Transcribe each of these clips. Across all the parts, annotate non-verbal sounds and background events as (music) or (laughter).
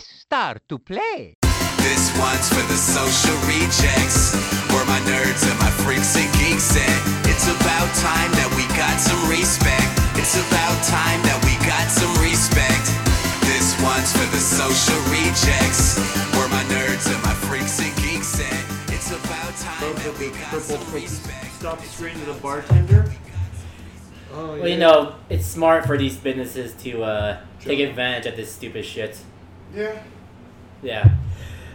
Press start to play. This one's for the social rejects. We're my nerds and my freaks and geeks, and it's about time that we got some respect. It's about time that we got some respect. This one's for the social rejects. We're my nerds and my freaks and geeks, and it's about time that we got some respect. Stop screaming to the bartender. Oh, yeah. Well, you know, it's smart for these businesses to uh, take advantage of this stupid shit. Yeah. Yeah.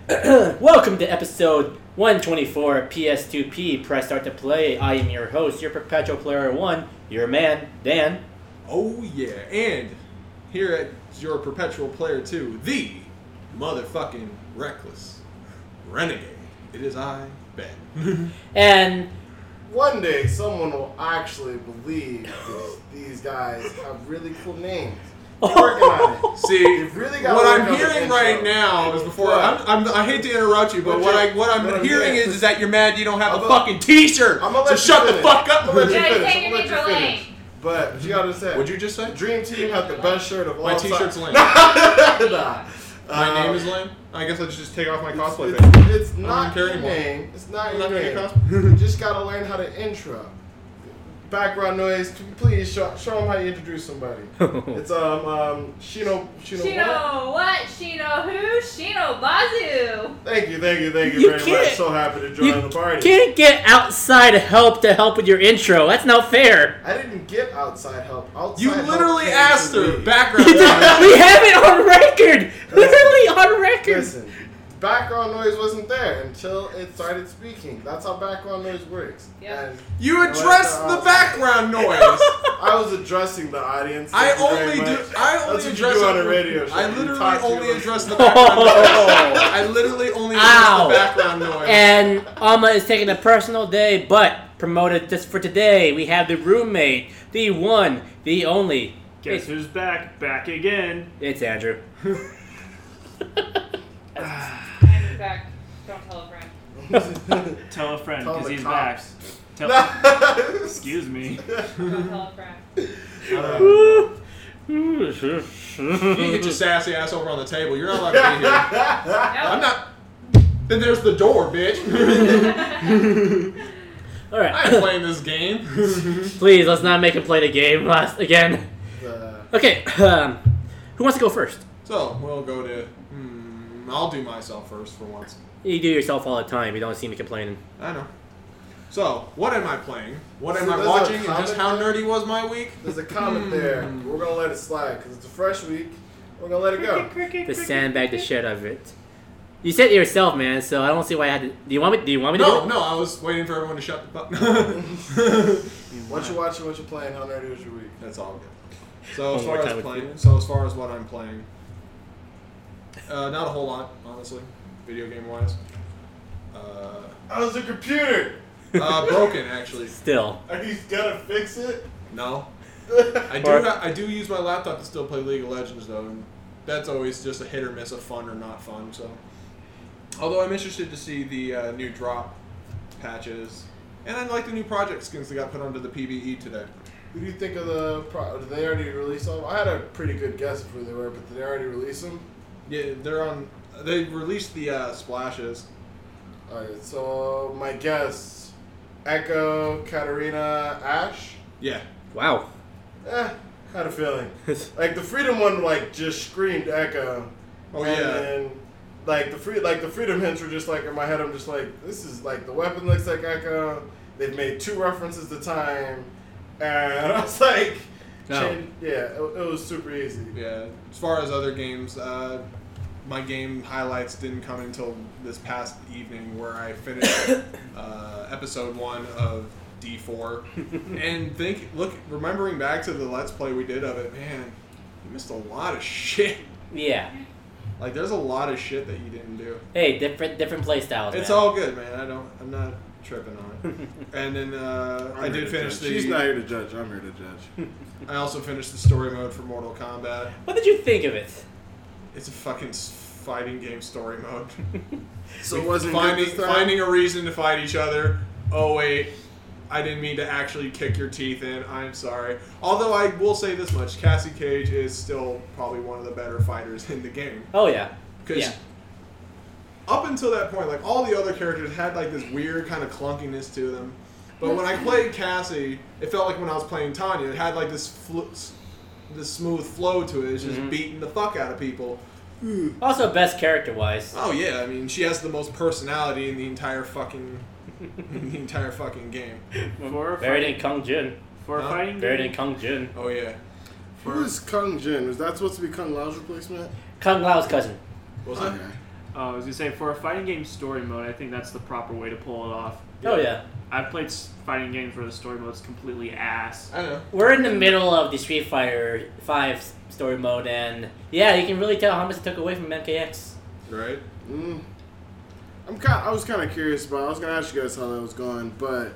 (clears throat) Welcome to episode 124 of PS2P. Press start to play. I am your host, your perpetual player one, your man, Dan. Oh yeah, and here at your perpetual player two, the motherfucking reckless renegade. It is I, Ben. (laughs) And One day, someone will actually believe these, these guys have really cool names. They're working on it. (laughs) See, You've really got what I'm hearing right now is before I'm, I'm, I hate to interrupt you, but What what you- I what I'm what I'm hearing hearing- is, is that you're mad you don't have I'm a gonna- fucking T-shirt. I'm gonna so let you shut the finish. fuck I'm gonna let up. you finish. I'm gonna let you finish. lane. But you gotta say, What'd you just say? Dream Team had the best shirt of all (laughs) My time. T-shirt's lame. nah. My Um, name is lame. I guess I should just take off my cosplay It's, it's don't your name. It's not your name. cosplay. you just gotta learn how to intro. Background noise. Please show, show them how you introduce somebody. (laughs) it's um um Shino Shino. what? Shino what? Shino who? Shino Bazu. Thank you, thank you, thank you, You very much. So happy to join you the party. You can't get outside help to help with your intro. That's not fair. I didn't get outside help. Outside You literally came asked her me. background. (laughs) we have it on record. Literally on record. Listen, background noise wasn't there until it started speaking. That's how background noise works. Yeah. And You Well, addressed the background (laughs) noise. I was addressing the audience. I Thank you very only do. much. I That's only what you address do on a radio show. I literally only your address (laughs) the background noise. Oh. I literally only address the background noise. And Alma is taking a personal day, but promoted just for today. We have the roommate, the one, the only. Guess It's, who's back? Back again. it's Andrew. (laughs) Andrew's back. Don't tell a friend. (laughs) Tell a friend because the he's back. cops. Tell. (laughs) Excuse me. (laughs) Don't tell a friend. you can get your sassy ass over on the table. You're not allowed to be here. I'm not. Then there's the door, bitch. All right. I'm playing this game. Please, let's not make him play the game last again. Uh, Okay. (clears throat) Um, who wants to go first? so we'll go to. I'll do myself first for once. You do yourself all the time. You don't see me complaining. I know. So, what am I playing? What am So I watching? And just how nerdy was my week? There's a comment there. Hmm. We're gonna let it slide because it's a fresh week. We're gonna let it go. The sandbag the shit out of it. You said it yourself, man. So I don't see why I had to. Do you want me? Do you want me to? do No, it? no, I was waiting for everyone to shut the fuck. (laughs) What you watching? What you playing? How nerdy was your week? That's all good. So One as far as playing, so as far as what I'm playing, uh, not a whole lot, honestly, video game wise. Uh, How's the computer? uh, broken actually. (laughs) Still. Are you gonna fix it? No, (laughs) I do. Or- Ha- I do use my laptop to still play League of Legends though, and that's always just a hit or miss of fun or not fun. So, although I'm interested to see the uh, new drop patches, and I like the new project skins that got put onto the PBE today. Who do you think of the? Pro- did they already release them? I had a pretty good guess of who they were, but did they already release them? Yeah, they're on. They released the uh, splashes. Alright, so my guess: Ekko, Katarina, Ashe. Yeah. Wow. Eh, had a feeling. (laughs) Like the Freedom one, like just screamed Ekko. Oh and yeah. Then, like the free, like the Freedom hints were just like in my head. I'm just like, this is like the weapon looks like Ekko. They've made two references to time, and (laughs) I was like, No. change- yeah, it, it was super easy. Yeah. As far as other games, uh, my game highlights didn't come until this past evening, where I finished (coughs) uh, episode one of D4, (laughs) and think, look, remembering back to the Let's Play we did of it, man, you missed a lot of (laughs) shit. Yeah. Like, there's a lot of shit that you didn't do. Hey, different different play styles. It's man. all good, man. I don't. I'm not tripping on (laughs) and then uh, I'm I here did to finish judge. the. She's not here to judge. I'm here to judge. (laughs) I also finished the story mode for Mortal Kombat. What did you think of it? It's a fucking fighting game story mode. (laughs) So it wasn't finding good this finding a reason to fight each other. Oh wait, I didn't mean to actually kick your teeth in. I'm sorry. Although I will say this much: Cassie Cage is still probably one of the better fighters in the game. Oh yeah. because Yeah. Up until that point, like all the other characters had like this weird kind of clunkiness to them. But when I played Cassie, it felt like when I was playing Tanya, it had like this fl- this smooth flow to it. It's just Mhm. beating the fuck out of people. Also, best character wise. Oh yeah, I mean she has the most personality in the entire fucking in the entire fucking game. (laughs) For a, Buried fight, in Kung Jin. for a Huh? fighting Buried game, in Kung Jin. Oh yeah. Who is Kung Jin? Was that supposed to be Kung Lao's replacement? Kung Lao's cousin. What was Okay. that? Oh, I was gonna say for a fighting game story mode, I think that's the proper way to pull it off. Oh yeah. I've played s- fighting games where the story mode's completely ass. I know. We're in the middle of the Street Fighter Five story mode, and yeah, you can really tell how much it took away from MKX. Right? Mm. I'm kind. I was kind of curious about. I was gonna ask you guys how that was going, but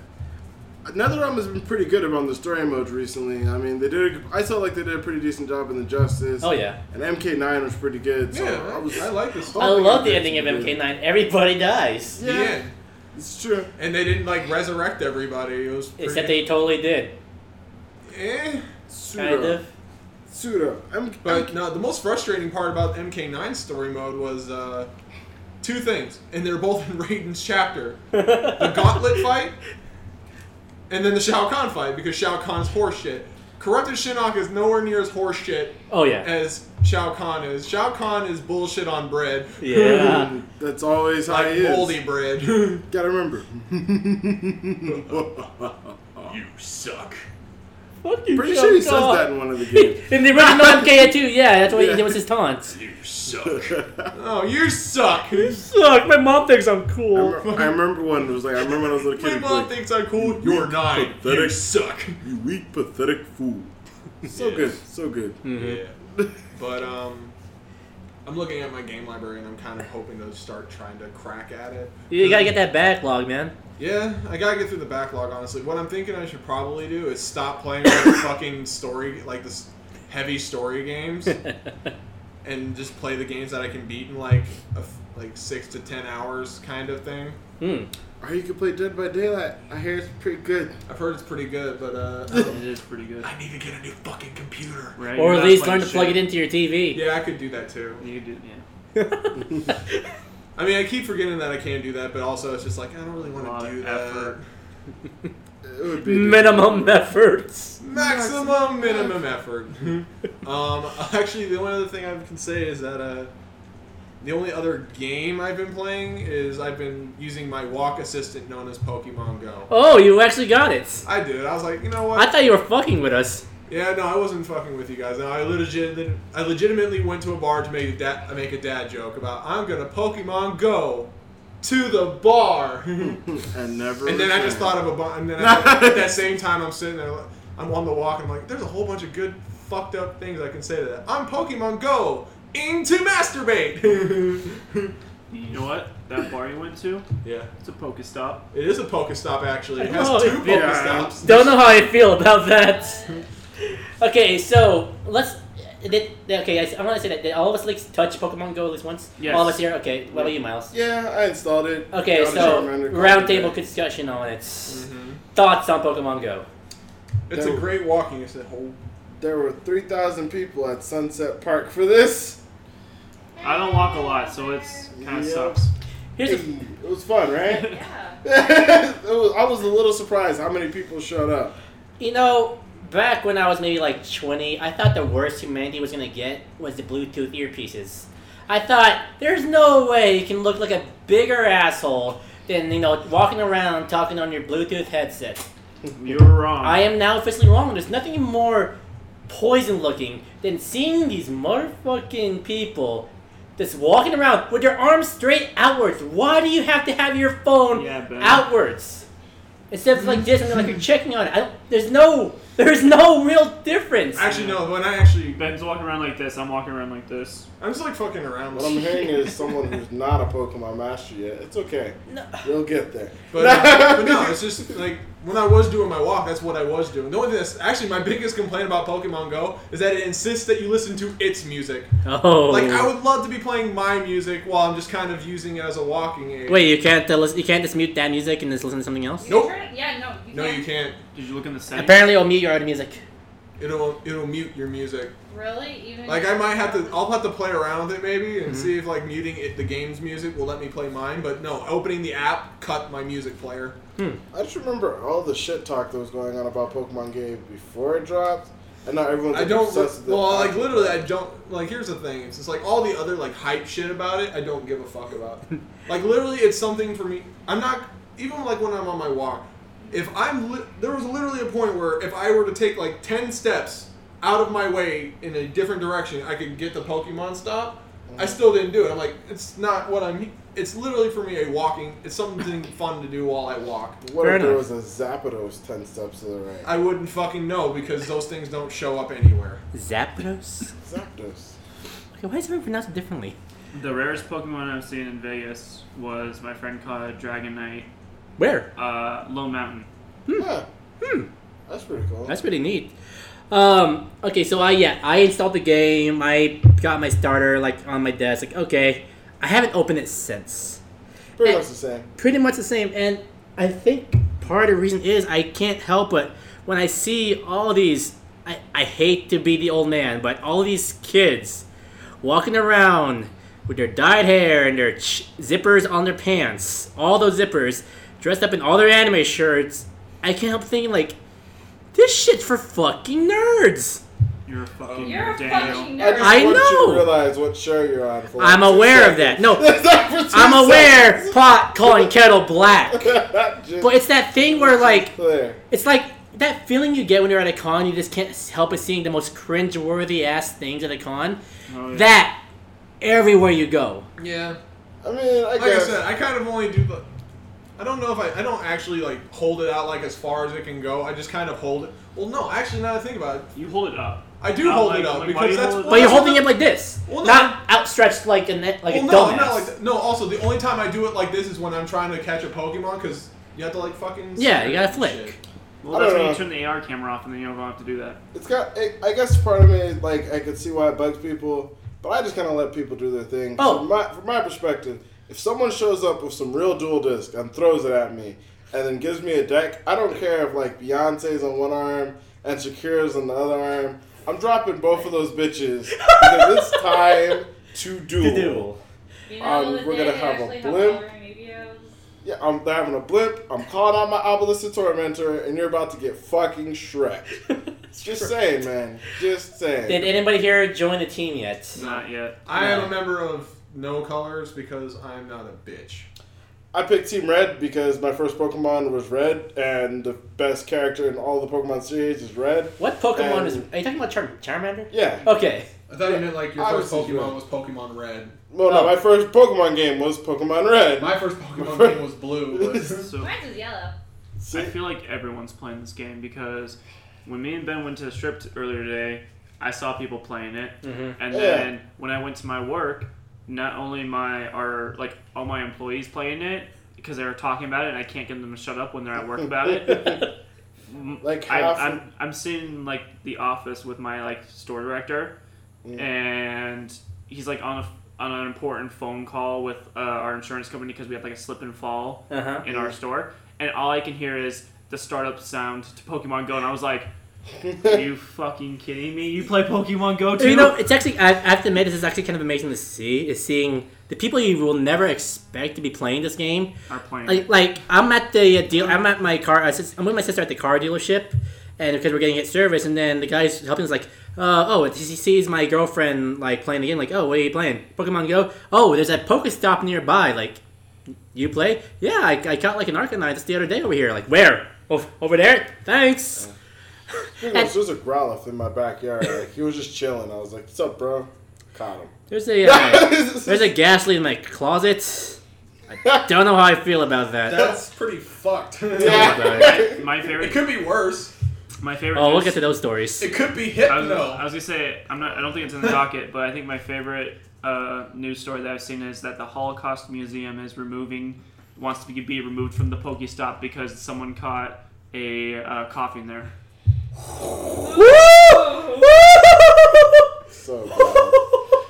NetherRealm has been pretty good about the story modes recently. I mean, they did. I felt like they did a pretty decent job in the Justice. Oh yeah. And MK9 was pretty good. So yeah, I was. I like this. I love the ending of MK9. Everybody dies. Yeah. Yeah. It's true. And they didn't like resurrect everybody. It was pretty, Except they totally did. Eh. Pseudo. Kind of. Pseudo. M- But no, the most frustrating part about MK9 story mode was uh, two things, and they're both in (laughs) Raiden's chapter: (laughs) the Gauntlet fight, and then the Shao Kahn fight because Shao Kahn's horseshit. Corrupted Shinnok is nowhere near as horseshit Oh yeah. as Shao Kahn is. Shao Kahn is bullshit on bread. Yeah. (laughs) That's always how Like he is. moldy bread. (laughs) Gotta remember. (laughs) You suck. Fuck you, Pretty sure he says that in one of the (laughs) games. in the original MK too, yeah, that's what Yeah. he, that was his taunts. (laughs) You suck. (laughs) oh, you suck. You suck, my mom thinks I'm I, cool. remember, I remember when It was like I remember when I was a little kid. My mom like, thinks I'm cool. You're nine. You pathetic. suck. You weak, pathetic fool. So Yeah. good, so good. Yeah. But um, I'm looking at my game library and I'm kind of hoping to start trying to crack at it. You gotta get that backlog, man. Yeah, I gotta get through the backlog. Honestly, what I'm thinking I should probably do is stop playing like (coughs) fucking story, like this heavy story games, (laughs) and just play the games that I can beat in like a f like six to ten hours kind of thing. Hmm. Or you could play Dead by Daylight. I hear it's pretty good. I've heard it's pretty good, but uh, (laughs) I It don't- is pretty good. I need to get a new fucking computer. Right? Or at least learn to plug it into your TV. Yeah, I could do that too. You could do, yeah. (laughs) I mean, I keep forgetting that I can't do that, but also it's just like I don't really want to do of that. effort. It would be Minimum efforts. Maximum minimum effort. um, actually, the only other thing I can say is that uh, the only other game I've been playing is I've been using my walk assistant known as Pokemon Go. Oh, you actually got it. I did. I was like, you know what? I thought you were fucking with us. Yeah, no, I wasn't fucking with you guys. No, I legit, I legitimately went to a bar to make a dad, make a dad joke about I'm gonna Pokemon Go to the bar. (laughs) (laughs) and never. And then I just thought of a bunch. And then at, (laughs) at that same time, I'm sitting there, I'm on the walk, and I'm like, there's a whole bunch of good fucked up things I can say to that. I'm Pokemon Go into masturbate. You know what? That bar you went to, yeah, it's a Pokestop. it is a Pokestop actually. It has oh, two yeah. Pokestops. Don't know how I feel about that. (laughs) Okay, so let's. Did, okay, I, I want to say that did all of us like touch Pokemon Go at least once. Yes. All of us here. Okay, what about you, Miles? Yeah, I installed it. Okay, Got so roundtable discussion on it. Mhm. Thoughts on Pokemon Go? It's a great walking. It's a whole. There were 3,000 people at Sunset Park for this. I don't walk a lot, so it's kind of Yep. sucks. Here's Hey, a, it was fun, right? (laughs) Yeah. (laughs) it was, I was a little surprised how many people showed up. you know, back when I was maybe like 20, I thought the worst humanity was gonna get was the Bluetooth earpieces. I thought there's no way you can look like a bigger asshole than you know walking around talking on your Bluetooth headset. (laughs) You're wrong. I am now officially wrong. There's nothing more poison looking than seeing these motherfucking people just walking around with their arms straight outwards. Why do you have to have your phone Yeah, outwards? Instead of like (laughs) this and like you're checking on it. I don't, there's no there's no real difference. Actually, no. When I actually, Ben's walking around like this. I'm walking around like this. I'm just like fucking around. What I'm hearing is someone who's not a Pokemon master yet. It's okay. No. You'll get there. But, uh, but no, it's just like when I was doing my walk, that's what I was doing. The only thing that's actually my biggest complaint about Pokemon Go is that it insists that you listen to its music. Oh. Like I would love to be playing my music while I'm just kind of using it as a walking aid. Wait, you can't uh, listen, you can't just mute that music and just listen to something else? You Nope. turn it- Yeah, no. You No, can't. you can't. Did you look in the settings? Apparently, it'll mute your other music. It'll it'll mute your music. Really? Even Like I might have to, I'll have to play around with it maybe and Mhm. see if like muting it, the game's music will let me play mine. But no, opening the app cut my music player. I just remember all the shit talk that was going on about Pokemon Game before it dropped, and now everyone's I like, don't. obsessed with it Well, like literally, I don't. Like here's the thing. It's just like all the other like hype shit about it. I don't give a fuck about. (laughs) like literally, it's something for me. I'm not even like when I'm on my walk. If I'm li- there was literally a point where if I were to take like ten steps out of my way in a different direction, I could get the Pokemon stop. I mm-hmm. still didn't do it. I'm like, it's not what I'm. It's literally for me a walking. It's something (laughs) fun to do while I walk. What Fair if there was a Zapdos ten steps to the right? I wouldn't fucking know because those things don't show up anywhere. Zapdos. Zapdos. Okay, why is everyone pronounced it differently? The rarest Pokemon I've seen in Vegas was my friend caught a Dragonite, Where? uh, Lone Mountain. Yeah. Hmm. That's pretty cool. That's pretty neat. Um, okay, so I yeah, I installed the game. I got my starter like on my desk. Like, okay, I haven't opened it since. pretty much the same. Pretty much the same, and I think part of the reason is I can't help but when I see all these. I, I hate to be the old man, but all these kids walking around with their dyed hair and their ch- zippers on their pants, all those zippers, dressed up in all their anime shirts, I can't help thinking like, this shit's for fucking nerds. You're a fucking You're a Daniel. fucking I nerd. just I want you know. to realize what show you're on for. I'm two aware of that. No, (laughs) That's not for two I'm aware seconds. pot calling kettle black. (laughs) But it's that thing where like clear. it's like that feeling you get when you're at a con, you just can't help but seeing the most cringe-worthy ass things at a con. Oh, yeah. That everywhere you go. Yeah. I mean, I like guess. I said, I kind of only do the. I don't know if I. I don't actually like hold it out like as far as it can go. I just kind of hold it. Well, no, actually, now that I think about it, You hold it up. I do Not hold like- it up like, why because you that's. hold it well, But you're holding it like this, Well, no. not outstretched like a net, like Well, a no, dumbass. not like that. No, also the only time I do it like this is when I'm trying to catch a Pokemon because you have to like fucking. Yeah, you gotta flick. shit. Well, I that's don't when you know. turn the AR camera off, and then you don't have to do that. It's got. I I guess part of me, like, I could see why it bugs people, but I just kind of let people do their thing. Oh. From my, from my perspective, if someone shows up with some real Duel Disk and throws it at me, and then gives me a deck, I don't care if like Beyonce's on one arm and Shakira's on the other arm. I'm dropping both of those bitches because it's (laughs) time to duel. You know, Um, we're gonna have a actually blimp. have. Yeah, I'm having a blip. I'm calling out my Obelisk Tormentor, and you're about to get fucking Shrek. (laughs) Just saying, man. Just saying. Did anybody here join the team yet? Not yet. I am a member of no colors because I'm not a bitch. I picked Team Red because my first Pokemon was Red, and the best character in all the Pokemon series is Red. What Pokemon Um, is? Are you talking about Char- Charmander? Yeah. Okay. I thought you meant like your I first was Pokemon Red. was Pokemon Red. Well, no, Oh. my first Pokemon game was Pokemon Red. My first Pokemon game was blue. (laughs) But So Mine's is yellow. See? I feel like everyone's playing this game because when me and Ben went to the strip earlier today, I saw people playing it, Mhm. and Yeah. then when I went to my work, not only my are like all my employees playing it because they were talking about it, and I can't get them to shut up when they're at work about it. (laughs) Like I, half of- I'm I'm sitting in like the office with my like store director, Mm. and he's like on a on an important phone call with uh, our insurance company because we have like a slip and fall Uh huh. in our store, and all I can hear is the startup sound to Pokemon Go, and I was like, "Are you fucking kidding me? You play Pokemon Go too?" You know, it's actually I, I have to admit this is actually kind of amazing to see. Is seeing the people you will never expect to be playing this game. are playing. Like, like I'm at the uh, deal. I'm at my car. I sis- I'm with my sister at the car dealership, and because we're getting it serviced, and then the guy's helping us like, uh, oh, he sees my girlfriend like playing the game. Like, oh, what are you playing? Pokemon Go. Oh, there's a Pokestop nearby. Like, you play? Yeah, I, I caught like an Arcanine just the other day over here. Like, where? Over, over there? Thanks. Pretty much, there's a Growlithe in my backyard. Like he was just chilling. I was like, "What's up, bro?" Caught him. There's a (laughs) uh, there's a Gastly in my closet. I don't know how I feel about that. that's pretty fucked. (laughs) Yeah. my, my it could be worse. my favorite. Oh, we'll get to those stories. It could be I was, Hypno. I was gonna say I'm not. I don't think it's in the docket, but I think my favorite uh, news story that I've seen is that the Holocaust Museum is removing wants to be, be removed from the Pokestop because someone caught a uh, Koffing there. So bad. (laughs)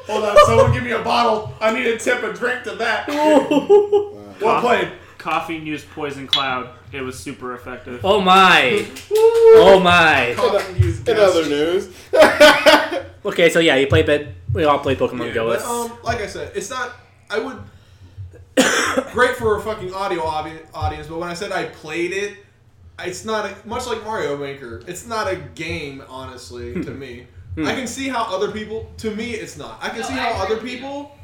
Hold on, someone give me a bottle. I need a tip and drink to that. Well Cough. played. Koffing used poison cloud. It was super effective. Oh my! Oh my! Koffing used In gas. other news, (laughs) Okay, so yeah, you played. Bed- we all played Pokemon Yeah, Go. but, It's- um, like I said, it's not. I would. (coughs) great for a fucking audio obvi- audience, but when I said I played it, it's not a, much like Mario Maker. It's not a game, honestly, to me. I can see how other people. To me, it's not. I can No, see I how agree other with you. people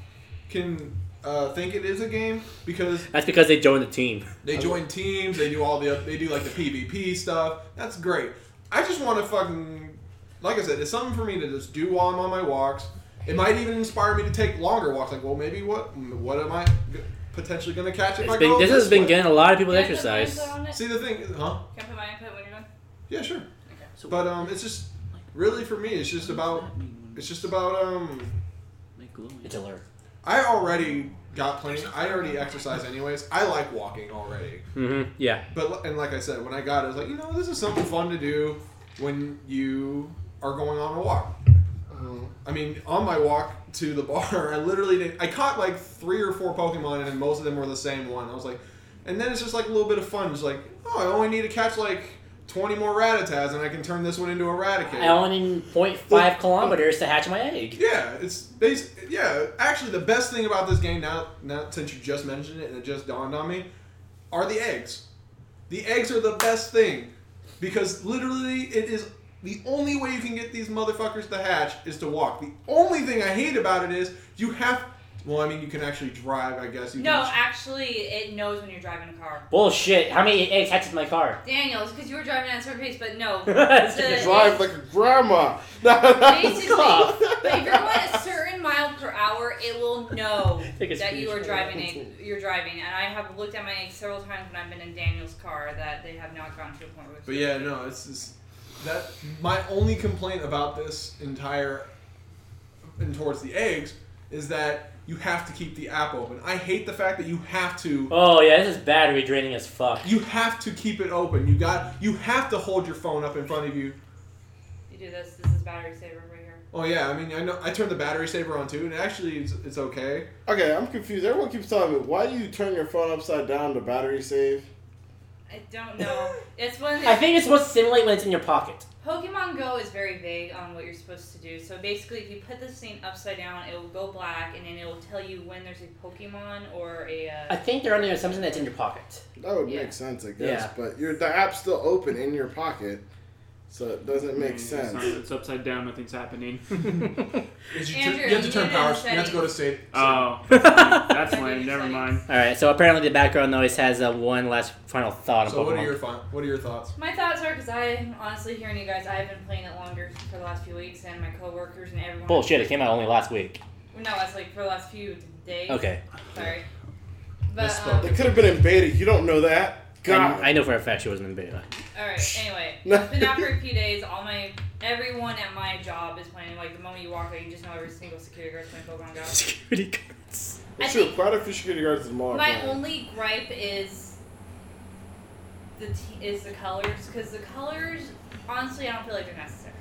can uh, think it is a game because That's because they joined the team. they join teams, they do all the they do like the PvP stuff. That's great. I just want to fucking like I said, it's something for me to just do while I'm on my walks. It might even inspire me to take longer walks. Like, well, maybe what what am I g- potentially going to catch it. It's been, this has been way? getting a lot of people to Can I put my exercise. input on it? See the thing, huh? Can I put my input when you're done? Yeah, sure. Okay. But um, it's just really for me. It's just about it's just about um. It's alert. I already got plenty. I already exercise anyways. I like walking already. Mm-hmm. Yeah. But and like I said, when I got it, I was like, you know, this is something fun to do when you are going on a walk. Uh, I mean, on my walk to the bar, (laughs) I literally did. I caught like three or four Pokemon, and most of them were the same one. I was like, and then it's just like a little bit of fun. It's like, oh, I only need to catch like twenty more Rattatas, and I can turn this one into a Raticate. I only need 0.5 kilometers to hatch my egg. Yeah, it's bas Yeah, actually, the best thing about this game now, now since you just mentioned it and it just dawned on me, are the eggs. The eggs are the best thing because literally it is the only way you can get these motherfuckers to hatch is to walk. The only thing I hate about it is you have. Well, I mean, you can actually drive. I guess you No, can. actually, it knows when you're driving a car. Bullshit. How many eggs hatches my car? Daniels, because you were driving at a certain pace, but no. (laughs) It's the- drive like a grandma. (laughs) Basically, but if you're going a certain mile per hour, it will know (laughs) that you are driving. A, you're driving, and I have looked at my eggs several times when I've been in Daniel's car that they have not gotten to a point where. But yeah, no, it's just that my only complaint about this entire and towards the eggs is that you have to keep the app open. I hate the fact that you have to Oh yeah, this is battery draining as fuck. you have to keep it open. You got you have to hold your phone up in front of you. You do this. This is battery saver right here. Oh yeah, I mean I know I turned the battery saver on too, and actually it's, it's okay. Okay, I'm confused. Everyone keeps telling me why do you turn your phone upside down to battery save? I don't know. (laughs) It's one of the I think it's supposed to simulate when it's in your pocket. Pokemon Go is very vague on what you're supposed to do. So basically, if you put this thing upside down, it will go black, and then it will tell you when there's a Pokemon or a. I Uh, think they're under the assumption that's in your pocket. That would Yeah. make sense, I guess. Yeah. But your the app's still open in your pocket, so it doesn't make It's sense. not- It's upside down. Nothing's happening. (laughs) (laughs) You, Andrew, turn, you have to turn need power. You have to go to state. oh, that's Under lame. (laughs) Never mind. All right, so apparently the background noise has uh, one last final thought on So what are your fun, what are your thoughts? my thoughts are because I honestly hearing you guys, I've been playing it longer for the last few weeks, and my coworkers and everyone. Bullshit! It came out only last week. No, it's like for the last few days. Okay, Sorry. But um, It could have been in beta. You don't know that. God. I, I know for a fact she wasn't in beta. All right. Anyway, (laughs) it's been out for a few days. All my everyone at my job is playing. Like the moment you walk out, you just know every single security guard's playing Pokemon Go. Security guards. I It's true. Quite a few security guards in the mall. My playing. only gripe is the t- is the colors because the colors honestly I don't feel like they're necessary.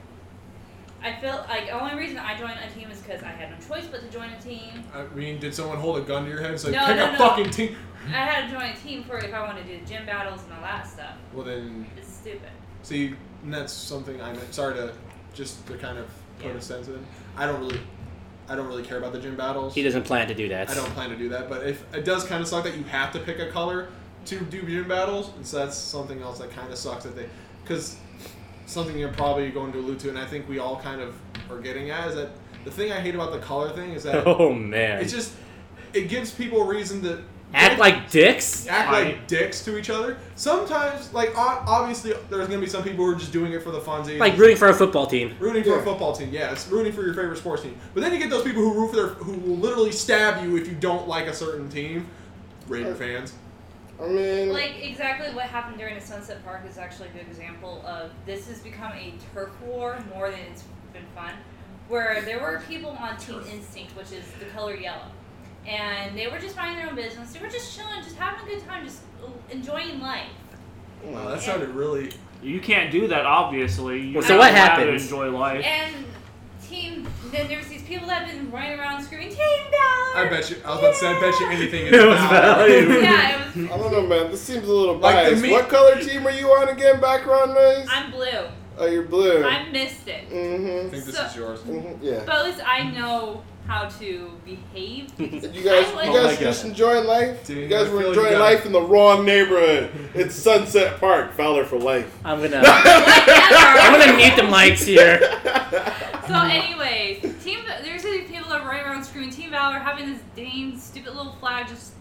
I feel like the only reason I joined a team is because I had no choice but to join a team. I mean, did someone hold a gun to your head and say, No, "Pick no, a no. fucking team"? I had to join a team for if I wanted to do gym battles and all that stuff. Well then, It's stupid. see, and that's something I'm Sorry to just to kind of put Yeah. a sense in. I don't really, I don't really care about the gym battles. He doesn't plan to do that. I don't plan to do that, but if it does kind of suck that you have to pick a color to do gym battles, and so that's something else that kind of sucks that they, because something you're probably going to allude to, and I think we all kind of are getting at is that the thing I hate about the color thing is that (laughs) Oh man! it's just it gives people a reason to Act like dicks. act like dicks to each other. Sometimes, like obviously, there's gonna be some people who are just doing it for the funsies. Like rooting for a football team. Rooting for a football team, yes. rooting for your favorite sports team. But then you get those people who root for their, who will literally stab you if you don't like a certain team. Raider fans. I mean, Like exactly what happened during the Sunset Park is actually a good example of this has become a turf war more than it's been fun. Where there were people on Team Instinct, which is the color yellow, and they were just minding their own business. They were just chilling, just having a good time, just enjoying life. Wow, that sounded really. You can't do that, obviously. You Well, so have what to allow to happens? enjoy life. And Team And then there's these people that have been running around screaming, Team Valor! I bet you. I was about to say. I bet you anything. (laughs) It was value. (laughs) Yeah, it was. I don't know, man. This seems a little Like biased. me- what color team are you on again? Background noise? I'm blue. oh, you're blue. I missed it. I mm-hmm. think this So- is yours. hmm Yeah. But at least I know how to behave. (laughs) You guys, you guys Oh just God. enjoying life. Dude, you guys I were enjoying life in the wrong neighborhood. It's Sunset Park, Fowler for life. I'm gonna (laughs) I'm gonna mute the mics here. (laughs) So, anyways, Team there's these people that are running around screaming Team Valor, having this dang stupid little flag just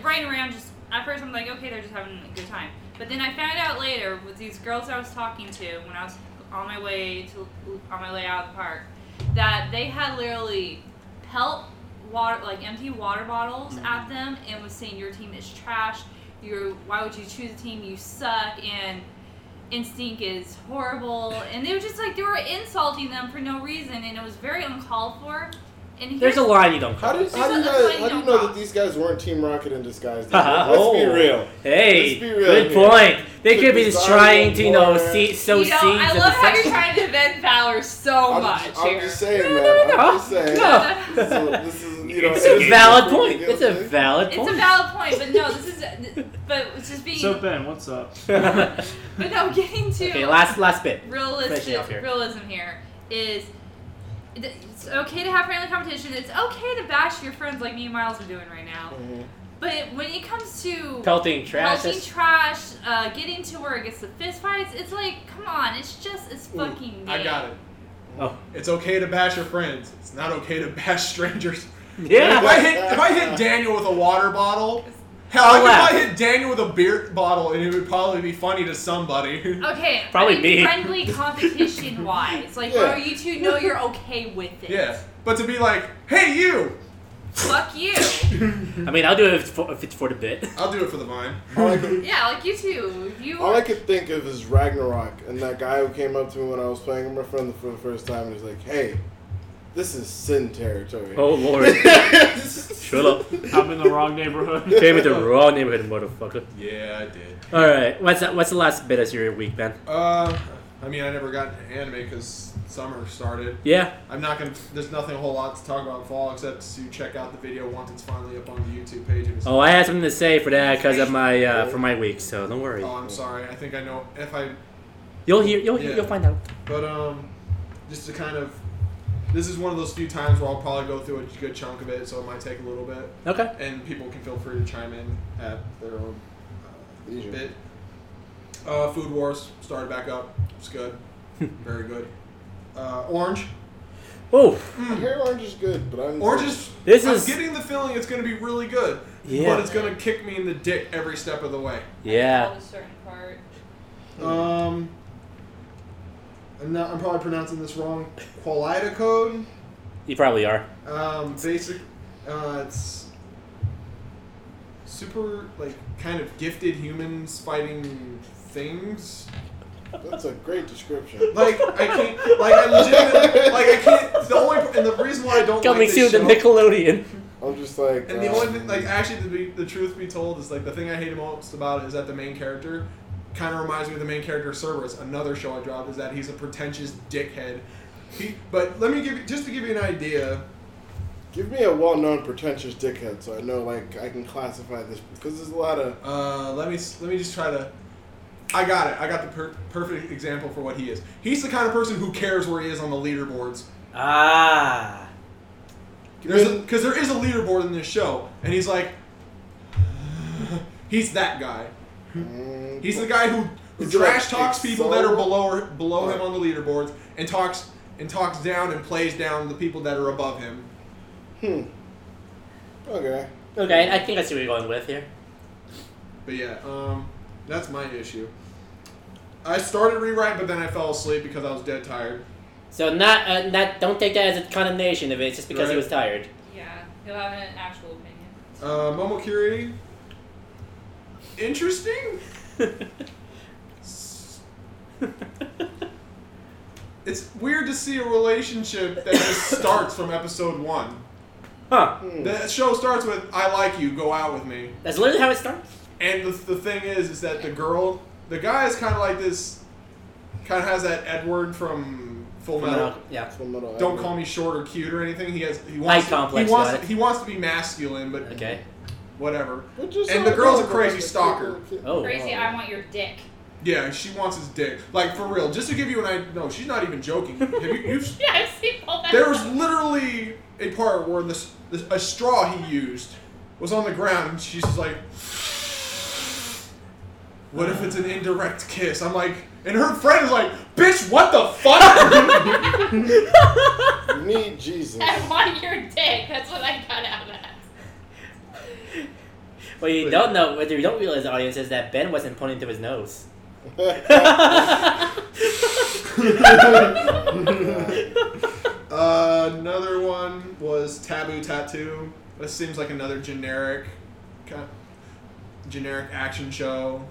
running around. Just at first, I'm like, okay, they're just having a good time. But then I found out later with these girls I was talking to when I was on my way to on my way out of the park that they had literally pelt water like empty water bottles at mm-hmm. them and was saying your team is trash. You're why would you choose a team? You suck. And instinct is horrible. And they were just like they were insulting them for no reason. And it was very uncalled for and There's a line you don't How cross. do, how do you That's why guys, you how do you don't know talk. that these guys weren't Team Rocket in disguise? (laughs) Let's oh, be real. Hey, Let's be real good here. point. They could be this just trying to, you know, boy. see, sow you know, seeds I of love how you're deception. trying to defend Valor so I'm, much just, I'm here. just saying, man. I'm just saying. No. So this is, you know, It's a valid point. It's a guilty. valid It's point. a valid point, but no, this is, (laughs) but it's just being, So Ben, what's up? (laughs) but no, getting to okay, last last bit. Finishing realistic here. realism here is it's okay to have friendly competition. It's okay to bash your friends like me and Miles are doing right now. Mhm. But when it comes to Pelting trash. pelting trash, uh, getting to where it gets the fist fights, it's like, come on, it's just it's fucking. I got it. Oh, It's okay to bash your friends. It's not okay to (laughs) bash strangers. Yeah. If I hit if I hit Daniel with a water bottle, hell, I'll could probably hit Daniel with a beer bottle, and it would probably be funny to somebody. (laughs) Okay, Probably I mean, me. friendly competition wise, like Yeah. where you two know you're okay with it. yeah, but to be like, hey, you, Fuck you. (laughs) I mean, I'll do it if it's for, if it's for the bit. I'll do it for the vine. All I could, yeah, like you two. You. all I could think of is Ragnarok and that guy who came up to me when I was playing with my friend for the first time and he's like, "Hey, this is sin territory." Oh lord. (laughs) Shut up. I'm in the wrong neighborhood. Came in the wrong neighborhood, motherfucker. Yeah, I did. All right, what's that, what's the last bit of your week, Ben? Uh, I mean, I never got into anime because summer started. Yeah. I'm not gonna. There's nothing a whole lot to talk about in fall except to check out the video once it's finally up on the YouTube page. It Oh, I had something to say for that because of my uh, for my week, so don't worry. Oh, I'm sorry. I think I know if I. You'll hear, you'll Yeah. you'll find out. But um, just to kind of. This is one of those few times where I'll probably go through a good chunk of it, so it might take a little bit, Okay. and people can feel free to chime in at their own uh, Leisure. bit. Uh, Food Wars started back up. It's good, (laughs) very good. Uh, Orange. Oh, I hear orange is good, but I'm Orange is. This I'm is- getting the feeling it's going to be really good. Yeah. But it's going to kick me in the dick every step of the way. yeah. A certain part. Um. I'm not. I'm probably pronouncing this wrong. Qualidea Code. You probably are. Um. Basic. Uh. It's super like kind of gifted humans fighting things. That's a great description. Like I can't. Like I legitimately. Like I can't. The only and the reason why I don't Coming like soon to show, Nickelodeon. I'm just like. And the uh, only thing, like, actually, to be, the truth be told, is like the thing I hate most about it is that the main character kind of reminds me of the main character of Cerberus, another show I dropped. Is that he's a pretentious dickhead. He, but let me give you just to give you an idea. Give me a well-known pretentious dickhead, so I know like I can classify this because there's a lot of. Uh, let me let me just try to. I got it. I got the per- perfect example for what he is. He's the kind of person who cares where he is on the leaderboards. Ah. Because there is a leaderboard in this show, and he's like, (sighs) he's that guy. Mm, He's the guy who, who Is it trash talks people that are Excel? below or, below him on the leaderboards and talks and talks down and plays down the people that are above him. Hmm. Okay. Okay, I think I see what you're going with here. But yeah, um, that's my issue. I started rewrite, but then I fell asleep because I was dead tired. So not uh, not don't take that as a condemnation of it. It's just because he was tired. Yeah, he'll have an actual opinion. Uh, Momokuri, interesting. (laughs) It's weird to see a relationship that just starts from episode one. Huh. Hmm. The show starts with "I like you, go out with me." That's literally how it starts. And the, the thing is, is that the girl, the guy is kind of like this, kind of has that Edward from Full Full Metal. Metal, yeah. Full Metal Don't Alchemist. call me short or cute or anything. He has he wants complex, he wants it. he wants to be masculine, but Okay. Whatever. And the girl's a crazy stalker. Oh. Crazy, I want your dick. Yeah, she wants his dick. Like for real. Just to give you an idea. No, she's not even joking. Have you, (laughs) you've, Yeah, I've seen all that. there was literally a part where this, this a straw he used was on the ground, and she's just like, "What if it's an indirect kiss?" I'm like, and her friend is like, "Bitch, what the fuck?" (laughs) You need Jesus. I want your dick. That's what I got out of that. What you don't know, what you don't realize, audience, is that Ben wasn't pointing to his nose. Uh, (laughs) (laughs) another one was Taboo Tattoo. This seems like another generic, kind of generic action show.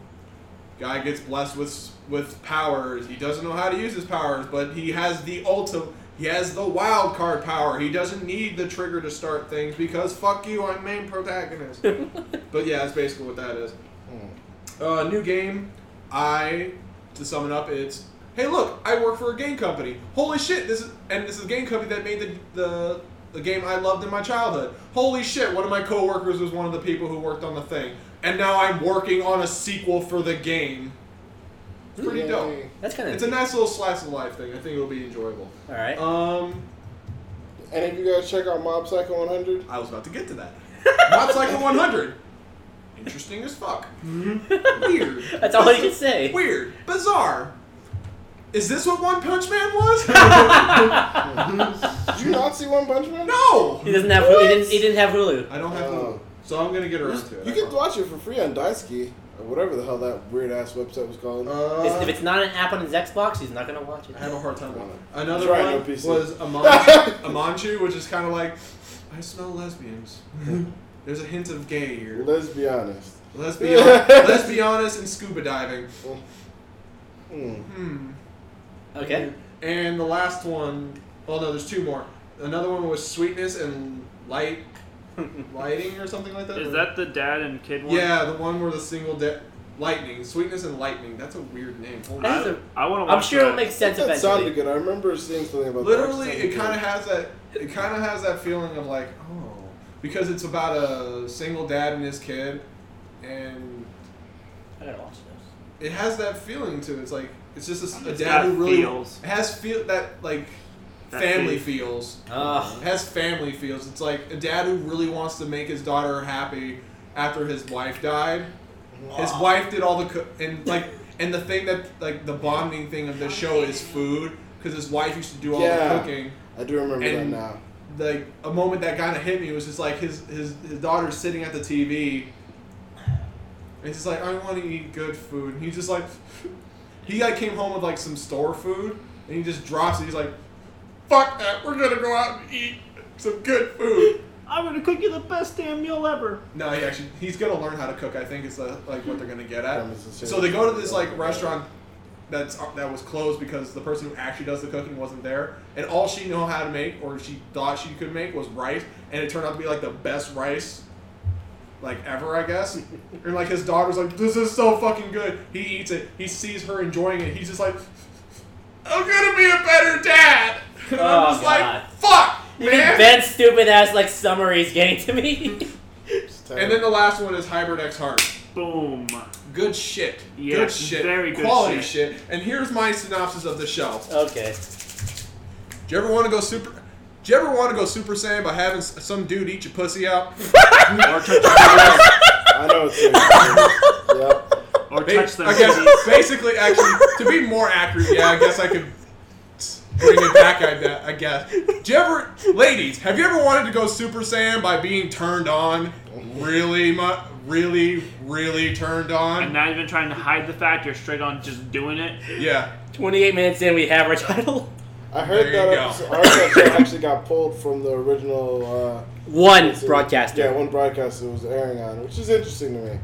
Guy gets blessed with with powers. He doesn't know how to use his powers, but he has the ultimate. He has the wild card power. He doesn't need the trigger to start things because fuck you, I'm main protagonist. (laughs) but yeah, that's basically what that is. Uh, new game. I, to sum it up, it's hey look, I work for a game company. Holy shit, this is and this is a game company that made the the, the game I loved in my childhood. Holy shit, one of my coworkers was one of the people who worked on the thing, and now I'm working on a sequel for the game. It's pretty dope. That's kind of It's a nice little slice of life thing. I think it'll be enjoyable. All right. Um, And if you guys check out Mob Psycho 100, I was about to get to that. (laughs) Mob Psycho 100. Interesting as fuck. (laughs) Weird. That's all you can say. Weird. Bizarre. Is this what One Punch Man was? (laughs) did you not see One Punch Man? no! He doesn't have. He didn't. He didn't have Hulu. I don't have Oh. Hulu. So I'm gonna get around to it. You I can promise. watch it for free on Daisuki, or whatever the hell that weird ass website was called. Uh, If- if it's not an app on his Xbox, he's not gonna watch it. I have a hard time with it. Another Try one no PC. was Amanchu, (laughs) Amanchu, which is kind of like, I smell lesbians. (laughs) There's a hint of gay here. Let's be honest. Let's be honest. Let's be honest in scuba diving. Hmm. Hmm. Okay. And the last one, oh no, there's two more. Another one was sweetness and light, (laughs) lighting or something like that. Is that the dad and kid one? Yeah, the one where the single dad. lightning, sweetness and lightning. That's a weird name. Holy That is shit. a- I want to watch I'm sure it'll that. make sense that eventually. sounded good. I remember seeing something about Literally, it kind of has that. It kind of has that feeling of like, oh, because it's about a single dad and his kid, and I gotta watch those. it has that feeling too. It's like it's just a, a dad who really feels. it has feel that like That family feel. feels. It has family feels. It's like a dad who really wants to make his daughter happy after his wife died. His wife did all the co- and like and the thing that like the bonding thing of the show is food because his wife used to do all Yeah. the cooking. I do remember and- that now. Like a moment that kind of hit me was just like his his his daughter's sitting at the TV. And he's just like, I want to eat good food. And he's just like, (laughs) he like came home with like some store food, and he just drops it. He's like, fuck that, we're gonna go out and eat some good food. I'm gonna cook you the best damn meal ever. No, he actually he's gonna learn how to cook. I think is the, like what they're gonna get at. So they go to this like restaurant that's uh, that was closed because the person who actually does the cooking wasn't there, and all she knew how to make or she thought she could make was rice, and it turned out to be like the best rice like ever, I guess. and like his daughter's like, "This is so fucking good." He eats it. He sees her enjoying it. He's just like, "I'm gonna be a better dad." (laughs) And Oh, I'm just God. like, "Fuck, even man." Ben's stupid ass like summaries getting to me. and then the last one is Hybrid X Heart. Boom. Good shit. Yeah, good shit. very good Quality shit. shit. And here's my synopsis of the show. okay. Do you ever want to go super? Do you ever want to go Super Saiyan by having some dude eat your pussy out? (laughs) Or touch, I know it's (laughs) Yep. Or Ba- touch them. I guess basically, actually, to be more accurate, yeah, I guess I could bring it back. I, I guess. Do you ever, ladies, have you ever wanted to go Super Saiyan by being turned on? Really, mu- really, really turned on. And not even trying to hide the fact you're straight on just doing it. Yeah. 28 minutes in, we have our title. I heard that you go. episode, I heard that show actually got pulled from the original. One Uh, broadcaster. Yeah, one broadcaster was airing on, which is interesting to me.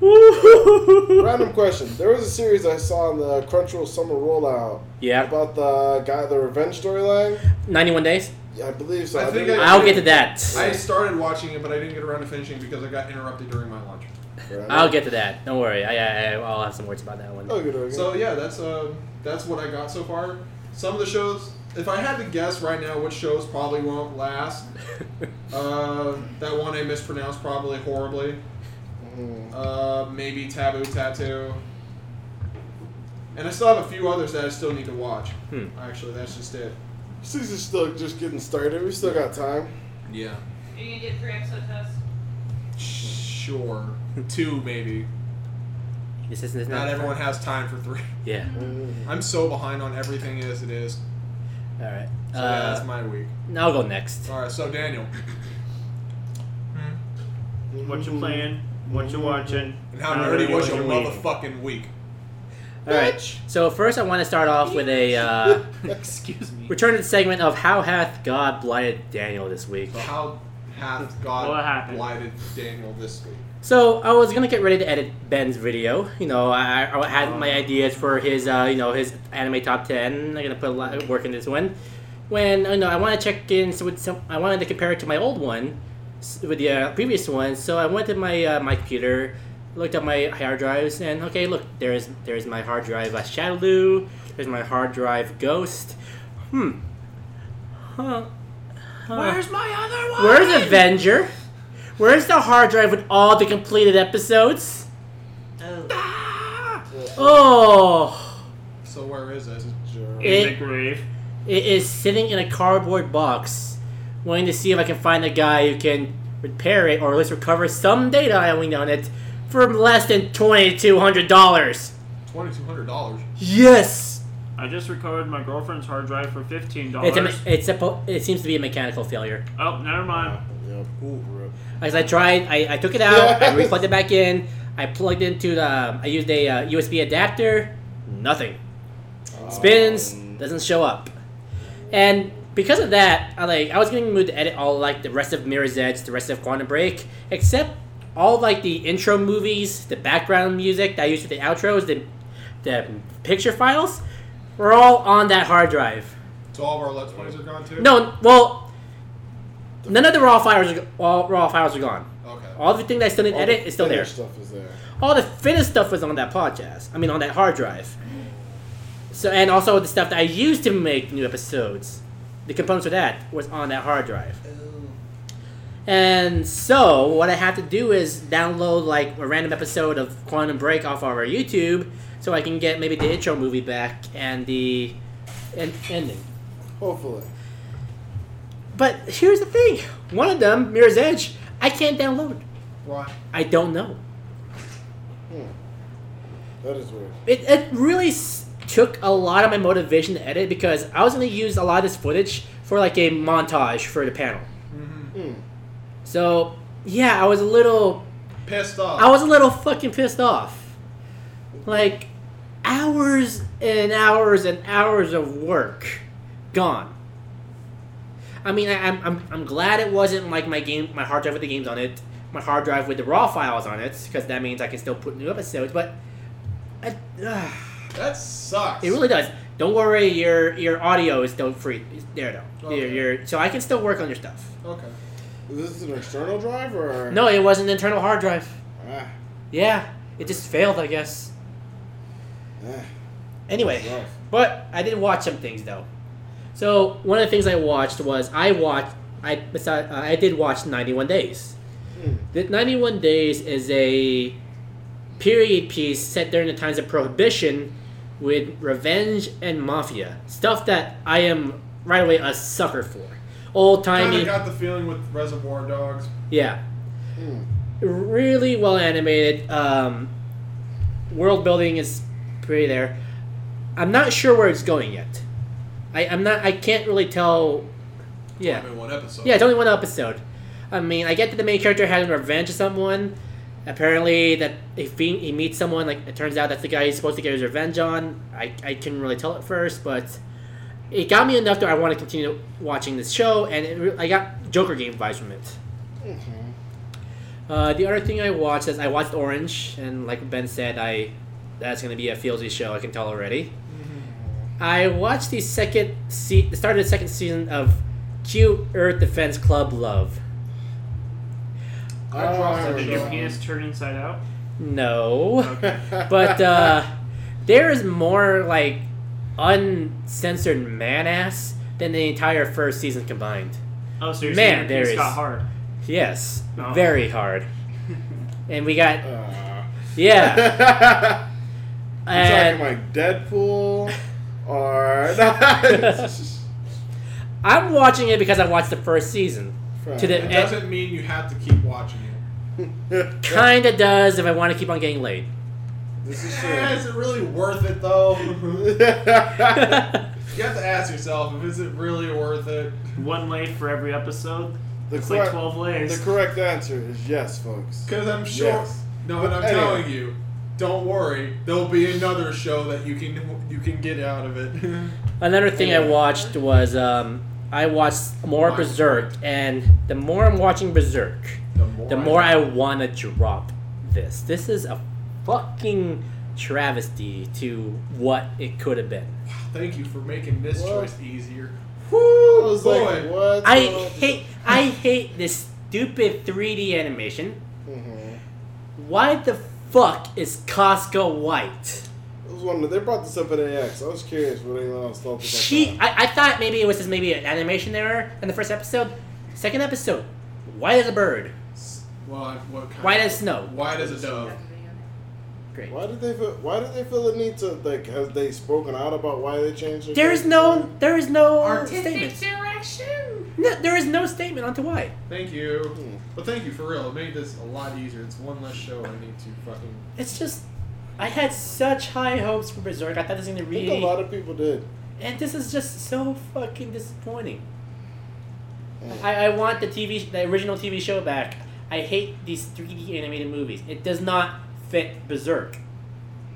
(laughs) Random question: There was a series I saw on the Crunchyroll Summer Rollout yeah. about the guy, the revenge storyline. 91 days. Yeah, I believe so. I think didn't- I- I'll get to that. I started watching it, but I didn't get around to finishing because I got interrupted during my lunch. I'll get to that. Don't worry. I, I, I'll have some words about that one. Oh, good. Okay. So yeah, that's uh, that's what I got so far. some of the shows. If I had to guess right now, which shows probably won't last, (laughs) uh, that one I mispronounced probably horribly. Mhm. Uh, maybe Taboo Tattoo. And I still have a few others that I still need to watch. Hmm. Actually, that's just it. Season's still just getting started. We still got time. Yeah. Are you gonna do three episode test? Sure. Two, maybe. This isn't this Not everyone has time for three. (laughs) Yeah. I'm so behind on everything as it is. All right. So yeah, that's Uh, my week. I'll go next. All right, so Daniel. (laughs) What you playing? What you watching? And how How nerdy nerdy was was your your week? motherfucking week? All right. So first, I want to start off with a uh, (laughs) Excuse me. return to the segment of how hath God blighted Daniel this week. So how hath God blighted Daniel this week? So I was gonna get ready to edit Ben's video. You know, I, I had my ideas for his, uh, you know, his anime top ten. I'm gonna put a lot of work in this one. When you know, I want to check in so with some. I wanted to compare it to my old one, s- with the uh, previous one. So I went to my uh, my computer, looked at my hard drives, and okay, look, there's there's my hard drive uh, Shadowloo. There's my hard drive Ghost. Hmm. Huh. Huh. my other one? Where's Avenger? Where's the hard drive with all the completed episodes? Oh, So where is it? In It- the grave. it is sitting in a cardboard box, waiting to see if I can find a guy who can repair it or at least recover some data I owned on it for less than twenty two hundred dollars. Twenty two hundred dollars. Yes, I just recovered my girlfriend's hard drive for fifteen dollars. it's a, it's a, it seems to be a mechanical failure. oh, never mind. Yep. Rip. As I tried, I, I took it out, I (laughs) replugged it back in, I plugged into the, I used a uh, USB adapter, nothing. Spins, Um, doesn't show up. And because of that, I like I was getting moved to edit all like the rest of Mirror's Edge, the rest of Quantum Break, except all like the intro movies, the background music that I used for the outros, the the picture files, were all on that hard drive. So all of our let's plays are gone too. No, well, none of the raw files are all raw files are gone. Okay. All the thing that I still didn't all edit the is still there. finished Stuff is there. All the finished stuff was on that podcast. I mean, on that hard drive. So, and also the stuff that I used to make new episodes, the components for that was on that hard drive. And so, what I have to do is download like a random episode of Quantum Break off of our YouTube, so I can get maybe the intro movie back and the en- ending. Hopefully. But here's the thing: one of them, Mirror's Edge, I can't download. Why? I don't know. Hmm. That is weird. it, it really took a lot of my motivation to edit because I was going to use a lot of this footage for like a montage for the panel. Hmm. So yeah, I was a little, Pissed off. I was a little fucking pissed off. Like hours and hours and hours of work gone. I mean, I, I'm, I'm I'm glad it wasn't like my game, my hard drive with the games on it, my hard drive with the raw files on it, because that means I can still put new episodes. But I, uh, that sucks. It really does. Don't worry, your your audio is still free. It's there though. Okay. Your, your, so I can still work on your stuff. Okay. Is this an external drive or? No, it was an internal hard drive. Ah, Yeah, it just failed, I guess. ah, Anyway, but I did watch some things though. So one of the things I watched was I watched I uh, I did watch 91 Days. Hmm. The 91 Days is a period piece set during the times of Prohibition with revenge and mafia stuff that I am right away a sucker for. Old timey. Kind timey, of got the feeling with Reservoir Dogs. yeah. Hmm. really well animated. Um, world building is pretty there. I'm not sure where it's going yet. I, I'm not. I can't really tell. Yeah, Only one episode. yeah. It's only one episode. I mean, I get that the main character has revenge of someone. Apparently, that if he, he meets someone, like it turns out that's the guy he's supposed to get his revenge on. I, I couldn't really tell at first, but it got me enough that I want to continue watching this show, and it, I got Joker game vibes from it. Uh, the other thing I watched is I watched Orange, and like Ben said, I that's gonna be a feelsy show. I can tell already. I watched the second se- the start of the second season of Cute Earth Defense Club Love. I dropped that Did your penis turn inside out? No, Okay. (laughs) but uh, there is more like uncensored man ass than the entire first season combined. Oh, so you're Man, saying there King is- hard? Yes, Oh. very hard. (laughs) And we got Uh, yeah, (laughs) you and talking like Deadpool or not? I'm watching it because I watched the first season. To the It doesn't mean you have to keep watching it. (laughs) Kinda does if I want to keep on getting laid. this is true. is it really worth it though? (laughs) you have to ask yourself is it really worth it. One late for every episode. the, It's like correct, 12 lays. the correct answer is yes, folks. Because I'm sure. Yes. No, and I'm Anyway. telling you, don't worry. There'll be another show that you can you can get out of it. (laughs) Another thing I watched was um, I watched more Mind Berserk, and the more I'm watching Berserk, more, the more I want to drop this. This is a fucking travesty to what it could have been. Thank you for making this What? choice easier. I was boy. like, what? I hate I hate this stupid 3D animation. Mhm. Why the fuck is Casca white? I was wondering. They brought this up at AX. I was curious what anyone else thought about She, that. I, I thought maybe it was just maybe an animation error in the first episode. Second episode, white as a bird, Well, what kind white of, as snow. White as a dove. Great. Why did they feel? Why did they feel the need to like? Have they spoken out about why they changed? Their There is no, there is no Artistic statement. direction. No, there is no statement onto why. Thank you. Hmm. But thank you for real. It made this a lot easier. It's one less show I need to fucking. It's just, I had such high hopes for Berserk. I thought this was gonna I think a lot of people did. and this is just so fucking disappointing. Mm. I, I want the TV, the original TV show back. I hate these 3D animated movies. It does not fit Berserk.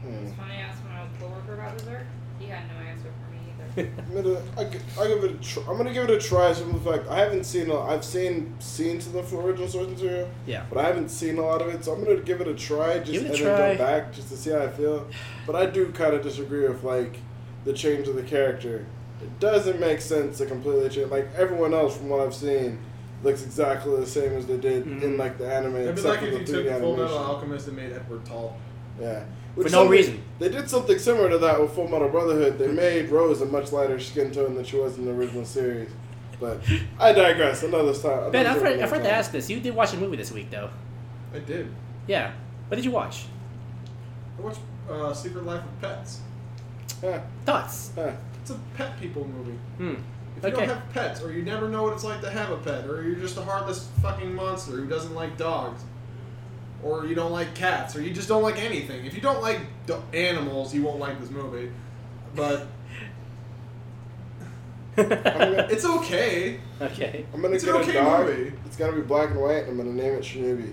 Hmm. It's funny, I asked my old coworker about Berserk. He had no answer for me either. I'm gonna, I, I give it. A tr- I'm gonna give it a try. From the fact I haven't seen. A, I've seen scenes of the original source material, yeah. but I haven't seen a lot of it. So I'm gonna give it a try. Just Give it a and try. then go back just to see how I feel. But I do kind of disagree with like the change of the character. It doesn't make sense to completely change. Like everyone else, from what I've seen, looks exactly the same as they did in Mhm. like the anime. It'd be like if the you 3D took Full Metal. Alchemist and made Edward tall. Yeah. For no something- reason. They did something similar to that with Full Metal Brotherhood. They made Rose a much lighter skin tone than she was in the original series. But I digress. Another time. Ben, I another forgot, I forgot to ask this. You did watch a movie this week, though. I did. Yeah. What did you watch? I watched uh, Secret Life of Pets. Huh, Thoughts? huh. It's a pet people movie. Hmm. If you Okay. don't have pets, or you never know what it's like to have a pet, or you're just a heartless fucking monster who doesn't like dogs, or you don't like cats, or you just don't like anything. If you don't like do- animals, you won't like this movie. But gonna- (laughs) it's okay. okay. I'm gonna It's get an a okay dog. movie. It's gonna be black and white. And I'm gonna name it Shinobi.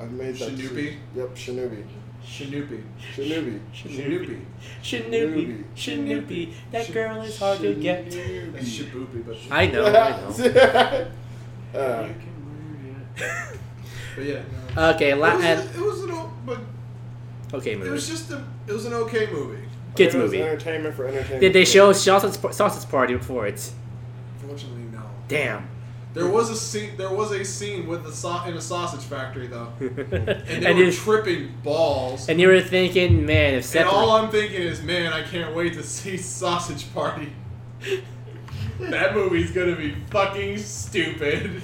I've made that. Shinobi? decision. Yep, Shinobi. Shinoopy. Shinobi. Shinoopy. Shinoopy. Shinoopy. That girl is hard to get. That's Shiboopy, but I know, I know. (laughs) uh, (laughs) but yeah. no. Okay, It la- was, and, it was an o- but okay, it was movie. just a it was an okay movie. Kids it was movie. Entertainment for entertainment. Did they show sausage, sausage party before it? Fortunately, no. Damn. There was a scene. There was a scene with the so- in a sausage factory though, and (laughs) and, they were tripping balls. and you were thinking, man, if And all I'm thinking is, man, I can't wait to see (laughs) Sausage Party. (laughs) that movie's gonna be fucking stupid.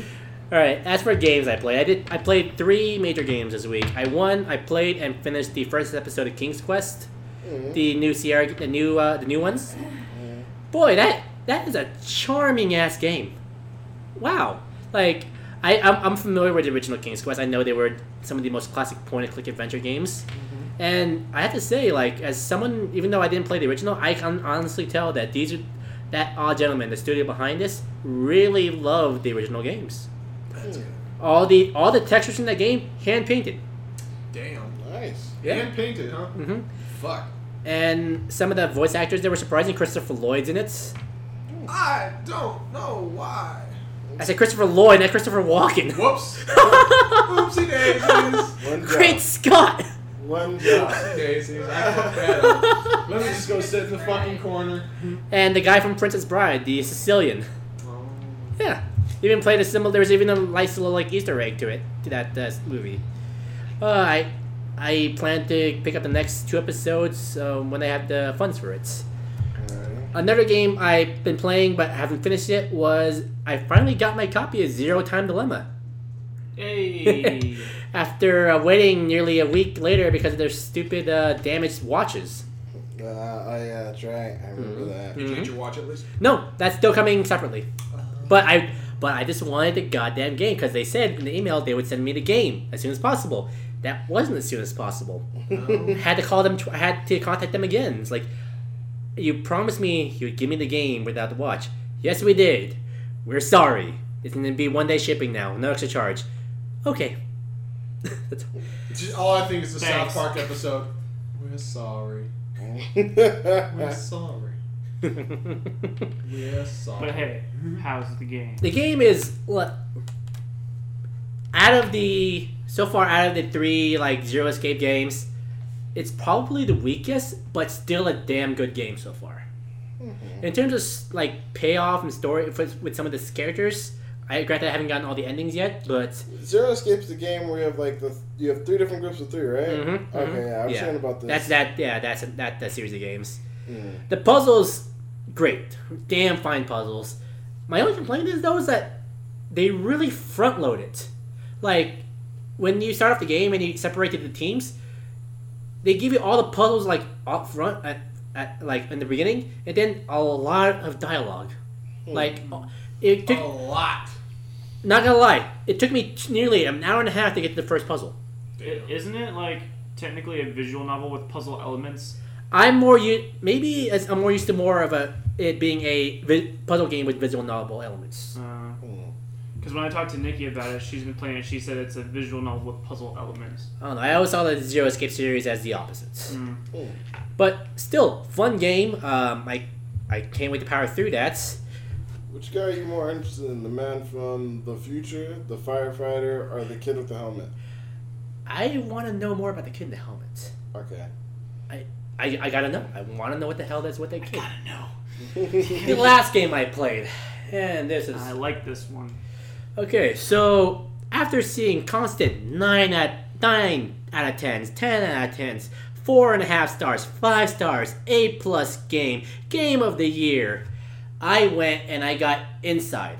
All right. As for games I played, I did. I played three major games this week. I won. I played and finished the first episode of King's Quest, Mhm. the new Sierra, the new, uh, the new ones. Boy, that that is a charming ass game. Wow. Like I, I'm, I'm familiar with the original King's Quest. I know they were some of the most classic point-and-click adventure games. And I have to say, like, as someone, even though I didn't play the original, I can honestly tell that these, are- that odd gentleman, the studio behind this, really loved the original games. That's good. All the all the textures in that game hand painted. Damn. Nice. Yeah. Hand painted, huh? Mm-hmm. Fuck. And some of the voice actors they were surprising. Christopher Lloyd's in it. I don't know why. I said Christopher Lloyd, not Christopher Walken. Whoops. (laughs) Oopsie daisies. One job. Great Scott! One job. Oopsie daisies. I fucked that. (laughs) Let me just go sit in the fucking corner. And the guy from Princess Bride, the Sicilian. Oh. Yeah, even played a symbol. There was even a nice little like Easter egg to it to that uh, movie. Uh, I I plan to pick up the next two episodes um, when I have the funds for it. another game I've been playing but haven't finished yet was I finally got my copy of Zero Time Dilemma. Hey. (laughs) After uh, waiting nearly a week later because of their stupid uh, damaged watches. Uh, oh yeah, that's right. I remember Mhm. that. Did you get your watch at least? No, that's still coming separately. But I but I just wanted the goddamn game because they said in the email they would send me the game as soon as possible. That wasn't as soon as possible. No. had to call them. Tw- I had to contact them again. It's like, you promised me you'd give me the game without the watch. Yes, we did. We're sorry. It's gonna be one day shipping now, no extra charge. Okay. (laughs) That's- Just- All I think is the Thanks. South Park episode. We're sorry. (laughs) We're sorry. We're sorry. but hey, how's the game? the game is what? Out of the so far, out of the three like Zero Escape games, it's probably the weakest, but still a damn good game so far. In terms of like payoff and story with, with some of the characters, I granted I haven't gotten all the endings yet, but Zero Escape's the game where you have like the you have three different groups of three, right? Mhm, Okay, mhm. yeah, I was Yeah. about this. that's that. Yeah, that's that that series of games. Mm. The puzzles, great, damn fine puzzles. My only complaint is though is that they really front load it. Like when you start off the game and you separate the teams, they give you all the puzzles like up front at, at like in the beginning, and then a lot of dialogue. Hmm. Like it took. a lot. Not gonna lie, it took me nearly an hour and a half to get to the first puzzle. I- Isn't it like technically a visual novel with puzzle elements? I'm more u- maybe as I'm more used to more of a it being a vi- puzzle game with visual novel elements. Because when I talked to Nikki about it, she's been playing it. She said it's a visual novel with puzzle elements. I don't know. I always saw the Zero Escape series as the opposites, Mm. but still fun game. Um, I I can't wait to power through that. Which guy are you more interested in? The man from the future, the firefighter, or the kid with the helmet? I want to know more about the kid in the helmet. Okay. I, I gotta know. I want to know what the hell that's what that kid. Gotta know. (laughs) (laughs) The last game I played, and this is I like this one. Okay, so after seeing constant nine at nine out of tens, ten out of tens, four and a half stars, five stars, A plus game, game of the year, I went and I got Inside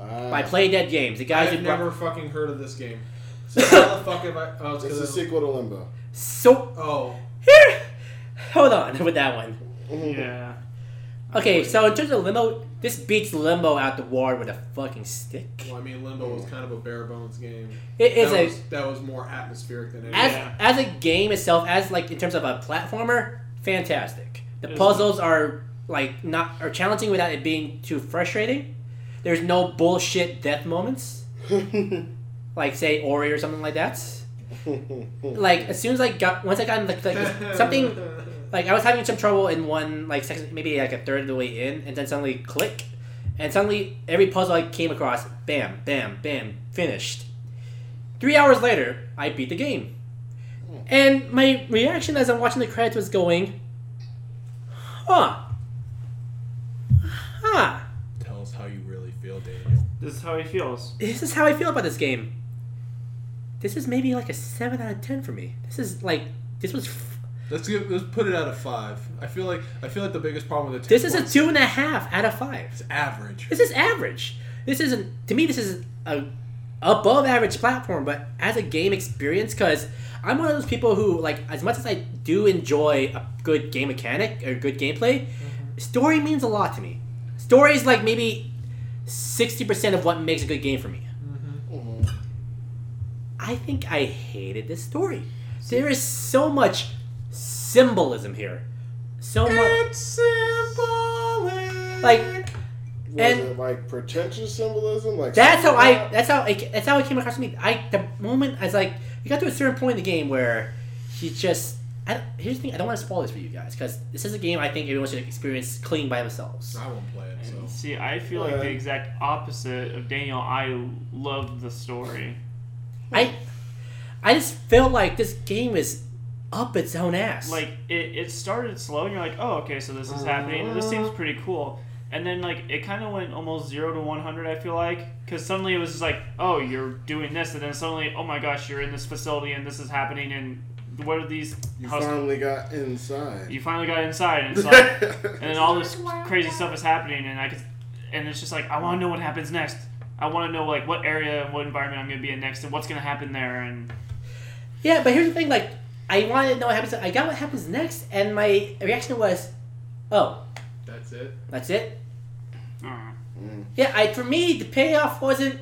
Ah, by Playdead Games. The guys I've who brought- never fucking heard of this game. (laughs) So how the fuck have I? Oh, it's It's a 'cause sequel to Limbo. so Oh, here. Hold on (laughs) with that one. Mm-hmm. Yeah. Okay, so in terms of Limbo, this beats Limbo out the water with a fucking stick. well, I mean, Limbo was kind of a bare bones game. It is that a was, that was more atmospheric than anything. as Yeah. as a game itself, as like in terms of a platformer, fantastic. The It is. puzzles are like not are challenging without it being too frustrating. There's no bullshit death moments, (laughs) like say Ori or something like that. Like as soon as I got once I got in like, like something like I was having some trouble in one like section, maybe like a third of the way in, and then suddenly click, and suddenly every puzzle I came across, bam, bam, bam, finished. Three hours later, I beat the game, and my reaction as I'm watching the credits was going, huh, huh. Tell us how you really feel, Daniel. This is how he feels. This is how I feel about this game. This is maybe like a seven out of ten for me. This is like this was. Let's give. Let's put it out of five. I feel like. I feel like the biggest problem with the this is a two and a half out of five. It's average. This is average. This isn't to me. This is a above average platform, but as a game experience, because I'm one of those people who like as much as I do enjoy a good game mechanic or good gameplay, mm-hmm. story means a lot to me. Story is like maybe sixty percent of what makes a good game for me. Mm-hmm. I think I hated this story. There is so much symbolism here. So much. symbolic. Like, Was And- it like pretentious symbolism? Like That's how I. That's how. It, that's how it came across to me. I the moment I was like, you got to a certain point in the game where he just. I, here's the thing. I don't want to spoil this for you guys because this is a game I think everyone should experience clean by themselves. I won't play it. So. See, I feel like the exact opposite of Daniel. I love the story. I. I just felt like this game is up its own ass. Like it, it started slow, and you're like, oh, okay, so this is happening. This seems pretty cool. And then like it kind of went almost zero to one hundred. I feel like because suddenly it was just like, oh, you're doing this, and then suddenly, oh my gosh, you're in this facility, and this is happening, and what are these? You hus- finally got inside. you finally got inside, and it's like, (laughs) and then all this crazy stuff is happening, and I could, and it's just like I want to know what happens next. I want to know like what area and what environment I'm gonna be in next, and what's gonna happen there, and Yeah, but here's the thing. Like, I wanted to know what happens. I got what happens next, and my reaction was, "Oh, That's it. that's it." uh, Yeah, I for me the payoff wasn't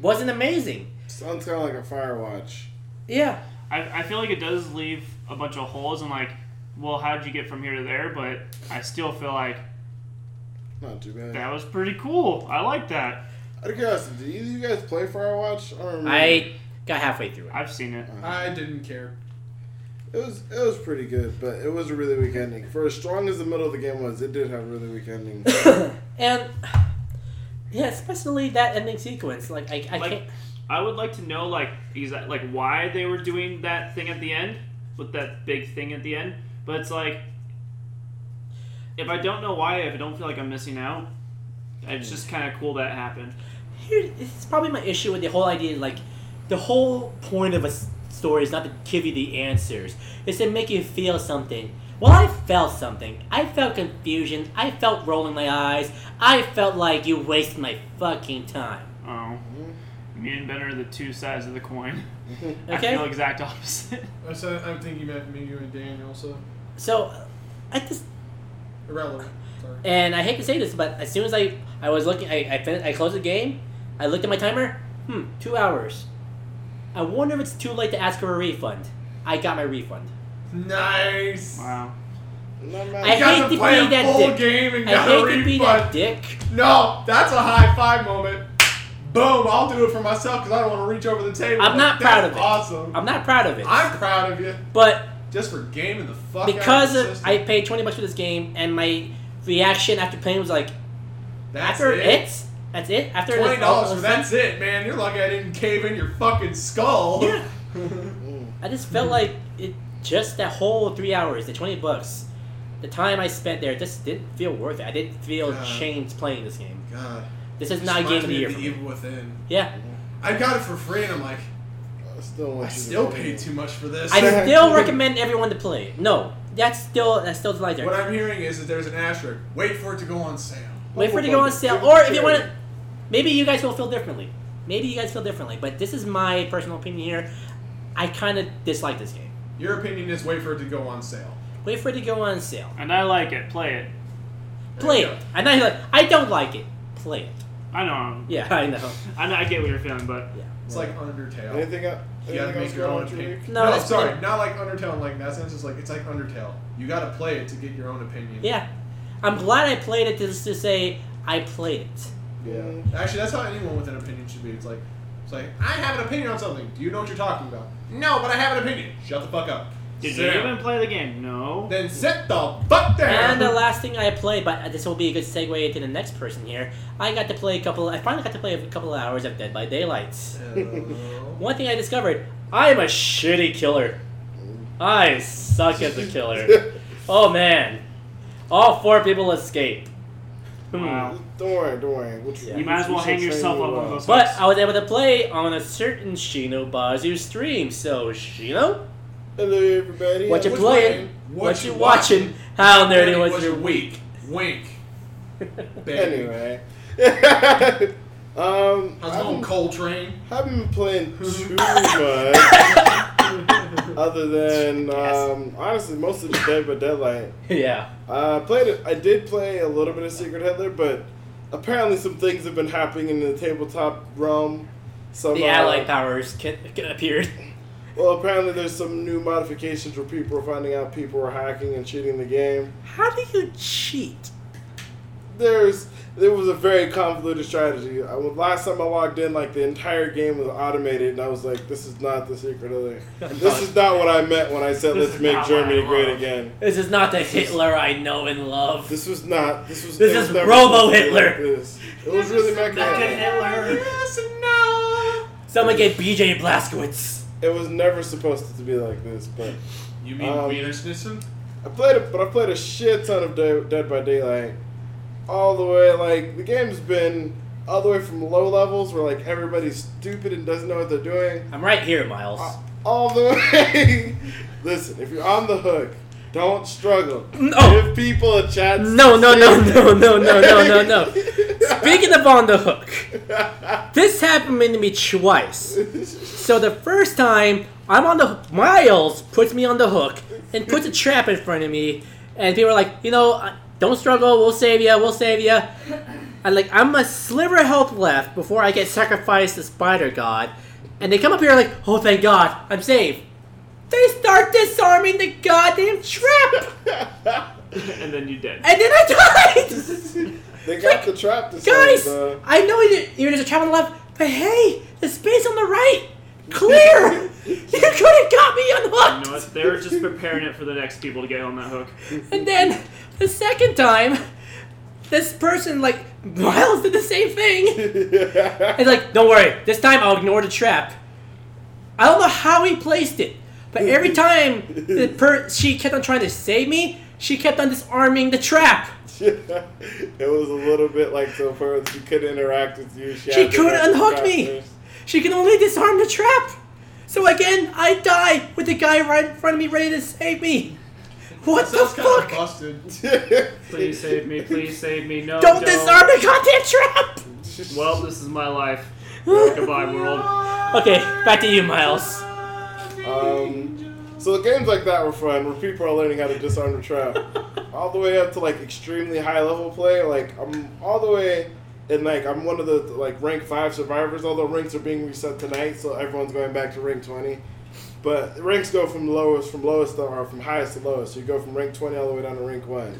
wasn't amazing. Sounds kind of like a Firewatch. Yeah, I I feel like it does leave a bunch of holes, and like, well, how did you get from here to there? But I still feel like Not too bad. that was pretty cool. I like that. Out of curiosity, did either of you guys play Firewatch? I. I got halfway through it. I've seen it. I didn't care. It was it was pretty good, but it was a really weak ending. For as strong as the middle of the game was, it did have a really weak ending. (coughs) and yeah, especially that ending sequence. Like I, I Like- can't. I would like to know like exact like why they were doing that thing at the end with that big thing at the end. But it's like if I don't know why, if I don't feel like I'm missing out, it's just kind of cool that happened. Here, this is probably my issue with the whole idea. Like, the whole point of a s- story is not to give you the answers; it's to make you feel something. Well, I felt something. I felt confusion. I felt rolling my eyes. I felt like you wasted my fucking time. Oh, me and Ben are the two sides of the coin. (laughs) I Okay. feel exact opposite. (laughs) I said I think you meant me, you and Daniel. So So, I just irrelevant. Sorry. and I hate to say this, but as soon as I I was looking, I I, fin- I closed the game. I looked at my timer. Hmm, two hours. I wonder if it's too late to ask for a refund. I got my refund. Nice. wow. I You got hate to to play be a that full dick. game and I got hate a to be that dick. No, that's a high five moment. Boom! I'll do it for myself because I don't want to reach over the table. I'm not proud that's of it. Awesome. I'm not proud of it. I'm proud of you but just for gaming the fuck because out of the of, system. I paid 20 bucks for this game, and my reaction after playing was like, That's after it. it, that's it. After Twenty dollars for that's it, man. You're lucky I didn't cave in your fucking skull. Yeah. (laughs) I just felt like it. Just that whole three hours, the 20 bucks, the time I spent there, just didn't feel worth it. I didn't feel Yeah. changed playing this game. God. This is This not a game of the year. For the me. Evil Within. Yeah, I got it for free, and I'm like, I still want I you still to paid too much for this. I still recommend everyone to play. it. No, that's still that's still lies there. what I'm hearing is that there's an asterisk. Wait for it to go on sale. Wait for it to go on sale, or if you want to, maybe you guys will feel differently. Maybe you guys feel differently, but this is my personal opinion here. I kind of dislike this game. Your opinion is wait for it to go on sale. Wait for it to go on sale. And I like it. Play it. Play you it. I like I don't like it. Play it. I know. Yeah, I know. I know. I get what you're feeling, but yeah. It's like Undertale. Anything, else? You gotta anything make else your going own on with opinion. No, No, sorry, pretty- not like Undertale in like that sense. It's like it's like Undertale. You gotta play it to get your own opinion. Yeah, I'm glad I played it just to say I played it. Yeah. Actually, that's how anyone with an opinion should be. It's like, it's like I have an opinion on something. Do you know what you're talking about? No, but I have an opinion. Shut the fuck up. did Sit you down. even play the game? No. Then sit the fuck down. And the last thing I played, but this will be a good segue into the next person here. I got to play a couple. I finally got to play a couple of hours of Dead by Daylight. One thing I discovered: I am a shitty killer. I suck as a killer. (laughs) Oh man, all four people escape. Wow. Don't worry, don't worry. We'll Yeah. You might as well hang yourself up on well. those But. I was able to play on a certain Shino Bazu stream. So Shino, Hello, everybody. what you Which playing? What, What you you watching? watching? How nerdy What's was your week? week? Wink. (laughs) Baby. Anyway. (laughs) um, How's I it going, haven't, Coltrane? haven't been playing (laughs) too much. (laughs) Other than, um, honestly, most of the Dead by Deadlight. yeah. Uh, played it. I did play a little bit of Secret Hitler, but apparently some things have been happening in the tabletop realm. Some, The uh, allied powers can, can appeared. Well, apparently there's some new modifications where people are finding out people are hacking and cheating the game. How do you cheat? There's there was a very convoluted strategy. I, well, last time I logged in, like the entire game was automated, and I was like, "This is not the Secret Hitler. (laughs) This is not what I meant when I said This let's make Germany great again." This is not the Hitler I know and love. This was not. This was. This it was is never Robo supposed to be Hitler. like this. It was really mechanistic. Hitler. Yes and no. Someone get BJ Blazkowicz. It was never supposed to be like this, but You mean Um, Wiener Schnitzel? I played it, but I played a shit ton of Dead by Daylight, all the way. Like the game's been all the way from low levels where like everybody's stupid and doesn't know what they're doing, I'm right here, Miles. uh, all the way. (laughs) Listen, if you're on the hook, don't struggle. No. Give people a chance. No, to no, no, no, no, no, no, no, no. (laughs) Speaking of on the hook, (laughs) this happened to me twice. So the first time I'm on the Miles puts me on the hook and puts a trap in front of me, and people are like, you know, uh, don't struggle, we'll save you, we'll save you. And like I'm a sliver of health left before I get sacrificed to Spider God, and they come up here like, oh thank God, I'm safe. They start disarming the goddamn trap, (laughs) and then you did. and then I died. (laughs) They got the trap to Guys, save, uh, I know you, you there's a trap on the left, but hey, the space on the right, clear. (laughs) you could have got me You unhooked. know what? They were just preparing it for the next people to get on that hook. And then the second time, this person like Miles did the same thing. (laughs) It's like, don't worry, this time I'll ignore the trap. I don't know how he placed it, but every (laughs) time the per- she kept on trying to save me, she kept on disarming the trap. (laughs) it was a little bit like so far she couldn't interact with you. She, She couldn't unhook me. first. She can only disarm the trap. So again, I die with the guy right in front of me ready to save me. What the Sounds kind of fuck? busted. (laughs) Please save me. Please save me. No. Don't disarm the goddamn trap! Well, this is my life. (laughs) Goodbye, world. Okay, back to you, Miles. Um, so the games like that were fun, where people are learning how to disarm the trap. (laughs) all the way up to like extremely high level play. Like I'm all the way and like I'm one of the like rank five survivors. Although ranks are being reset tonight, so everyone's going back to rank twenty. But ranks go from lowest from lowest to, or from highest to lowest. So you go from rank twenty all the way down to rank one.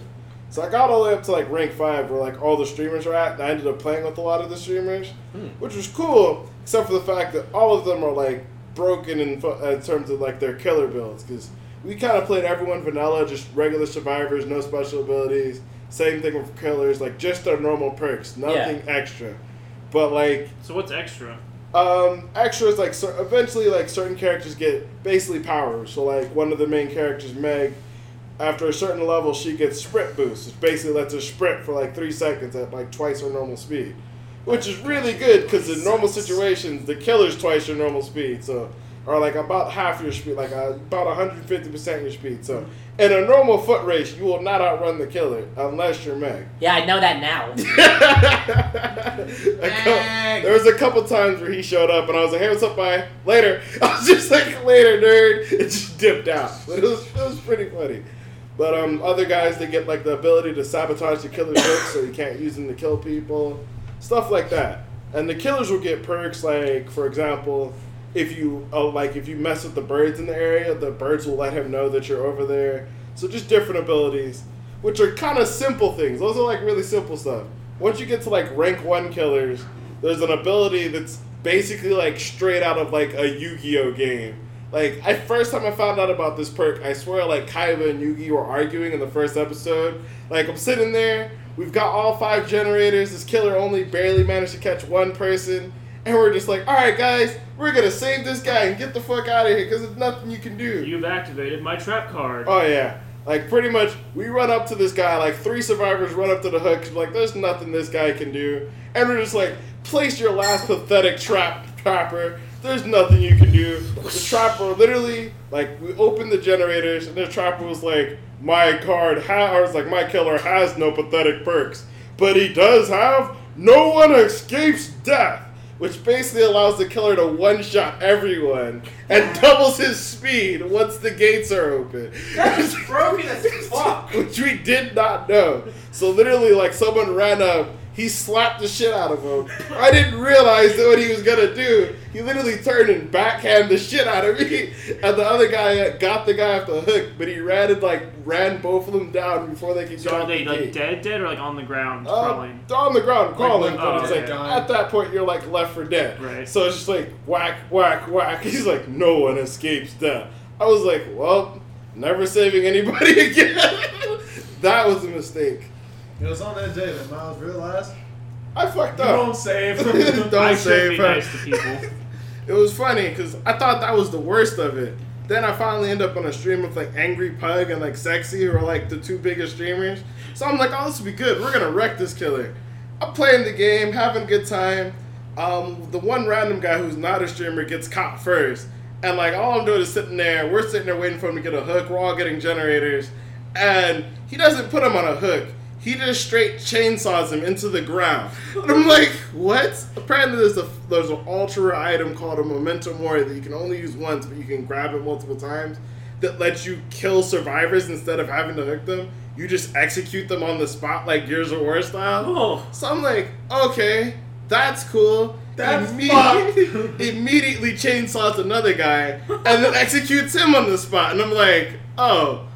So I got all the way up to like rank five, where like all the streamers are at, and I ended up playing with a lot of the streamers, hmm. which was cool, except for the fact that all of them are like broken in, in terms of like their killer builds, because we kind of played everyone vanilla, just regular survivors, no special abilities. Same thing with killers, like just their normal perks, nothing extra. But like So what's extra? Um, extras like cer- eventually like certain characters get basically powers. So like one of the main characters, Meg, after a certain level, she gets sprint boost. which basically lets her sprint for like three seconds at like twice her normal speed, which is really good because in normal situations, the killer's twice your normal speed. So or like about half your speed, like uh, about 150 percent your speed. So in a normal foot race, you will not outrun the killer unless you're Meg. Yeah, I know that now. (laughs) A cou- there was a couple times where he showed up and I was like, "Hey, what's up, bye? Later." (laughs) I was just like, "Later, nerd." (laughs) It just dipped out. But it was it was pretty funny. But um, other guys they get like the ability to sabotage the killer's hooks, so you can't use them to kill people, stuff like that. And the killers will get perks like, for example, if you oh, like if you mess with the birds in the area, the birds will let him know that you're over there. So just different abilities, which are kind of simple things. Those are like really simple stuff. Once you get to like rank one killers, there's an ability that's basically like straight out of like a Yu-Gi-Oh game. Like I first time I found out about this perk, I swear like Kaiba and Yugi were arguing in the first episode. Like I'm sitting there, we've got all five generators. This killer only barely managed to catch one person, and we're just like, all right, guys, we're gonna save this guy and get the fuck out of here because there's nothing you can do. You've activated my trap card. Oh yeah. Like pretty much we run up to this guy, like three survivors run up to the hook, like there's nothing this guy can do. And we're just like, place your last pathetic trap trapper. There's nothing you can do. The trapper literally like we opened the generators and the trapper was like, My card ha or it's like my killer has no pathetic perks. But he does have no one escapes death. Which basically allows the killer to one shot everyone and (laughs) doubles his speed once the gates are open. That's (laughs) broken as fuck. Which we did not know. So literally, like someone ran up, he slapped the shit out of him. I didn't realize that what he was gonna do. He literally turned and backhand the shit out of me, and the other guy got the guy off the hook, but he ran and like ran both of them down before they could So get are they the like gate. dead, dead, or like on the ground Uh, crawling? they're on the ground crawling, like, but it's oh, like yeah. at that point you're like left for dead. Right. So it's just like whack, whack, whack. (laughs) He's like, no one escapes death. I was like, well, never saving anybody (laughs) again. (laughs) that was a mistake. It was on that day that Miles realized I fucked up. don't save. (laughs) Don't I save be her. nice to people. (laughs) It was funny because I thought that was the worst of it. Then I finally end up on a stream with like Angry Pug and like Sexy, who are like the two biggest streamers. So I'm like, oh, this will be good. We're gonna wreck this killer. I'm playing the game, having a good time. Um, the one random guy who's not a streamer gets caught first, and like all I'm doing is sitting there. We're sitting there waiting for him to get a hook. We're all getting generators, and he doesn't put him on a hook. He just straight chainsaws him into the ground. And I'm like, what? Apparently, there's a there's an ultra item called a memento mori that you can only use once, but you can grab it multiple times. That lets you kill survivors instead of having to hook them. You just execute them on the spot like Gears of War style. Oh. So I'm like, okay, that's cool. That's Immedi- (laughs) immediately chainsaws another guy and then executes him on the spot. And I'm like, oh,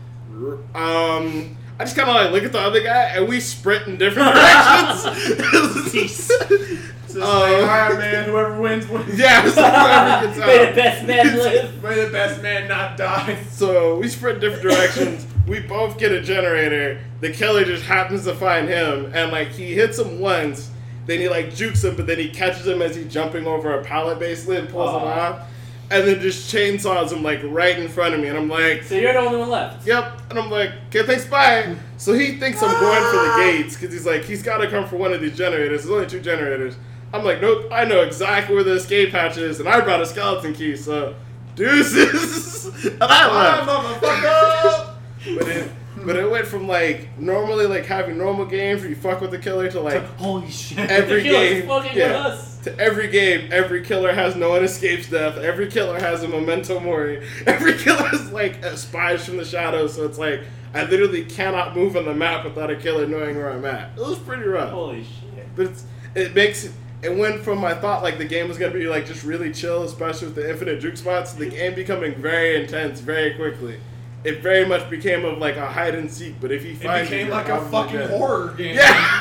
um, I just kind of like look at the other guy and we sprint in different directions. (laughs) Peace. It's (laughs) just Uh, like, all right, man. Whoever wins, wins. (laughs) yeah, it's like whoever gets May the best man live. May the best man not die. So we sprint different directions. We both get a generator. The killer just happens to find him, and like he hits him once. Then he like jukes him, but then he catches him as he's jumping over a pallet basically and pulls him off, and then just chainsaws him like right in front of me. And I'm like, So you're the only one left. Yep. And I'm like, okay, thanks, bye. So he thinks I'm going for the gates because he's like, he's got to come for one of these generators. There's only two generators. I'm like, nope, I know exactly where the escape hatch is, and I brought a skeleton key, so deuces. (laughs) and I Ah, left. motherfucker! (laughs) But it, but it went from like normally like having normal games where you fuck with the killer to like (laughs) Holy shit. every The game. fucking yeah. with us. To every game, every killer has no one escapes death. Every killer has a memento mori. (laughs) Every killer is like uh, spies from the shadows. So it's like I literally cannot move on the map without a killer knowing where I'm at. It was pretty rough, Holy shit. but it's it makes it went from I thought like the game was gonna be like just really chill, especially with the infinite juke spots, to the game becoming very intense very quickly. It very much became of like a hide and seek, but if he finds you, became you're like a fucking dead. horror game. Yeah, (laughs)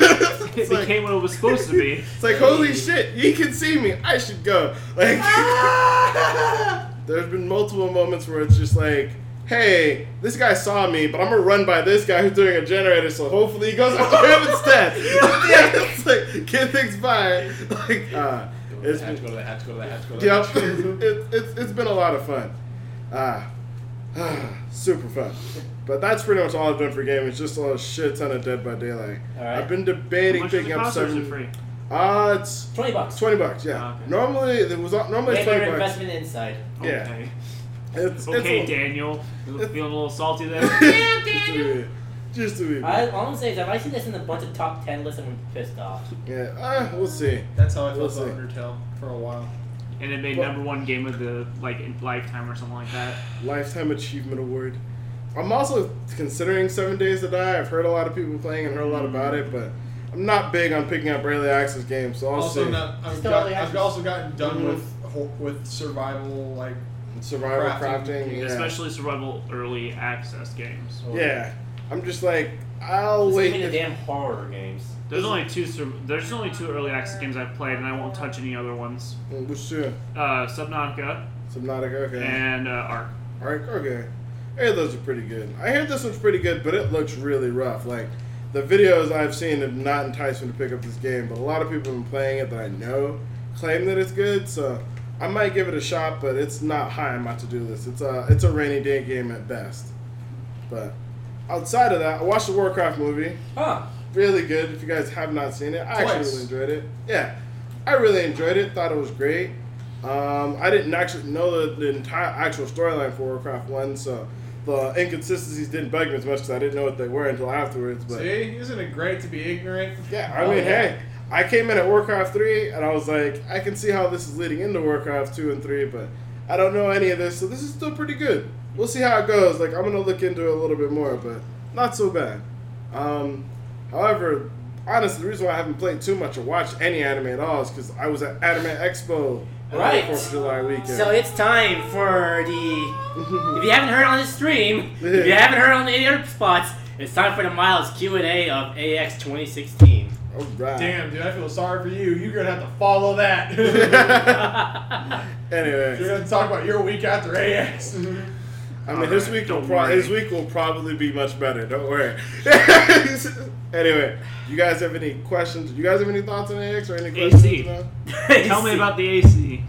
It like, became what it was supposed to be. (laughs) it's like holy shit, he can see me. I should go. Like (laughs) there's been multiple moments where it's just like, hey, this guy saw me, but I'm gonna run by this guy who's doing a generator, so hopefully he goes after him instead. yeah, it's like get things by. Like uh, it's Hatch, been, go to the hatch, go to the hatch, go to the yep, it, it's it's been a lot of fun. Ah, (sighs) super fun. But that's pretty much all I've done for gaming. It's just a shit ton of Dead by Daylight. Alright. I've been debating much does it picking up cost or seven. free? Uh, it's 20 bucks. twenty bucks. Yeah. Ah, okay. Normally it was normally it's Make twenty your bucks. investment inside. Yeah. Okay. It's, Okay, it's a- Daniel. You Feeling a little salty there? (laughs) just a bit. Just a bit. I, all I'm saying is, if I see this in a bunch of top 10 lists, I'm pissed off. Yeah, uh, we'll see. That's how I We'll felt about see. Undertale for a while. And it made Well- number one game of the like in lifetime or something like that. Lifetime Achievement Award. I'm also considering Seven Days to Die. I've heard a lot of people playing and heard a lot about it, but I'm not big on picking up early access games, so I'll also, see. not, I've, got, I've also gotten done Mhm. with with survival like Survival crafting crafting, yeah. Especially survival early access games. yeah. I'm just like, I'll Just wait. give me the damn horror games. There's only two. Sur- there's only two early access games I've played, and I won't touch any other ones. Which two? Uh, Subnautica Subnautica, okay. and uh, Ark. Alright, okay. Hey, those are pretty good. I hear this one's pretty good, but it looks really rough. Like, the videos I've seen have not enticed me to pick up this game, but a lot of people have been playing it that I know claim that it's good, so I might give it a shot, but it's not high on my to do list. It's a, it's a rainy day game at best. But outside of that, I watched the Warcraft movie. Huh. Really good. If you guys have not seen it, I actually really enjoyed it. Yeah, I really enjoyed it. Thought it was great. Um, I didn't actually know the, the entire actual storyline for Warcraft One, so the inconsistencies didn't bug me as much because I didn't know what they were until afterwards. But See, isn't it great to be ignorant? yeah, I Oh, mean, yeah. hey, I came in at Warcraft Three and I was like, I can see how this is leading into Warcraft Two and Three, but I don't know any of this, so this is still pretty good. We'll see how it goes. Like I'm gonna look into it a little bit more, but not so bad. Um, however, honestly, the reason why I haven't played too much or watched any anime at all is because I was at Anime Expo on Right. the Fourth of July weekend. So it's time for the. (laughs) If you haven't heard on the stream, if you (laughs) haven't heard on any other spots, it's time for the Miles Q and A of AX 2016. all right. Damn, dude, I feel sorry for you. You're gonna have to follow that. (laughs) Anyway, You're gonna talk about your week after AX. I mean, his week will pro- his week will probably be much better. Don't worry. (laughs) anyway, you guys have any questions? Do you guys have any thoughts on AX or any questions? AC. (laughs) about- Tell (laughs) me about the AC.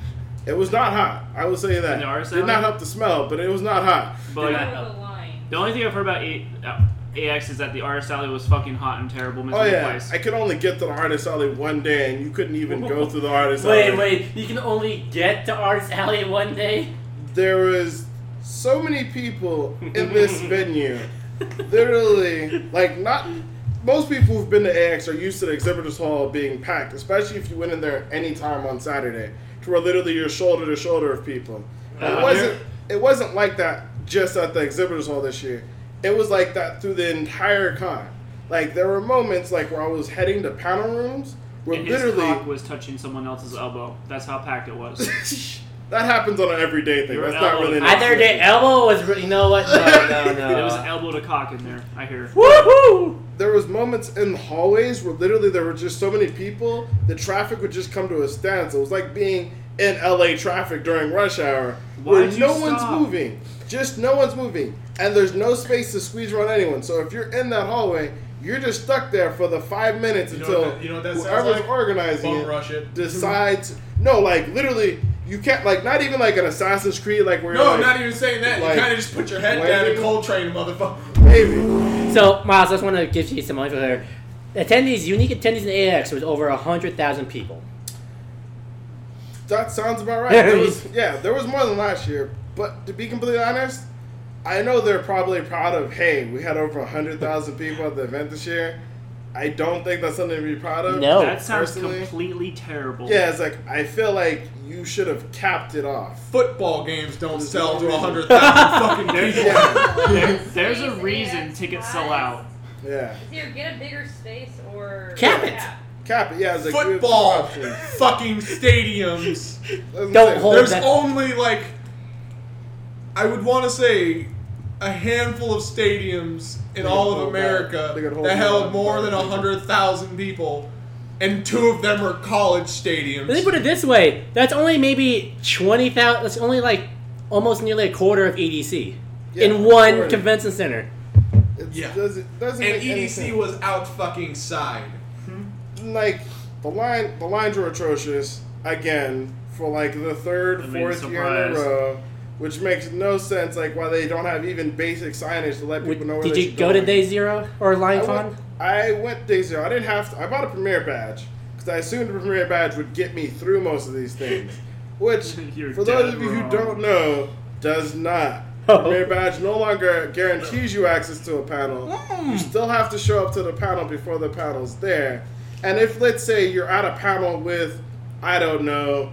It was not hot. I will say that. And the RSI? Did not help the smell, but it was not hot. But Yeah. the line. the only thing I've heard about A- uh, AX is that the artist alley was fucking hot and terrible, Oh yeah, place. I could only get to the artist alley one day, and you couldn't even go through the artist Wait, alley. wait. Wait, you can only get to Arts Alley one day. There was so many people in this (laughs) venue. Literally, like not most people who've been to AX are used to the exhibitors hall being packed, especially if you went in there any time on Saturday, to where literally you're shoulder to shoulder of people. Uh, it wasn't. It wasn't like that just at the exhibitors hall this year. It was like that through the entire con. Like there were moments like where I was heading to panel rooms where and literally was touching someone else's elbow. That's how packed it was. (laughs) that happens on an everyday thing. Your That's not elbow- really. an Either the exhibit. elbow was, re- you know what? No, no, (laughs) no. There was elbow to cock in there. I hear. Woohoo! there was moments in the hallways where literally there were just so many people the traffic would just come to a standstill. It was like being in LA traffic during rush hour where Why'd you no one's stop? moving. Just no one's moving. And there's no space to squeeze around anyone. So if you're in that hallway, you're just stuck there for the five minutes You know until what that- you know what that sounds whoever's like? organizing Bum it rush it. decides. No, like literally, you can't like not even like an Assassin's Creed like where No, you're like, not even saying that. like, you kind of just put your head waiting. down and cold train, motherfucker. maybe. So, Miles, I just want to give you some info there. Attendees, unique attendees in AX was over 100,000 people. That sounds about right. (laughs) There was, yeah, there was more than last year. But to be completely honest, I know they're probably proud of. Hey, we had over hundred thousand people at the event this year. I don't think that's something to be proud of. No. That sounds personally- completely terrible. Yeah, it's like I feel like you should have capped it off. Football games don't sell to (laughs) 100,000 fucking people. Yeah, There, (laughs) there's a reason tickets sell out. yeah. It's either get a bigger space or Cap it. Cap it. Yeah, it's like we have two Football options. fucking stadiums. (laughs) Don't what hold saying. There's that- only like I would want to say a handful of stadiums in all of America that- they could hold that held more than hundred thousand people, and two of them are college stadiums. Let me put it this way: that's only maybe twenty thousand. That's only like almost nearly a quarter of EDC Yeah, in one quarter. convention center. It's, Yeah. doesn't, doesn't and make any EDC sense. was out fucking side. Hmm? like the line the lines were atrocious again for like the third I mean, fourth year in a row which makes no sense like why they don't have even basic signage to let people know where Did they you should go to. Day Zero or I LineCon? went, I went day zero. I didn't have to. I bought a premiere badge because I assumed the premiere badge would get me through most of these things. (laughs) Which, for those of you wrong. who don't know, does not. (laughs) Oh. Premiere badge no longer guarantees you access to a panel. You hmm. still have to show up to the panel before the panel's there. And if, let's say, you're at a panel with, I don't know,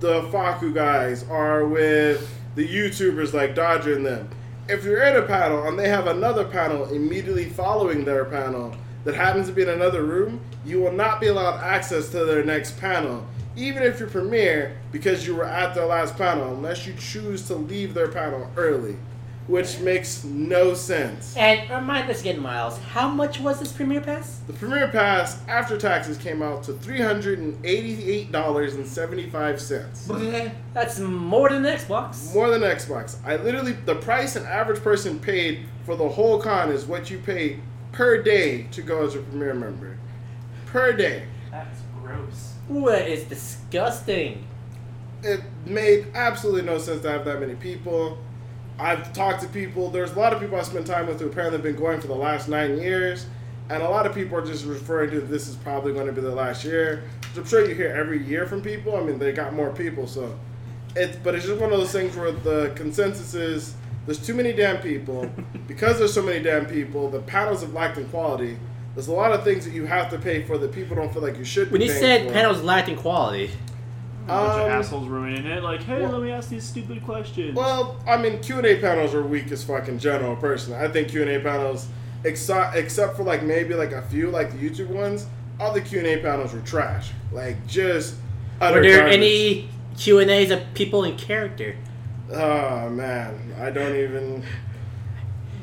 the Faku guys or with the YouTubers like Dodger and them. If you're in a panel and they have another panel immediately following their panel that happens to be in another room, you will not be allowed access to their next panel, even if you're premiere, because you were at their last panel, unless you choose to leave their panel early, which makes no sense. And remind us again, Miles, how much was this premiere pass? The premiere pass after taxes came out to three hundred and eighty-eight dollars and seventy-five cents. That's more than Xbox. More than Xbox. I literally the price an average person paid for the whole con is what you pay per day to go as a premiere member. Per day. That's gross. Ooh, that is disgusting. It made absolutely no sense to have that many people. I've talked to people. There's a lot of people I spent time with who apparently have been going for the last nine years, and a lot of people are just referring to this is probably going to be the last year. Which I'm sure you hear every year from people. I mean, they got more people, so it's. But it's just one of those things where the consensus is there's too many damn people. (laughs) because there's so many damn people, the panels have lacked in quality. There's a lot of things that you have to pay for that people don't feel like you should. be When you said for. panels lacked in quality, A bunch of Um, assholes ruining it. Like, hey, well- let me ask these stupid questions. Well, I mean, Q and A panels are weak as fucking general. Personally, I think Q and A panels, except except for like maybe like a few like the YouTube ones, all the Q and A panels were trash. Like just. utter were there garbage. any Q and A's of people in character? Oh man, I don't even.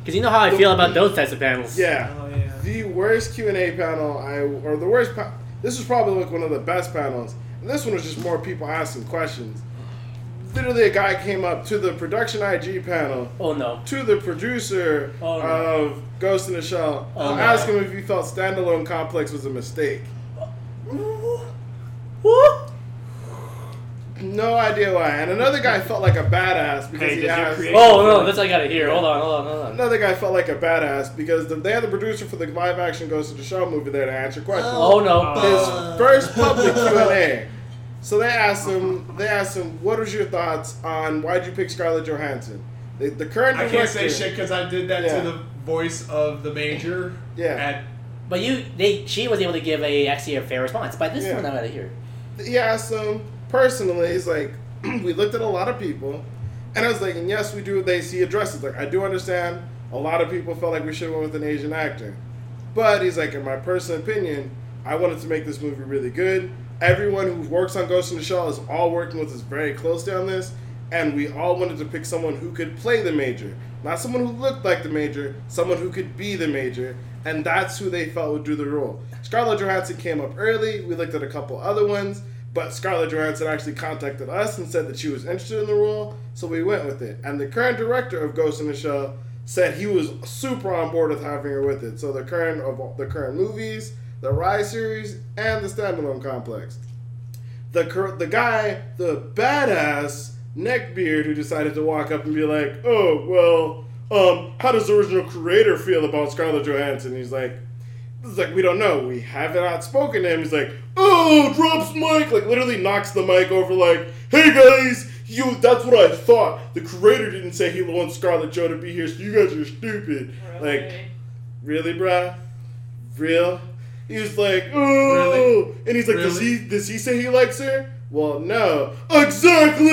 Because you know how I feel about those types of panels. Yeah. Oh, yeah. The worst Q and A panel I or the worst. Pa- this was probably like one of the best panels. And this one was just more people asking questions. Literally, a guy came up to the production IG panel Oh no. to the producer Oh, no. of Ghost in the Shell, Oh, no. ask him if he felt standalone complex was a mistake. Woo! No idea why. And another guy felt like a badass because Hey, he asked. Oh no, that's I gotta hear. Hold on, hold on, hold on. Another guy felt like a badass because the, they had the producer for the live action Ghost of the Shell movie there to answer questions. Oh no. His uh. first public (laughs) Q and A. So they asked him. They asked him, "What was your thoughts on why'd you pick Scarlett Johansson?" The, the current I can't say shit because I did that Yeah. to the voice of the major. Yeah. At But you, they, she was able to give a actually a fair response. But this Yeah. one I gotta hear. he asked him personally. He's like, (clears throat) we looked at a lot of people, and I was like, and yes, we do. They see addresses. Like, I do understand. A lot of people felt like we should have went with an Asian actor, but he's like, in my personal opinion, I wanted to make this movie really good. Everyone who works on Ghost in the Shell is all working with us very closely on this, and we all wanted to pick someone who could play the major, not someone who looked like the major, someone who could be the major, and that's who they felt would do the role. Scarlett Johansson came up early. We looked at a couple other ones, but Scarlett Johansson actually contacted us and said that she was interested in the role, so we went with it. And the current director of Ghost in the Shell said he was super on board with having her with it. So the current of the current movies, the Rise series, and the standalone complex. The cur- the guy, the badass neckbeard who decided to walk up and be like, "Oh well, um, how does the original creator feel about Scarlett Johansson?" He's like, "It's like we don't know. We haven't outspoken him." He's like, "Oh, drops mic!" Like literally knocks the mic over. Like, "Hey guys, you. That's what I thought. The creator didn't say he wants Scarlett Jo to be here, so you guys are stupid." Like, really, bruh? Real? He was like, oh, Really? and he's like, does he does he say he likes her? Well, no, exactly.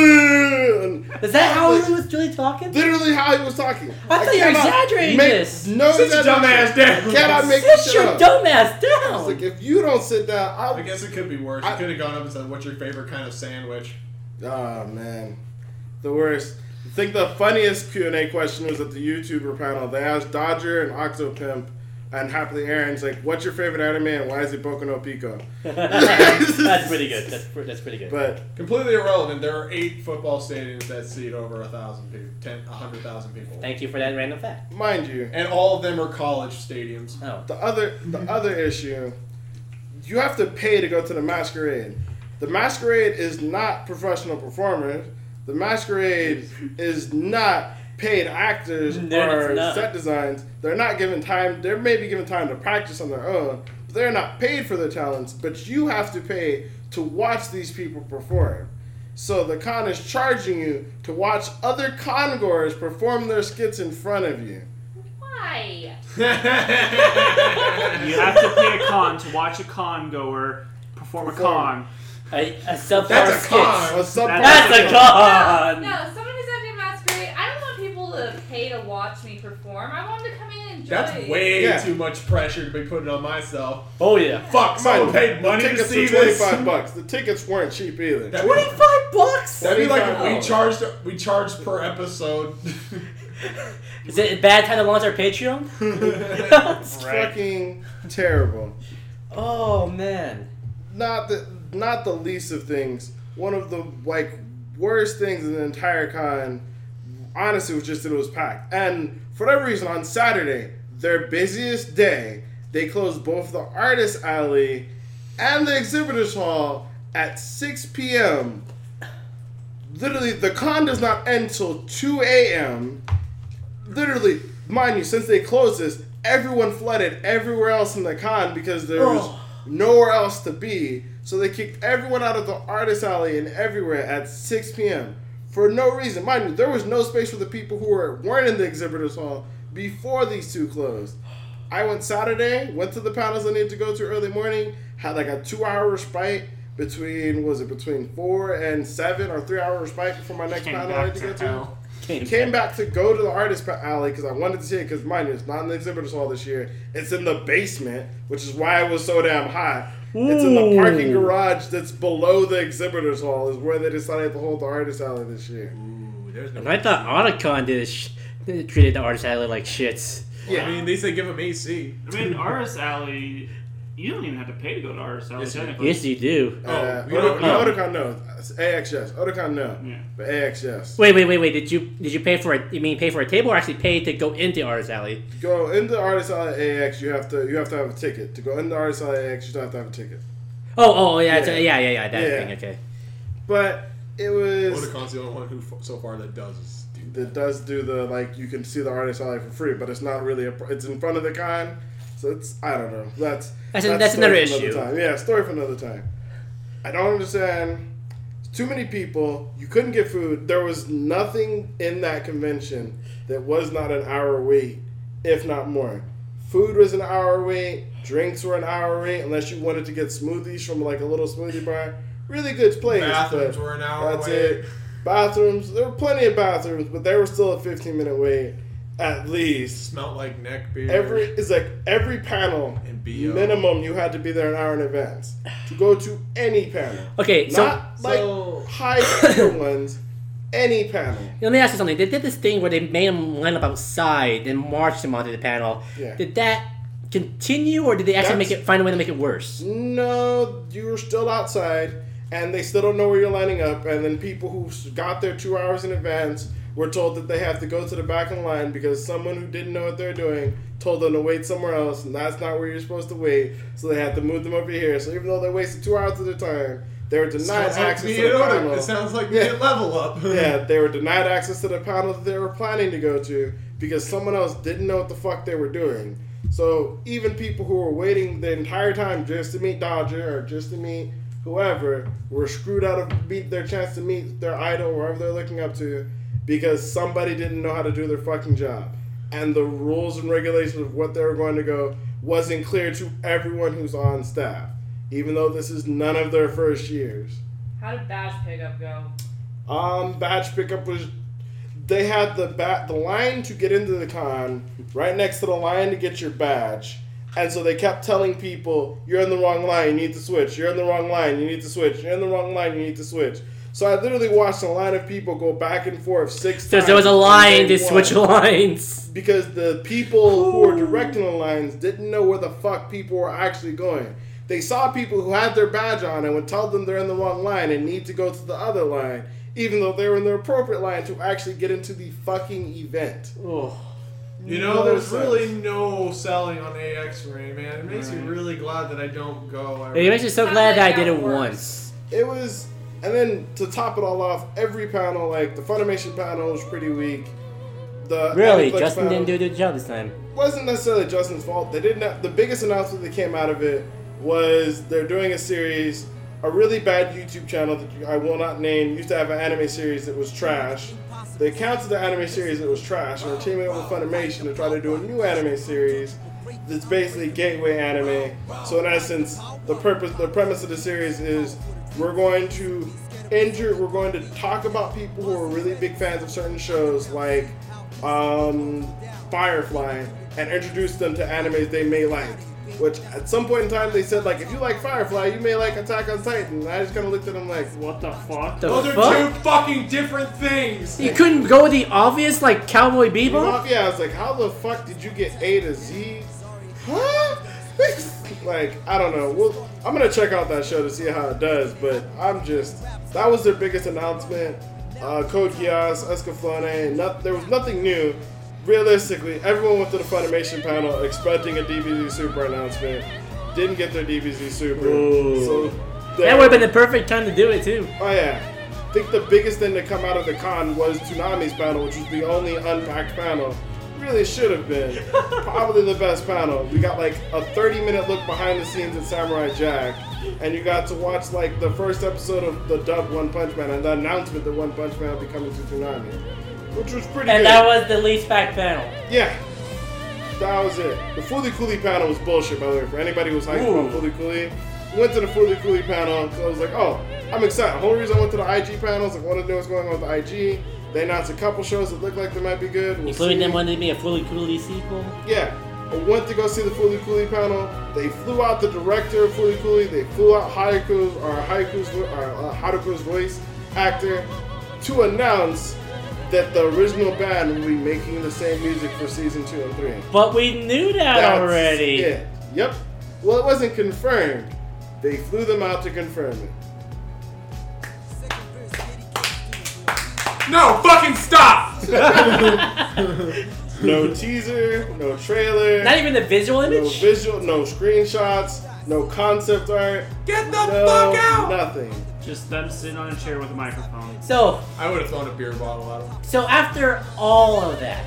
Is that how like, he was really talking? literally how he was talking? I thought you were cannot exaggerating make this. No, Sit your dumb ass down. Cannot make Sit your shit up. dumb ass down. like if you don't sit down, I I'll. guess it could be worse. I- could have gone up and said, "What's your favorite kind of sandwich?" Oh man, the worst. I think the funniest Q and A question was at the YouTuber panel. They asked Dodger and Octopimp and Happily Aaron's like, "What's your favorite anime and why is it Boku no Pico?" (laughs) that's pretty good. That's, pre- that's pretty good. But Completely irrelevant. There are eight football stadiums that seat over a thousand people, ten, a hundred thousand people, Thank you for that random fact. mind you, and all of them are college stadiums. Oh. The other the other issue, you have to pay to go to the masquerade. The masquerade is not professional performers. The masquerade (laughs) is not paid actors (laughs) No, or not. set designs. They're not given time. They may be given time to practice on their own. But they're not paid for their talents. But you have to pay to watch these people perform. So the con is charging you to watch other congoers perform their skits in front of you. Why? You have to pay a con to watch a con goer perform a con. A, a subpar That's a skit. con. A sub- That's a con. No, someone who's at a masquerade. I don't want people to pay to watch me perform. I want them to come in and enjoy. That's way Yeah. too much pressure to be putting on myself. Oh yeah. Fuck, someone paid money the to tickets see were this. 25 bucks. The tickets weren't cheap either. That'd Twenty-five bucks. That'd be like if we 25. charged we charged per episode. (laughs) Is it a bad time to launch our Patreon? (laughs) (laughs) It's fucking terrible. oh man. Not the not the least of things. One of the like worst things in the entire con, honestly, it was just that it was packed. And for whatever reason, on Saturday, their busiest day, they closed both the artist alley and the exhibitors hall at 6 p.m. Literally, the con does not end till 2 a.m. Literally, mind you, since they closed this, everyone flooded everywhere else in the con because there was Oh. nowhere else to be. So they kicked everyone out of the artist alley and everywhere at 6 p.m. for no reason. Mind you, there was no space for the people who were, weren't in the exhibitors hall before these two closed. I went Saturday, went to the panels I needed to go to early morning, had like a two hour respite between, was it between four and seven or three hour respite before my next Came panel I back had to to go to. hell. Came back to go to the artist alley because I wanted to see it because mind you, it's not in the exhibitors hall this year. It's in the basement, which is why it was so damn hot. It's in the parking garage that's below the exhibitors hall. Is where they decided to hold the artist alley this year. Ooh, there's no. And I thought Otakon did sh- treated the artist alley like shits. Yeah, I mean, they say give them AC. I mean, Artist Alley, you don't even have to pay to go to Artist Alley, Yes, you do. technically. Yes, you do. Oh, uh, we don't- no, oh. Otakon no. AX yes. Otakon no. Yeah. But AXS. Wait, wait, wait, wait. Did you did you pay for it? You mean pay for a table or actually pay to go into artist alley? Go into the artist alley AX. You have to you have to have a ticket to go into the artist alley AX. You don't have to have a ticket. Oh, oh, oh yeah, it's- Yeah. yeah, yeah, yeah, that Yeah. thing. Okay. But It was Otakon's the only one who so far that does do that. that does do the like you can see the artist alley for free, but it's not really a. It's in front of the con, so it's I don't know. That's That's a- that's another for issue. time. Yeah, story for another time. I don't understand. Too many people. You couldn't get food. There was nothing in that convention that was not an hour wait, if not more. Food was an hour wait. Drinks were an hour wait, unless you wanted to get smoothies from like a little smoothie bar. Really good place. Bathrooms were an hour That's wait. it. Bathrooms. There were plenty of bathrooms, but they were still a 15 minute wait at least. Smelt like neck beer. Every it's like every panel And BO. minimum you had to be there an hour in advance to go to any panel. Okay, so Not like So- high tier (coughs) ones, any panel. let me ask you something. They did this thing where they made them line up outside and marched them onto the panel. Yeah. Did that continue, or did they actually make it find a way to make it worse? No, you were still outside, and they still don't know where you're lining up. And then people who got there two hours in advance were told that they have to go to the back of the line because someone who didn't know what they're doing told them to wait somewhere else, and that's not where you're supposed to wait. So they had to move them over here. So even though they wasted two hours of their time, they were denied Sounds access me to the panel. It sounds like Yeah. level up. (laughs) yeah, (laughs) they were denied access to the panel that they were planning to go to because someone else didn't know what the fuck they were doing. So even people who were waiting the entire time just to meet Dodger or just to meet whoever were screwed out of meet their chance to meet their idol, wherever they're looking up to, because somebody didn't know how to do their fucking job. And the rules and regulations of what they were going to go wasn't clear to everyone who's on staff, even though this is none of their first years. How did badge pickup go? Um, badge pickup was. They had the bat the line to get into the con right next to the line to get your badge, and so they kept telling people, "You're in the wrong line. You need to switch. You're in the wrong line. You need to switch. You're in the wrong line. You need to switch." So I literally watched a line of people go back and forth six So times. there was a line day to switch (laughs) lines. because the people who were directing the lines didn't know where the fuck people were actually going. They saw people who had their badge on and would tell them they're in the wrong line and need to go to the other line, even though they were in the appropriate line to actually get into the fucking event. You know, No there's sense. really no selling on AX for me, man. It makes me really glad that I don't go. I It makes me so glad that I did it once. It was, and then to top it all off, every panel, like the Funimation panel, was pretty weak. The Really, Aniplex Justin didn't do a good job this time. wasn't necessarily Justin's fault. They didn't. Have, the biggest announcement that came out of it was they're doing a series, a really bad YouTube channel that I will not name. Used to have an anime series that was trash. They canceled the anime series that was trash and are teaming up with Funimation to try to do a new anime series that's basically gateway anime. So in essence, the purpose, the premise of the series is we're going to injure, we're going to talk about people who are really big fans of certain shows like um, Firefly and introduce them to animes they may like. Which at some point in time they said like if you like Firefly you may like Attack on Titan. And I just kind of looked at them like what the fuck. The Those are two fucking different things. You couldn't go with the obvious, like Cowboy Bebop? Yeah, I was like, how the fuck did you get A to Z? Huh? (laughs) like, I don't know. Well, I'm gonna check out that show to see how it does, but I'm just that was their biggest announcement. Uh, Code Geass, Escaflowne, not, there was nothing new. Realistically, everyone went to the Funimation panel expecting a DBZ Super announcement. Didn't get their DBZ Super. Ooh. So That would have been the perfect time to do it, too. Oh yeah. I think the biggest thing to come out of the con was Toonami's panel, which was the only unpacked panel. Really should have been. Probably the best panel. We got like a 30 minute look behind the scenes at Samurai Jack, and you got to watch like the first episode of the dub One Punch Man and the announcement that One Punch Man will be coming to Toonami, which was pretty And good. that was the least packed panel. yeah. That was it. The Fooly Cooly panel was bullshit, by the way. For anybody who was hyped Ooh. about Fooly Cooly, went to the Fooly Cooly panel, so I was like, oh, I'm excited. The whole reason I went to the IG panel is like, I want to know what's going on with the IG. They announced a couple shows that look like they might be good. We'll Including see. them wanting to be a Fooly Cooly sequel. Yeah. I went to go see the Fooly Cooly panel. They flew out the director of Fooly Cooly. They flew out Haiku's or Haiku's or uh, Haruko's voice actor to announce that the original band will be making the same music for season two and three. But we knew that That's already. it. Yep. Well, it wasn't confirmed. They flew them out to confirm it. No, fucking stop! No teaser, no trailer, Not even the visual image? no image? visual, no screenshots, no concept art. Get the no, fuck out! Nothing. Just them sitting on a chair with a microphone. So, I would have thrown a beer bottle at him. so after all of that,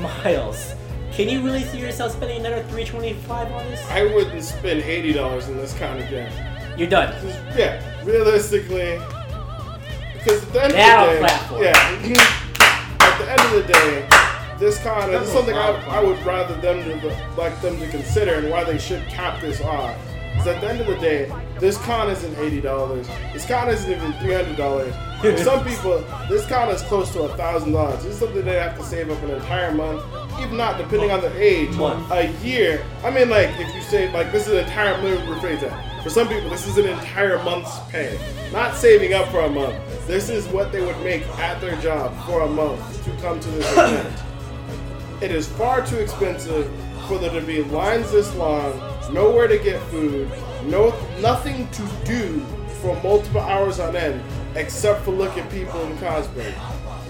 Miles, can you really see yourself spending another 325 on this? I wouldn't spend eighty dollars on this kind of game. You're done. Just- Yeah, realistically, because at the end Now of the day, yeah, at the end of the day, this con is something I. I would rather them to like them to consider and why they should cap this off. Because at the end of the day, this con isn't eighty dollars. This con isn't even three hundred dollars. For some (laughs) people, this con is close to a thousand dollars. This is something they have to save up an entire month, even not depending on their age, Month. a year. I mean, like if you say like this is an entire let me rephrase that. For some people, this is an entire month's pay, not saving up for a month. This is what they would make at their job for a month to come to this event. It is far too expensive for there to be lines this long, nowhere to get food, no nothing to do for multiple hours on end, except for look at people in cosplay,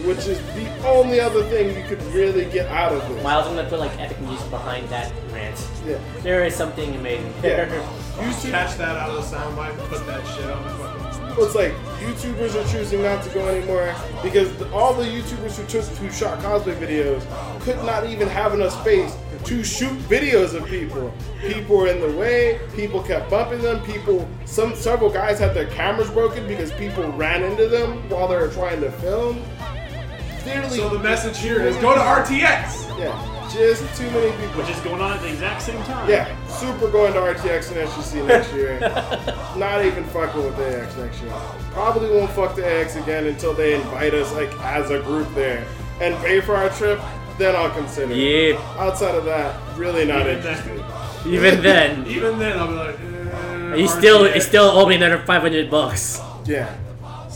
which is the only other thing you could really get out of this. Miles, I'm gonna put like epic music behind that rant. Yeah. There is something amazing Yeah. there. YouTube, Catch that out of the soundbite and put that shit on the fucking. Well, it's like YouTubers are choosing not to go anymore because the, all the YouTubers who took who shot cosplay videos could not even have enough space to shoot videos of people. People were in the way. People kept bumping them. People, some several guys had their cameras broken because people ran into them while they were trying to film. Clearly, So the message here is go to RTX. yeah, just too many people. Which is going on at the exact same time. Yeah, super going to RTX and SGC next (laughs) year. Not even fucking with the AX next year. Probably won't fuck the AX again until they invite us like as a group there and pay for our trip. Then I'll consider. it. Yeah. Outside of that, really not Even then. interested. Even then, Even then, I'll be like, eh, you still RTX. you still owe me another 500 bucks. Yeah.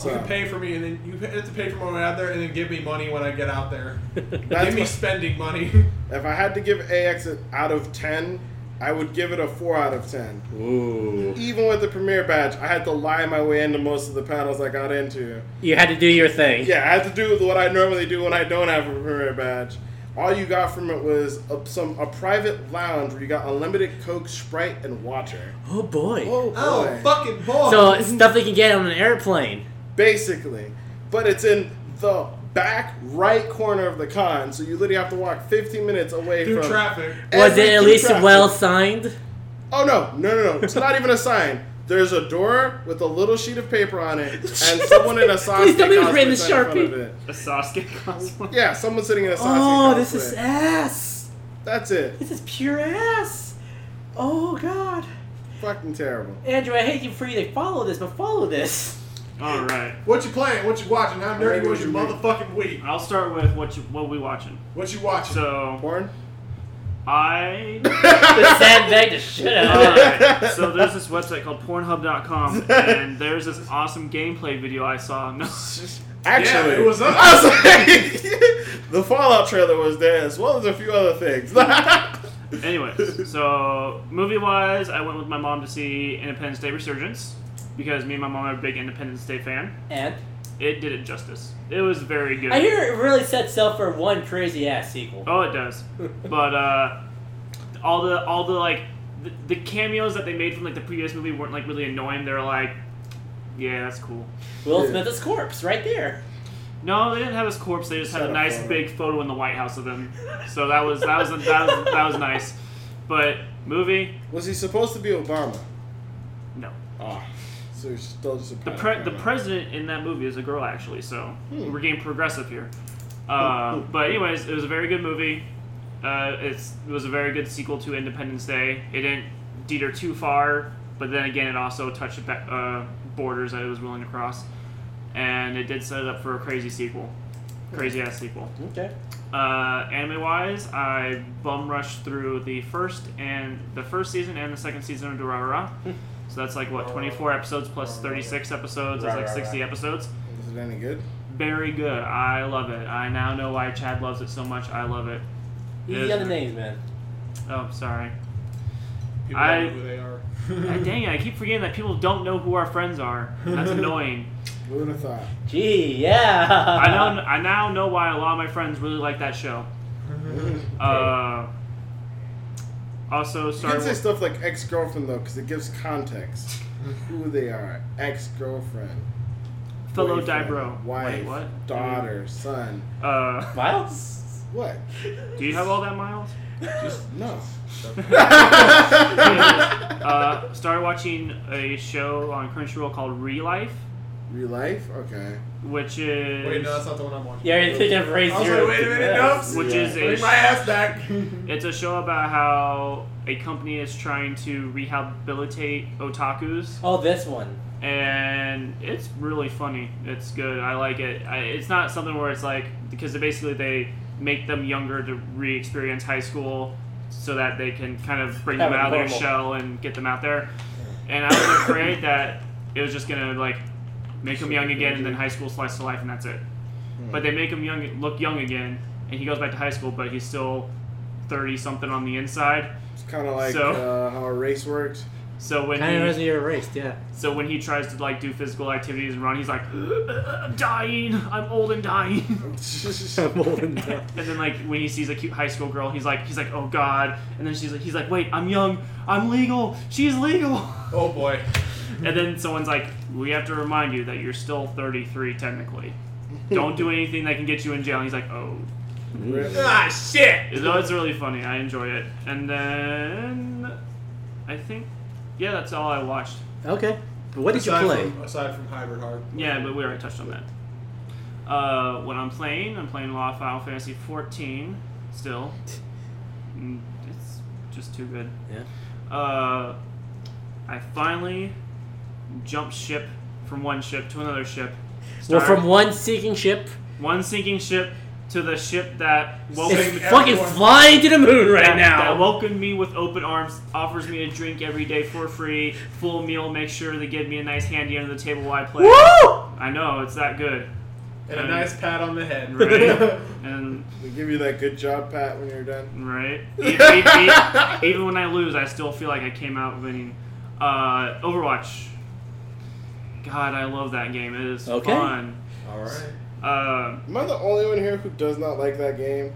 You can pay for me, and then you have to pay for my way out there, and then give me money when I get out there. (laughs) that's give me what- spending money. (laughs) if I had to give AX an out of ten, I would give it a four out of ten. Ooh. Even with the premiere badge, I had to lie my way into most of the panels I got into. You had to do your thing. Yeah, I had to do what I normally do when I don't have a premiere badge. All you got from it was a, some a private lounge where you got unlimited Coke, Sprite, and water. Oh boy. Oh, oh boy! oh, fucking boy. So it's stuff they can get on an airplane. Basically, but it's in the back right corner of the con, so you literally have to walk 15 minutes away through from traffic. Was it at least traffic. well signed? Oh no, no, no, no! It's not even a sign. There's a door with a little sheet of paper on it, and (laughs) someone in a Sasuke Please tell me it was cosplay written in sat in front of Sharpie. it. A Sasuke cosplay. Yeah, someone sitting in a Sasuke Oh, cosplay. this is ass. That's it. This is pure ass. Oh god. Fucking terrible. Andrew, I hate you for you to follow this, but follow this. All right. What you playing? What you watching? How nerdy was your motherfucking week? I'll start with what you what we watching. What you watching? So Porn? I (laughs) the sandbag to shut up. Alright, so there's this website called Pornhub.com, (laughs) and there's this awesome gameplay video I saw. (laughs) No, Actually, Yeah, it was up. I was like, the Fallout trailer was there as well as a few other things. Anyways, so movie wise, I went with my mom to see Independence Day Resurgence because me and my mom are a big Independence Day fan. And It did it justice. It was very good. I hear it really sets up for one crazy ass sequel. Oh, it does. (laughs) but uh, all the all the like the, the cameos that they made from like the previous movie weren't like really annoying. They're like, yeah, that's cool. Will Yeah. Smith's corpse right there. No, they didn't have his corpse. They just had a nice Farmer. big photo in the White House of him. (laughs) So that was that was that was that was nice. But movie, was he supposed to be Obama? no. Ah, so he's still just a The pre- the president in that movie is a girl actually. So we're getting progressive here. Uh, but anyways, it was a very good movie. Uh, it's it was a very good sequel to Independence Day. It didn't deter too far, but then again, it also touched uh, borders that it was willing to cross, and it did set it up for a crazy sequel, crazy ass sequel. Okay. Uh, anime wise, I bum rushed through the first and the first season and the second season of Durarara. So that's like what 24 episodes plus 36 episodes. That's like 60 episodes. Is it any good? Very good. I love it. I now know why Chad loves it so much. I love it. Easy Yes. on the names, man. Oh, sorry. People I- don't know who they are. God (laughs) dang it! I keep forgetting that people don't know who our friends are. That's (laughs) annoying. Who would have thought? Gee, yeah. I know. I now know why a lot of my friends really like that show. Uh, also, You Star can say Wars. stuff like ex-girlfriend though, because it gives context. who they are: ex girlfriend, Fellow Dibro. wife, Wait, what? daughter, son. Uh, (laughs) Miles? What? do you have all that, Miles? Just no. (laughs) uh, started watching a show on Crunchyroll called Real Relife, Real life? Okay. Which is Wait, no, that's not the one I'm watching. Yeah, you're thinking of Ray I was Zero. like, wait a minute, no. which is a Bring my ass back. (laughs) (laughs) It's a show about how a company is trying to rehabilitate otakus, Oh, this one. and it's really funny. It's good. I like it. I, it's not something where it's like because they basically they make them younger to re-experience high school, so that they can kind of bring them it out of their normal. shell and get them out there. And I was afraid that it was just gonna like make him young again, and then high school slice of life, and that's it. But they make him young, look young again, and he goes back to high school, but he's still thirty something on the inside. It's kind of like So- uh, how Erased works. So when Kind of he, as you're erased, yeah. so when he tries to like do physical activities and run, he's like, I'm dying, (laughs) I'm old and dying. and then like when he sees a cute high school girl, he's like, he's like, oh god. And then she's like, he's like, wait, I'm young, I'm legal, she's legal. oh boy. (laughs) And then someone's like, we have to remind you that you're still 33 technically. (laughs) Don't do anything that can get you in jail. And he's like, oh. Ah, shit. So it's really funny. I enjoy it. And then I think, yeah, that's all I watched. Okay. But what did you play? From, aside from Hybrid Heart. Yeah, but we already touched on that. Uh, when I'm playing, I'm playing a lot of Final Fantasy 14 still. Mm, It's just too good. Yeah. Uh, I finally jumped ship from one ship to another ship. Well, from one sinking ship, one sinking ship to the ship that it's welcomed Sink fucking everyone. flying to the moon right that, now. that welcomed me with open arms, offers me a drink every day for free, full meal, make sure they give me a nice handy under the table while I play. Woo! I know it's that good, And a Um, nice pat on the head. (laughs) right? and They give you that good job, Pat, when you're done. right, even, (laughs) even- even when I lose, I still feel like I came out winning. Uh, Overwatch. God, I love that game. It is Okay. fun. All right. Uh, Am I the only one here who does not like that game?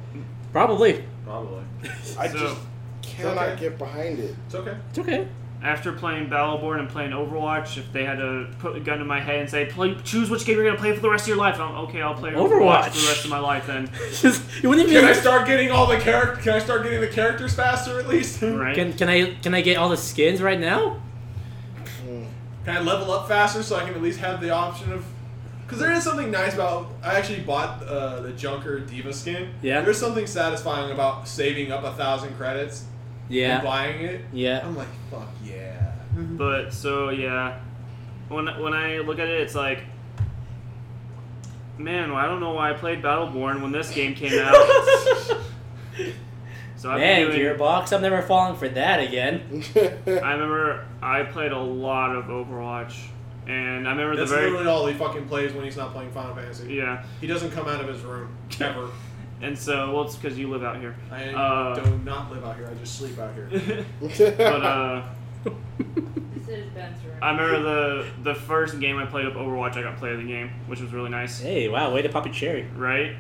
Probably. Probably. (laughs) I So- just cannot okay. get behind it. It's okay. It's okay. after playing Battleborn and playing Overwatch, if they had to put a gun to my head and say, play, choose which game you're going to play for the rest of your life, I'm okay, I'll play Overwatch, Overwatch. for the rest of my life then. (laughs) Just, you wouldn't Can I start getting all the character? Can I start getting the characters faster at least? Right? Can, can I can I get all the skins right now? Can I level up faster so I can at least have the option of? Because there is something nice about. I actually bought uh, the Junker D.Va skin. Yeah. There's something satisfying about saving up a thousand credits Yeah. and buying it. Yeah. I'm like, fuck yeah. But, so, yeah. When, when I look at it, it's like, man, well, I don't know why I played Battleborn when this game came out. (laughs) (laughs) so I've Man, been doing, Gearbox, I'm never falling for that again. (laughs) I remember I played a lot of Overwatch. And I remember That's the very. literally all he fucking plays when he's not playing Final Fantasy. Yeah. He doesn't come out of his room (laughs) ever. And so, well, it's because you live out here. I Uh, do not live out here. I just sleep out here. (laughs) but, uh. This is Ben's room. I remember the the first game I played of Overwatch. I got player of the game, which was really nice, Hey, wow, way to pop a cherry. right?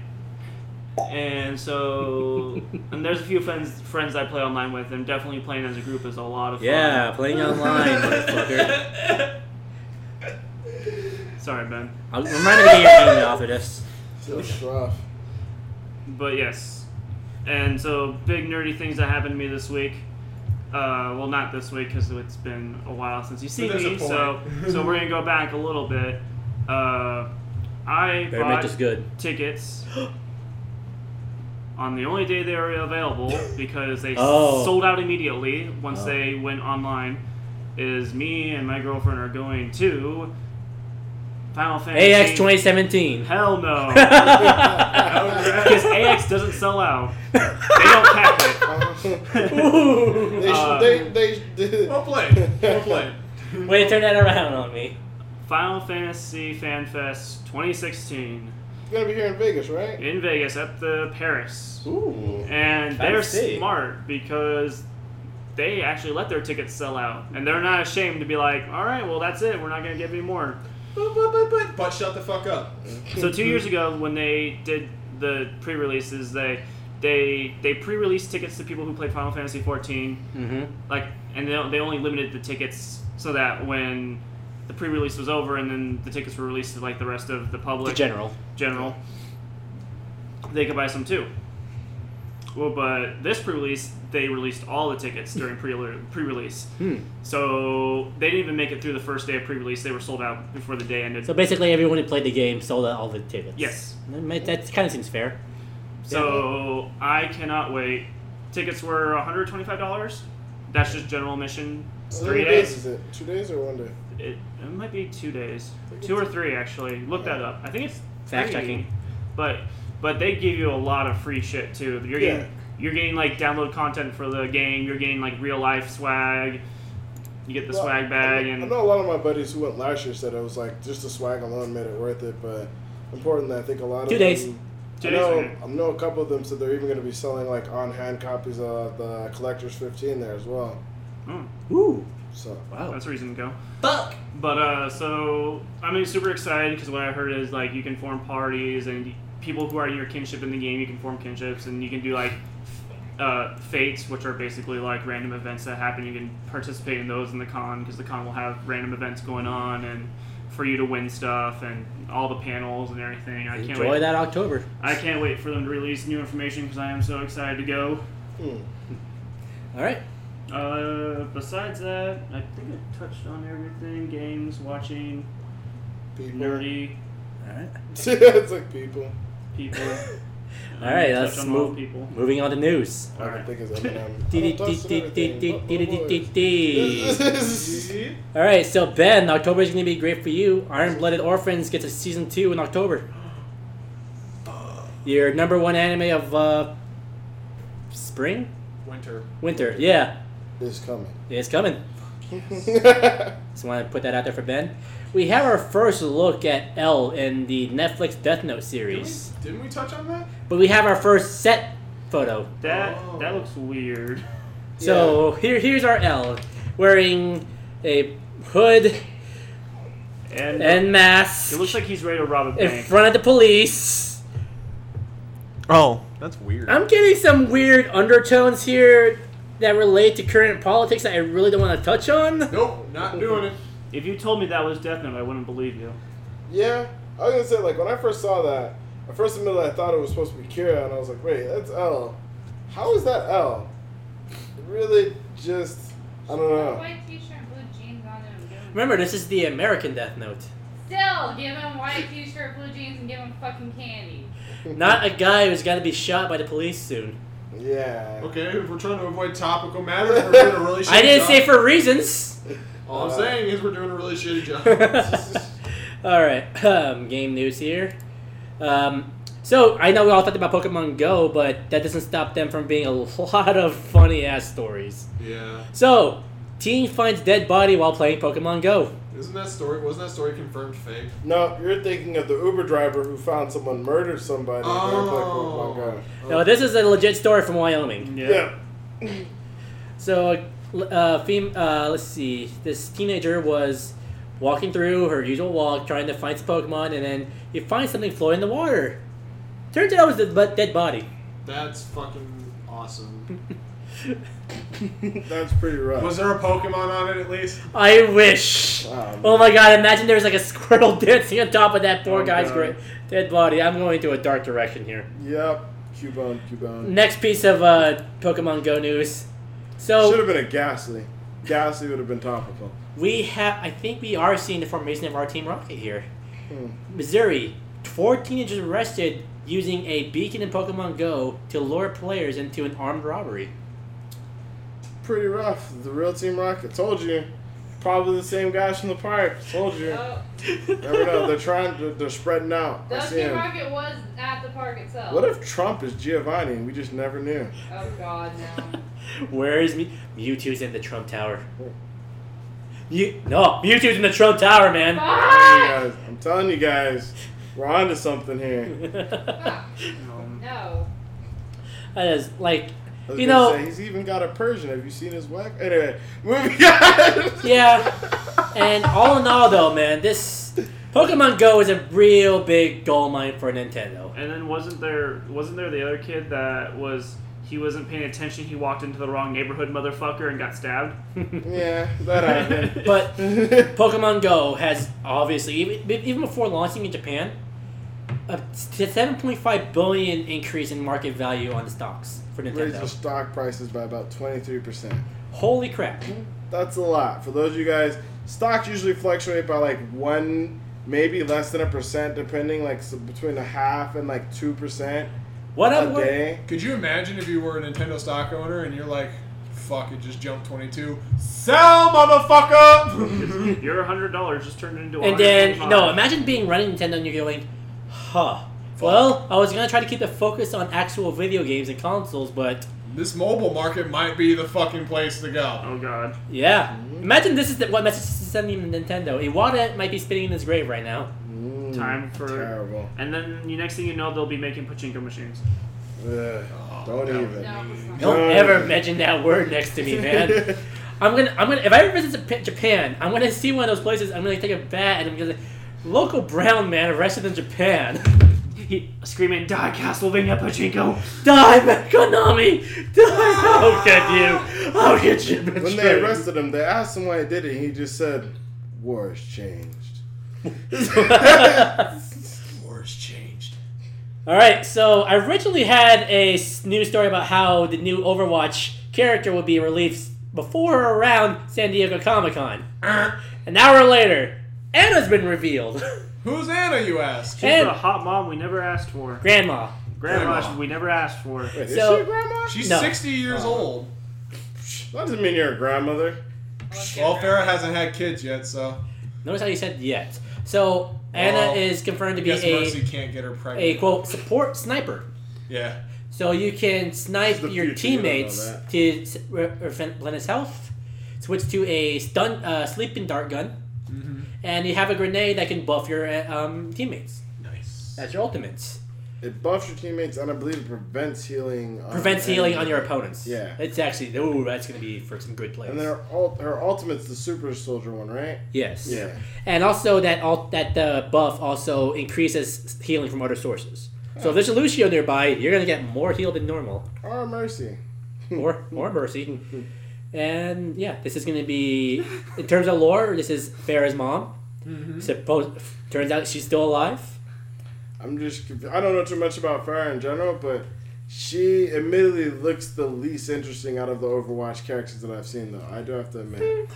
And so, and there's a few friends friends I play online with, and definitely playing as a group is a lot of fun. Yeah, playing online, motherfucker. Sorry, Ben. I'm reminded of get your email after this. so rough. But yes, and so big nerdy things that happened to me this week. Uh, well, not this week because it's been a while since you've seen there's a me. So, so we're gonna go back a little bit. Uh, I Better make bought this good. tickets (gasps) (gasps) on the only day they were available because they Oh. sold out immediately once Oh. they went online. Is me and my girlfriend are going to Final Fantasy AX 2017. Hell no, (laughs) because AX doesn't sell out. They don't cap it. Ooh. They, Uh, should, they, they, Well played. Well played. Way to turn that around on me. Final Fantasy Fan Fest 2016 It's gonna be here in Vegas, right? in Vegas at the Paris. Ooh. And they're Fancy. smart because they actually let their tickets sell out. And they're not ashamed to be like, all right, well, that's it. We're not going to give any more. But, but, but, but, but shut the fuck up. So, two years ago, when they did the pre releases, they they they pre-released tickets to people who played Final Fantasy 14, Mm-hmm. like, and they, they only limited the tickets so that when the pre-release was over and then the tickets were released to like the rest of the The public general. general, they could buy some too. Well, but this pre-release, they released all the tickets during pre pre-release. Hmm. So they didn't even make it through the first day of pre-release. They were sold out before the day ended. So basically, everyone who played the game sold out all the tickets. yes. That, that kind of seems fair. So I cannot wait. Tickets were one hundred twenty-five dollars. That's just general admission. It's three many days. Is it two days or one day? It, it might be two days, two or three actually. Look that up. I think it's Fact three. checking. But but they give you a lot of free shit too. You're Yeah. getting you're getting like download content for the game. You're getting like real life swag. You get the Well, swag bag I, and I know a lot of my buddies who went last year said it was like just the swag alone made it worth it, but importantly, I think a lot of Two of days. them. Two I days, know, okay. I know a couple of them said they're even going to be selling like on hand copies of the collector's 15 there as well. oh, Ooh. So Wow. that's a reason to go. Fuck. But uh, so I'm mean, super excited because what I heard is like you can form parties and people who are in your kinship in the game, you can form kinships and you can do like uh, fates, which are basically like random events that happen. You can participate in those in the con because the con will have random events going on and for you to win stuff and all the panels and everything. I can't Enjoy wait. that October. I can't wait for them to release new information because I am so excited to go. hmm. All right. Uh, besides that, I think I touched on everything: games, watching, people. nerdy All right. (laughs) it's like people. people. All right. (laughs) Um, Let's touch on all move. people. Moving on to news. All right, think it's anime. (laughs) Dee dee dee dee dee dee dee dee dee dee. All right, So Ben, October is going to be great for you. Iron Blooded Orphans gets a season two in October. (gasps) Your number one anime of uh, spring, Winter. winter. Yeah, It's coming. it's coming. (laughs) Just want to put that out there for Ben. We have our first look at L in the Netflix Death Note Didn't we, series, didn't we touch on that? but we have our first set photo. That Oh. that looks weird. So here, here's our L, wearing a hood And, and mask it looks like he's ready to rob a bank in front of the police. Oh, that's weird. I'm getting some weird undertones here that relate to current politics that I really don't want to touch on. Nope, not doing it. If you told me that was Death Note, I wouldn't believe you. Yeah, I was gonna say like when I first saw that, I first admitted I thought it was supposed to be Kira, and I was like, wait, that's L. How is that L? It really just I don't know. White t-shirt blue jeans on him- Remember, this is the American Death Note, Still, give him white t-shirt, blue jeans, and give him fucking candy. not a guy who's got to be shot by the police soon. Yeah. Okay, if we're trying to avoid topical matters, we're doing a really (laughs) shitty I didn't job. say for reasons. All I'm Uh, saying is we're doing a really shitty job. (laughs) all right, um, game news here. Um, so I know we all talked about Pokemon Go, but that doesn't stop them from being a lot of funny ass stories. yeah. So, teen finds dead body while playing Pokemon Go. Isn't that story? Wasn't that story confirmed fake? No, you're thinking of the Uber driver who found someone murdered somebody. while playing Oh. Pokemon Go. No, this is a legit story from Wyoming. Yeah. (laughs) So, uh, fem- uh, let's see. This teenager was walking through her usual walk, trying to find some Pokemon, and then he finds something floating in the water. Turns out it was the bu- dead body. That's fucking awesome. (laughs) (laughs) That's pretty rough. Was there a Pokemon on it at least? I wish. Wow, Oh my god! Imagine there's like a (laughs) squirrel dancing on top of that poor Oh, guy's God. gra- dead body. I'm going to a dark direction here. Yep. Cubone, Cubone. Next piece of uh, Pokemon Go news. So should So have been a Gastly. Gastly would have been topical. we have. I think we are seeing the formation of our Team Rocket here. Hmm. Missouri, four teenagers arrested using a beacon in Pokemon Go to lure players into an armed robbery. Pretty rough. The real Team Rocket. Told you. Probably the same guys from the park. Told you. Oh, Never know. (laughs) They're trying. They're, they're spreading out. I the see Team 'em. Rocket was at the park itself. What if Trump is Giovanni and we just never knew? Oh God, no. (laughs) Where is Me- Mewtwo's in the Trump Tower? You no, Mewtwo's in the Trump Tower, man. Hey, Fuck! guys, I'm telling you guys, we're on to something here. (laughs) Fuck. Um, No. that is like I was You know- say, he's even got a Persian. Have you seen his whack? Anyway, moving on. (laughs) Yeah. And all in all, though, man, this Pokemon Go is a real big gold mine for Nintendo. And then wasn't there wasn't there the other kid that was he wasn't paying attention, he walked into the wrong neighborhood motherfucker and got stabbed? (laughs) Yeah, that happened. But (laughs) Pokemon Go has obviously even, even before launching in Japan, a 7.5 billion increase in market value on the stocks for Nintendo. Raised the stock prices by about 23%. Holy crap! That's a lot. For those of you guys, stocks usually fluctuate by like one, maybe less than a percent, depending like so between a half and like 2% What a I'm wor- day. Could you imagine if you were a Nintendo stock owner and you're like, fuck, it just jumped 22. Sell, motherfucker! (laughs) Your hundred dollars just turned into And then no, imagine being running Nintendo and you're going, huh. Well, I was gonna try to keep the focus on actual video games and consoles, but this mobile market might be the fucking place to go. Oh god. yeah. Imagine this is the, what message is sending to Nintendo. Iwata might be spinning in his grave right now. Mm, Time for Terrible. and then the next thing you know they'll be making pachinko machines. Ugh, don't no. even. No. Don't No. ever mention that word next to me, man. (laughs) I'm gonna, I'm gonna. If I ever visit Japan, I'm gonna see one of those places. I'm gonna take a bat and I'm gonna, local brown man arrested in Japan. (laughs) He screaming, Die Castlevania Pachinko! Die, man, Konami! Die! (laughs) I'll get you! I'll get you! when betrayed. they arrested him, they asked him why he did it. He just said, "War has changed." (laughs) War's changed. All right, so I originally had a news story about how the new Overwatch character would be released before or around San Diego Comic Con. Uh. An hour later, Ana's been revealed. (laughs) Who's Ana, you ask? She's And- the hot mom we never asked for. Grandma. Grandma, Grandma. we never asked for. Wait, is So- she a grandma? She's No. 60 years old. That doesn't mean you're a grandmother. Well, get Pharah hasn't had kids yet, so Notice how you said yet. So Anna Well, is confirmed I to be guess a Mercy can't get her pregnant. a quote support sniper. Yeah. So you can snipe the your future, you don't know teammates that. to s- re- replenish health. Switch to a stun uh, sleeping dart gun. And you have a grenade that can buff your uh, um, teammates. Nice. That's your ultimates. It buffs your teammates, and I believe it prevents healing. On Prevents healing on your opponents. Yeah. It's actually ooh, that's gonna be for some good plays. And then her, ult, her ultimate's the super soldier one, right? yes. Yeah. And also that all that the buff also increases healing from other sources. So if there's a Lucio nearby, you're gonna get more healed than normal. Oh, mercy. or (laughs) or Mercy. (laughs) And yeah, this is gonna be in terms of lore. This is Pharah's mom. Mm-hmm. Suppose turns out she's still alive. I'm just. I don't know too much about Pharah in general, but she admittedly looks the least interesting out of the Overwatch characters that I've seen, though. I do have to admit. Hmm.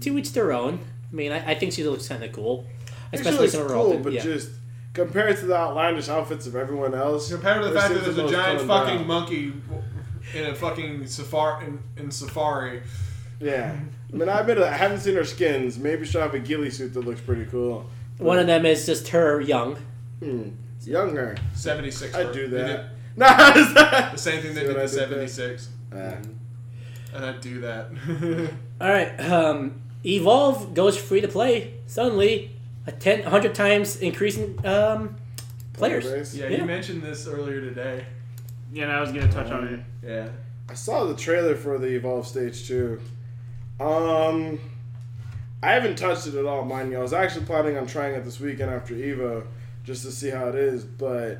To each their own. I mean, I, I think she looks kind of cool, I especially looks some of cool, ulti- but yeah. just compared to the outlandish outfits of everyone else. Compared to the fact that there's a giant fucking down. monkey in a fucking safari in, in safari. Yeah. I mean, I admit it, I haven't seen her skins. Maybe she'll have a ghillie suit that looks pretty cool. One of them is just her young. Hmm. Younger. 76. I'd do that. did (laughs) Nah, is that? The same thing they See did what I to did 76. Ah. And I'd do that. (laughs) All right, um, Evolve goes free to play suddenly, a 10, 100 times increasing um, players. yeah, Yeah. you mentioned this earlier today. Yeah, and I was gonna touch on it. Yeah. I saw the trailer for the Evolve stage too. Um, I haven't touched it at all, mind you. I was actually planning on trying it this weekend after Evo, just to see how it is. But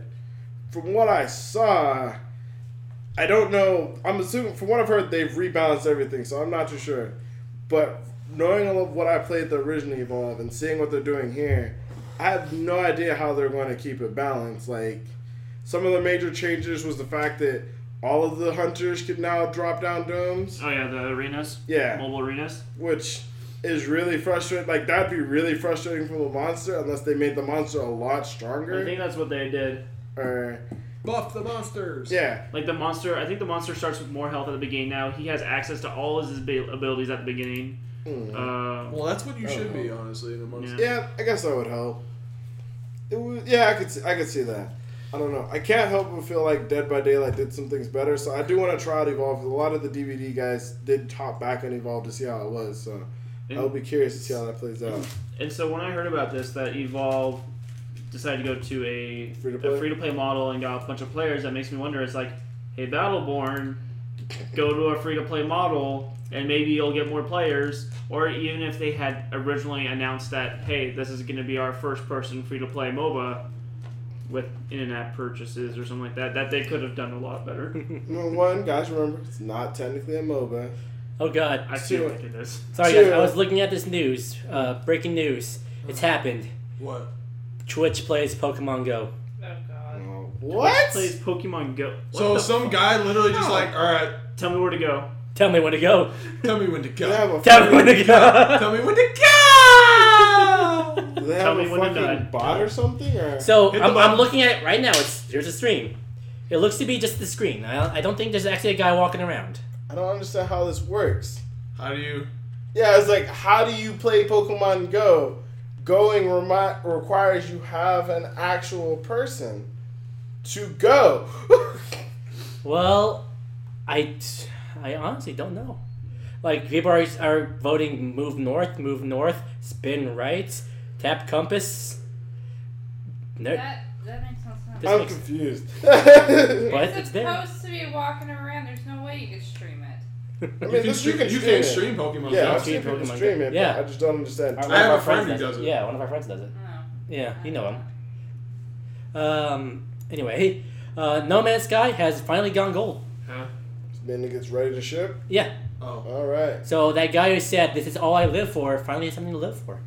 from what I saw, I don't know. I'm assuming from what I've heard, they've rebalanced everything, so I'm not too sure. But knowing all of what I played the original Evolve and seeing what they're doing here, I have no idea how they're going to keep it balanced. Like some of the major changes was the fact that all of the hunters could now drop down domes. Oh yeah, the arenas. Yeah. Mobile arenas. Which is really frustrating. Like that'd be really frustrating for the monster unless they made the monster a lot stronger. I think that's what they did. Or Buff the monsters. yeah, Like the monster, I think the monster starts with more health at the beginning. Now he has access to all of his abilities at the beginning. Hmm. Uh, Well, that's what you should Oh. be, honestly, in a monster. Yeah. yeah. I guess that would help. It would, yeah, I could see, I could see that. I don't know. I can't help but feel like Dead by Daylight did some things better. So I do want to try out Evolve. A lot of the DVD guys did top back on Evolve to see how it was. So I'll be curious to see how that plays out. And so when I heard about this, that Evolve decided to go to a Free-to-play? a free to play model and got a bunch of players, that makes me wonder. It's like, hey, Battleborn, go to a free to play model, and maybe you'll get more players. Or even if they had originally announced that, hey, this is going to be our first person free to play MOBA, with in-app purchases or something like that. That they could have done a lot better. (laughs) Number one, guys, remember it's not technically a MOBA. Oh God. I feel Sure. like it is. Sorry guys, Sure. I was looking at this news. Uh, breaking news. It's happened. What? Twitch plays Pokemon Go. Oh god. Oh, what? Plays Pokemon Go. What so some fuck? guy literally just No. like, all right, Tell me where to go. Tell me when to go. tell me when to go. They Tell me when to go. Tell me when to (laughs) go. Do they Tell have me a when to fucking nut. bot or something? Or So Hit the I'm. I'm looking at it right now. It's here's a stream. It looks to be just the screen. I, I don't think there's actually a guy walking around. I don't understand how this works. How do you? Yeah, it's like, how do you play Pokemon Go? Going remi- requires you have an actual person to go. (laughs) Well, I, I honestly don't know. Like people are, are voting move north, move north, spin right, tap compass. No, That that makes no sense. This I'm makes- confused. (laughs) (laughs) What? It's It's there. supposed to be walking around. There's no way you could stream it. I You can, this, stream, you stream can it. stream Pokemon Yeah, I've seen people Pokemon stream it, Yeah. but I just don't understand. One of I have our a friend friends who does it. Yeah, one of our friends does it. Oh. Yeah, you know him. Um. Anyway, uh, No Man's Sky has finally gone gold. Huh? Then it gets ready to ship. Yeah. Oh. All right, So that guy who said this is all I live for finally has something to live for.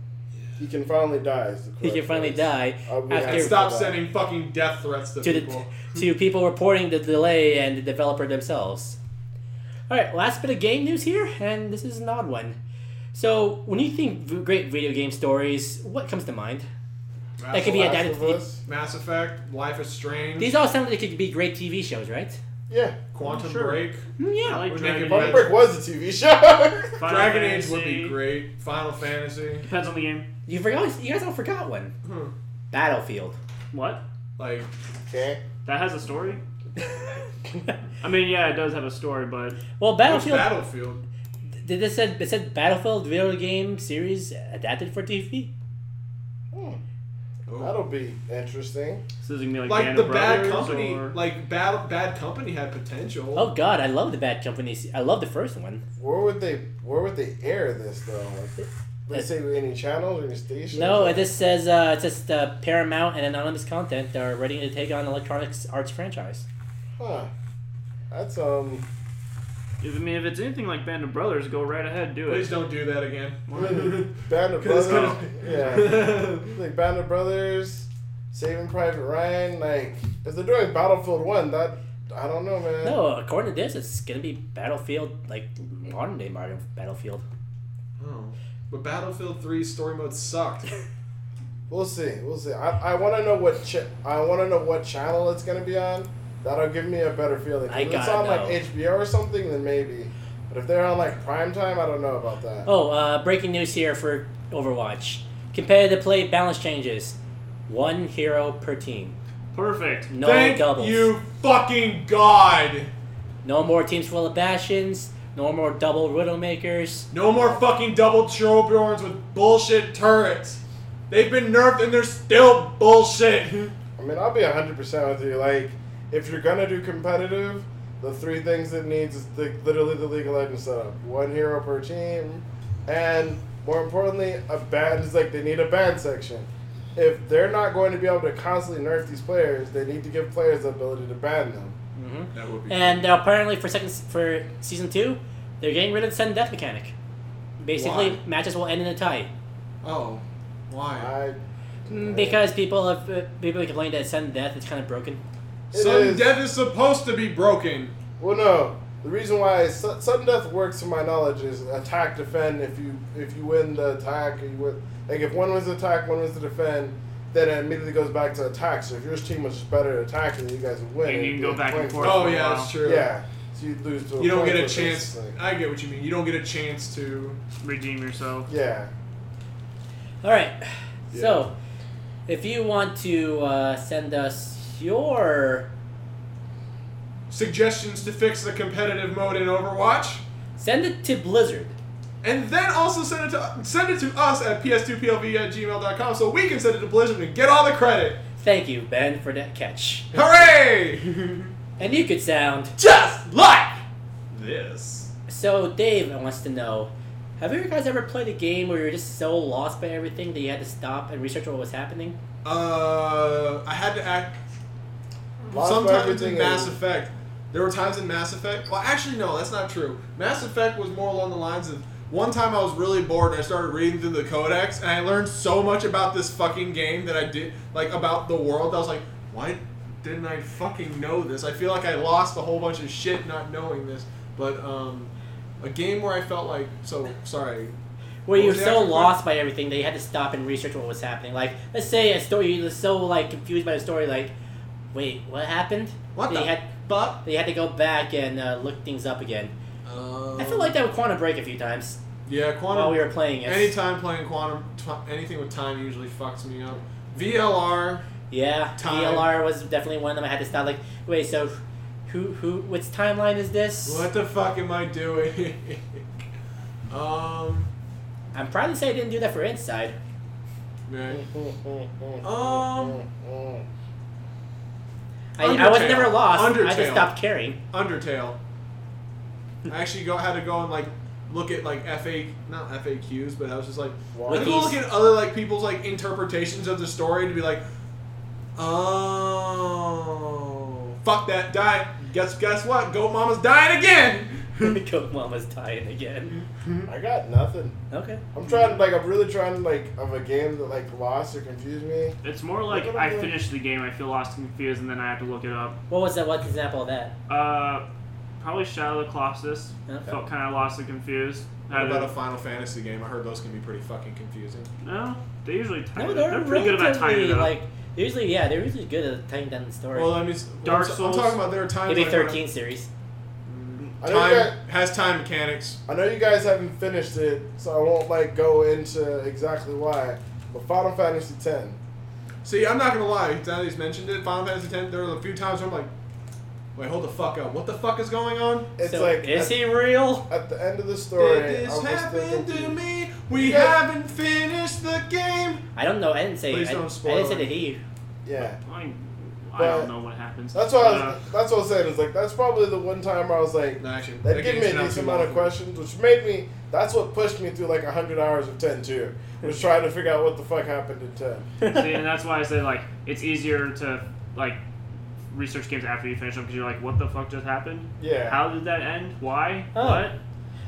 He can finally die. is the He can finally phrase. die after- stop for sending fucking death threats to, to the people. to people reporting the delay and the developer themselves. All right, last bit of game news here, and this is an odd one. So, when you think v- great video game stories, what comes to mind? That could be Last adapted. To, Mass Effect, Life is Strange, these all sound like they could be great TV shows, right? Yeah, Quantum Sure. Break, Mm, I Yeah. like We're Dragon making Age. Quantum Break was a TV show. (laughs) Final Dragon Age would be great. Final Fantasy, Depends on the game. You forgot. You guys all forgot one. Hmm. Battlefield. What? like okay. That has a story? (laughs) I mean, yeah, it does have a story, but well, Battlefield. Battlefield? Did this said it said Battlefield video game series adapted for TV? That'll be interesting. this is gonna be like, Like the of Bad Company, or- like Bad Bad Company had potential. Oh God, I love the Bad Company. I love the first one. Where would they Where would they air this though? Like, would they say any channels or any stations? No, it just says uh, it says uh, Paramount and Anonymous Content are ready to take on Electronic Arts franchise. Huh. That's um. If, I mean, if it's anything like Band of Brothers, go right ahead, do it. Please don't do that again. (laughs) Band of Brothers. (laughs) gonna- Yeah. Like Band of Brothers, Saving Private Ryan. Like if they're doing Battlefield One, that I don't know, man. No, according to this, it's gonna be Battlefield, like modern day modern Battlefield. Oh. But Battlefield 3 story mode sucked. (laughs) We'll see. We'll see. I, I want to know what ch- I want to know what channel it's gonna be on. That'll give me a better feeling. I If it's gotta on like. HBO or something, then maybe. But if they're on like prime time, I don't know about that. Oh, uh, breaking news here for Overwatch: competitive play balance changes, one hero per team. Perfect. No Thank doubles. you fucking God. No more teams full of bastions. No more double Widowmakers. No more fucking double Torbjorns with bullshit turrets. They've been nerfed and they're still bullshit. I mean, I'll be hundred percent with you. Like, if you're gonna do competitive, the three things it needs is the, literally the League of Legends setup: one hero per team, and more importantly, a ban is like they need a ban section. If they're not going to be able to constantly nerf these players, they need to give players the ability to ban them. hmm That would be. And uh, apparently for second for season two, they're getting rid of the sudden death mechanic. Basically, Why? matches will end in a tie. oh, why? I Mm, Because people have uh, people complain that sudden death is kind of broken. It Sudden is- death is supposed to be broken. Well, no. The reason why su- sudden death works, to my knowledge, is attack defend. If you if you win the attack, you win. Like if one wins the attack, one wins to defend, then it immediately goes back to attack. So if your team was just better at attacking, you guys would win. And you can go back and forth. Oh yeah, that's true. Yeah. So you lose to. A You don't get a chance. this. I get what you mean. You don't get a chance to. Redeem yourself. Yeah. All right. Yeah. So, if you want to uh, send us your Suggestions to fix the competitive mode in Overwatch, send it to Blizzard. and then also send it to send it to us at ps2plv at gmail.com so we can send it to Blizzard and get all the credit. Thank you, Ben, for that catch. Hooray! (laughs) And you could sound. Just like this. So Dave wants to know: Have you guys ever played a game where you're just so lost by everything that you had to stop and research what was happening? Uh, I had to act. Lost Sometimes everything in Mass and- Effect, there were times in Mass Effect. Well, actually, no, that's not true. Mass Effect was more along the lines of one time I was really bored and I started reading through the codex and I learned so much about this fucking game that I did like about the world. I was like, why didn't I fucking know this? I feel like I lost a whole bunch of shit not knowing this. But um, a game where I felt like so sorry. Where What you're so lost by everything that you had to stop and research what was happening. Like, let's say a story you're so like confused by the story, like, wait, what happened? What That the you had, fuck? that you had to go back and uh, look things up again. Um, I feel like that with Quantum Break a few times yeah, quantum. while we were playing it. Anytime playing quantum, t- anything with time usually fucks me up. VLR. Yeah, Time. VLR was definitely one of them. I had to stop. Like, wait, so who who which timeline is this? What the fuck am I doing? (laughs) um. I'm proud to say I didn't do that for Inside. Right. (laughs) Um. (laughs) I, I was never lost. I just stopped caring. Undertale. I actually go had to go and like look at like FA not FAQs, but I was just like I had to look at other like people's like interpretations of the story to be like, oh fuck that die. Guess guess what? Goat Mama's dying again. (laughs) Goat Mama's dying again. I got nothing. Okay. I'm trying, like, I'm really trying, like, of a game that, like, lost or confused me. It's more like I'm doing. finish the game, I feel lost and confused, and then I have to look it up. What was that? What's the example of that? Uh, probably Shadow of the Colossus. Okay. Felt kind of lost and confused. What Had about a Final Fantasy game? I heard those can be pretty fucking confusing. no, they usually tie no, they're, they're pretty good about tying it up. like they're usually yeah they're usually good at tying down the story. Well, I mean, Dark I'm, Souls. I'm talking about there are times Maybe like when I- 13 series. I know, you Time guys, has time mechanics. I know you guys haven't finished it, so I won't, like, go into exactly why. But Final Fantasy X. See, I'm not gonna lie. Now that he's mentioned it, Final Fantasy X. There were a few times where I'm like, wait, hold the fuck up. What the fuck is going on? It's so like, is at, he real? at the end of the story, Did this I was happen to me? We Yeah. haven't finished the game. I don't know. I didn't say. Please I, don't I didn't say it. that he. Yeah. I, I don't know what happens. That's what I Uh, was, that's what I was saying. It's like, that's probably the one time where I was like, No, actually, That that gave me a decent amount of questions, which made me. That's what pushed me through like hundred hours of ten too. Was (laughs) trying to figure out what the fuck happened in ten. (laughs) See, and that's why I say like it's easier to like research games after you finish them because you're like, what the fuck just happened? Yeah. How did that end? Why? Oh. What?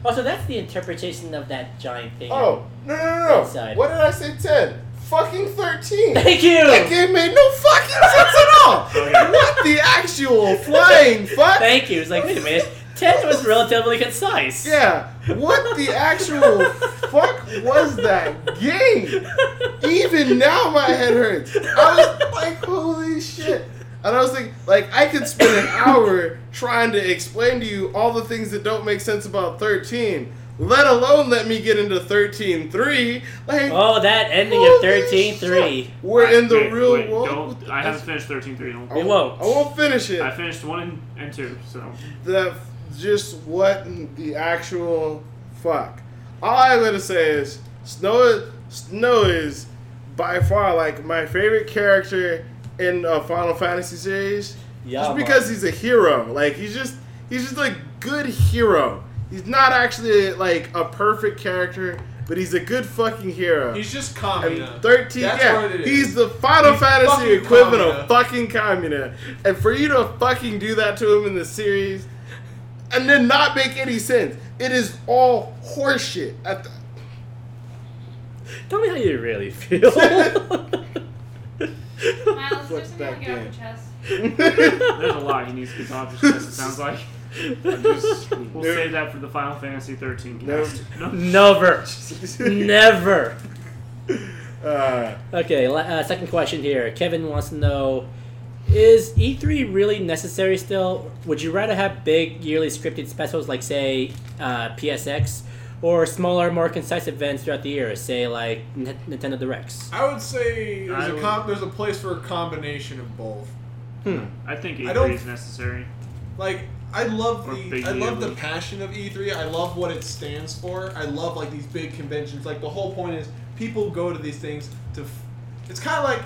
Oh, so that's the interpretation of that giant thing. Oh no no no no! Inside. What did I say? Ten? Fucking thirteen. Thank you. That game made no fucking sense at all. (laughs) Okay. What the actual flying fuck? Thank you. It's like wait a minute. Ten was relatively concise. Yeah. What the actual fuck was that game? Even now my head hurts. I was like, holy shit. And I was thinking, like, I could spend an hour trying to explain to you all the things that don't make sense about 13, let alone let me get into 13.3. Like, Oh, that ending of holy thirteen three. shit. We're in the Wait, real wait, world. Don't, with- I haven't finished 13.3. Don't. I We won't, won't. I won't finish it. I finished one and, and two, so the just what the actual fuck. All I'm gonna say is Snow. Snow is by far like my favorite character in a Final Fantasy series. Yeah, just man. because he's a hero. Like he's just he's just a good hero. He's not actually like a perfect character, but he's a good fucking hero. He's just And 13, That's yeah, what it is. he's the Final He's Fantasy equivalent Kamina. of fucking Kamina. And for you to fucking do that to him in the series, and then not make any sense, it is all horseshit. At the, Tell me how you really feel. (laughs) Miles, What's there's something that to get off your chest. (laughs) there's a lot he needs to get off his chest. It sounds like. Just- (laughs) We'll Nope. save that for the Final Fantasy 13 cast. (laughs) No. Never. Never. (laughs) uh, Okay, uh, second question here. Kevin wants to know Is E3 really necessary still? Would you rather have big yearly scripted specials like, say, uh, PSX, or smaller, more concise events throughout the year, say, like N- Nintendo Directs? I would say there's I a would- com- there's a place for a combination of both. Hmm. I think I E3 don't- is necessary. Like I love Or the big I love the passion of E3. I love what it stands for. I love like these big conventions. Like the whole point is people go to these things to. F- it's kind of like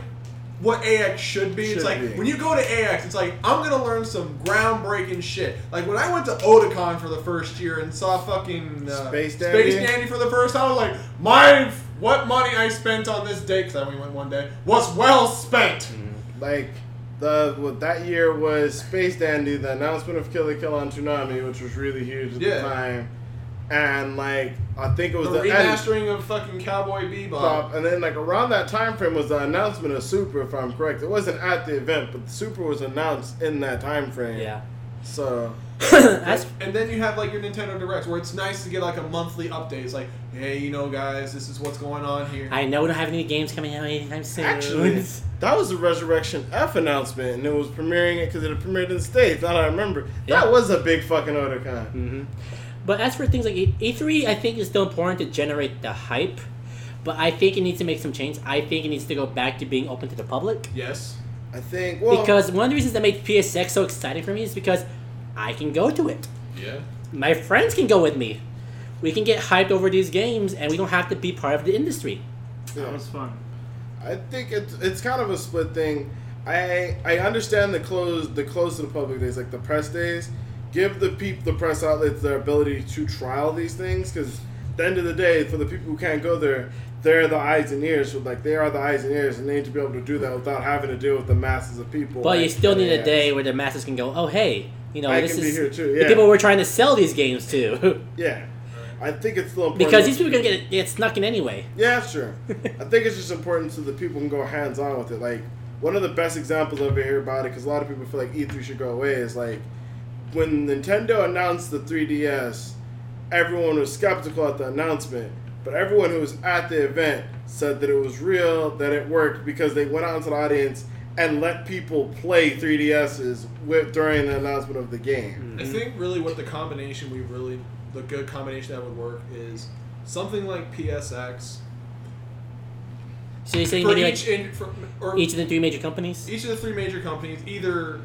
what AX should be. it's Should like be. when you go to AX, it's like I'm gonna learn some groundbreaking shit. Like when I went to Otakon for the first year and saw fucking uh, Space Dandy? Space Dandy for the first time, I was like, my what money I spent on this day, because I only went one day, was well spent. Like the what that year was Space Dandy, the announcement of Kill la Kill on Toonami, which was really huge at Yeah. the time, and like I think it was The the, end remastering of fucking Cowboy Bebop. Pop, and then like around that time frame was the announcement of Super, if I'm correct. It wasn't at the event, but Super was announced in that time frame. Yeah. So (coughs) And then you have like your Nintendo Directs, where it's nice to get like a monthly update. It's like, hey, you know, guys, this is what's going on here. I know we don't have any games coming out anytime soon. actually, (laughs) that was the Resurrection F announcement, and it was premiering it because it premiered in the states. Now that I remember, Yeah. that was a big fucking Otakon. hmm But as for things like E- E3, I think is still important to generate the hype. But I think it needs to make some change. I think it needs to go back to being open to the public. yes. I think well, Because one of the reasons that made PSX so exciting for me is because I can go to it. Yeah. My friends can go with me. We can get hyped over these games, and we don't have to be part of the industry. Yeah. That was fun. I think it's it's kind of a split thing. I I understand the close the close to the public days, like the press days. Give the people the press outlets their ability to trial these things, because at the end of the day, for the people who can't go there, they're the eyes and ears. So like they are the eyes and ears, and they need to be able to do that without having to deal with the masses of people. But you still need a day where the masses can go, oh, hey, you know, I this can is be here too. the people we're trying to sell these games to. (laughs) yeah. I think it's still important because these people are going to get, get snuck in anyway. Yeah, sure. (laughs) I think it's just important so that people can go hands on with it. Like one of the best examples of it here about it, because a lot of people feel like E3 should go away, is like when Nintendo announced the 3DS, everyone was skeptical at the announcement, but everyone who was at the event said that it was real, that it worked because they went out into the audience and let people play 3DSs with during the announcement of the game. I think really what the combination we really the good combination that would work is something like PSX So you're saying for maybe like each in, for, or each of the three major companies? each of the three major companies either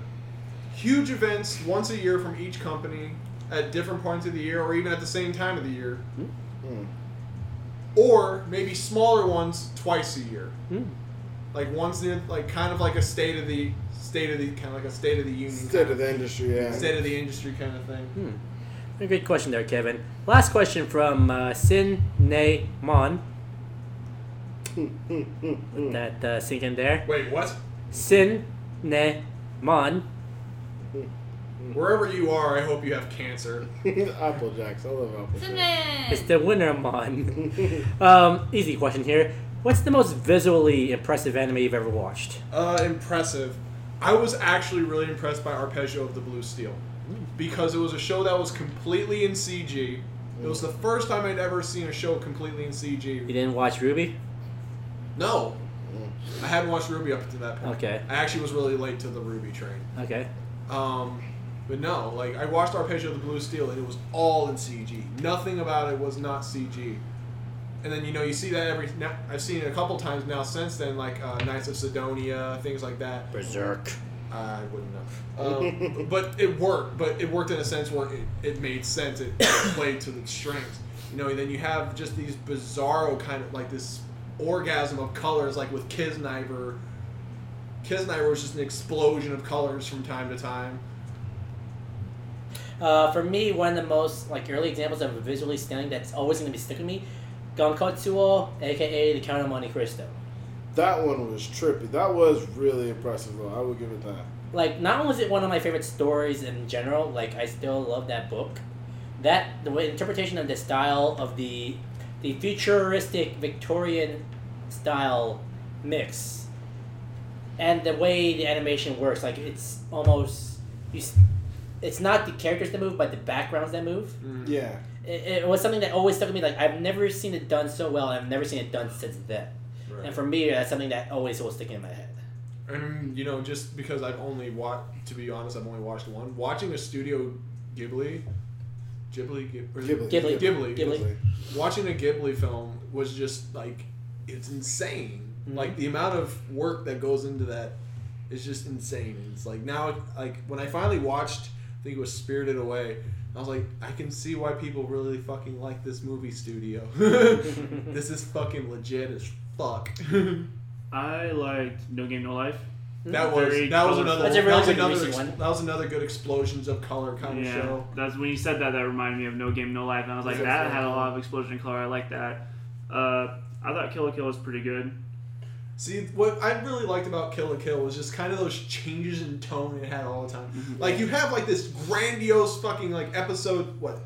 huge events once a year from each company at different points of the year or even at the same time of the year Hmm. or maybe smaller ones twice a year Hmm. like once near like kind of like a state of the state of the kind of like a state of the union State kind of the industry, yeah. state of the industry kind of thing Hmm. A great question there, Kevin. Last question from uh, Sin Ne Mon. Put that uh, sink in there. wait what Sin Ne Mon. wherever you are i hope you have cancer (laughs) Apple Jacks. I love Apple Jacks. It's the winner, Mon. (laughs) um, easy question here. What's the most visually impressive anime you've ever watched? Uh, impressive. I was actually really impressed by Arpeggio of the Blue Steel because it was a show that was completely in CG. It was the first time I'd ever seen a show completely in CG. You didn't watch RWBY? No, I hadn't watched RWBY up to that point. Okay. I actually was really late to the RWBY train. Okay. Um, but no, like I watched Arpeggio of the Blue Steel and it was all in CG. Nothing about it was not CG. And then you know you see that every now I've seen it a couple times now since then, like uh, Knights of Sidonia, things like that. Berserk. I wouldn't know. Um, (laughs) but it worked. But it worked in a sense where it, it made sense. It, it played to the strengths. You know, and then you have just these bizarro kind of like this orgasm of colors, like with Kiznaiver. Kiznaiver was just an explosion of colors from time to time. Uh, for me, one of the most like early examples of visually stunning that's always going to be sticking with me, Gankutsuou, aka The Count of Monte Cristo. That one was trippy. That was really impressive, though. I would give it that. Like, not only is it one of my favorite stories in general, like I still love that book. That the interpretation of the style of the the futuristic Victorian style mix, and the way the animation works, like it's almost you. It's not the characters that move, but the backgrounds that move. Mm. Yeah. It, it was something that always stuck with me. Like I've never seen it done so well. and I've never seen it done since then. And for me, that's something that always will stick in my head. And you know, just because I've only watched, to be honest, I've only watched one. Watching a Studio Ghibli, Ghibli, Ghib- or is it- Ghibli. Ghibli. Ghibli, Ghibli. Watching a Ghibli film was just like it's insane. Mhm. Like the amount of work that goes into that is just insane. It's like now, like when I finally watched, I think it was Spirited Away. I was like, I can see why people really fucking like this movie studio. (laughs) (laughs) this is fucking legit as fuck. (laughs) I liked No Game No Life. That was Very that was colorful. another That's a that was good another recent ex- one. that was another good explosions of color kind of yeah, show. that's when you said that. That reminded me of No Game No Life, and I was like, Yeah, that had a lot of explosion of color. I like that. Uh, I thought Kill la Kill was pretty good. See, what I really liked about Kill la Kill was just kind of those changes in tone it had all the time. Like you have like this grandiose fucking like episode what,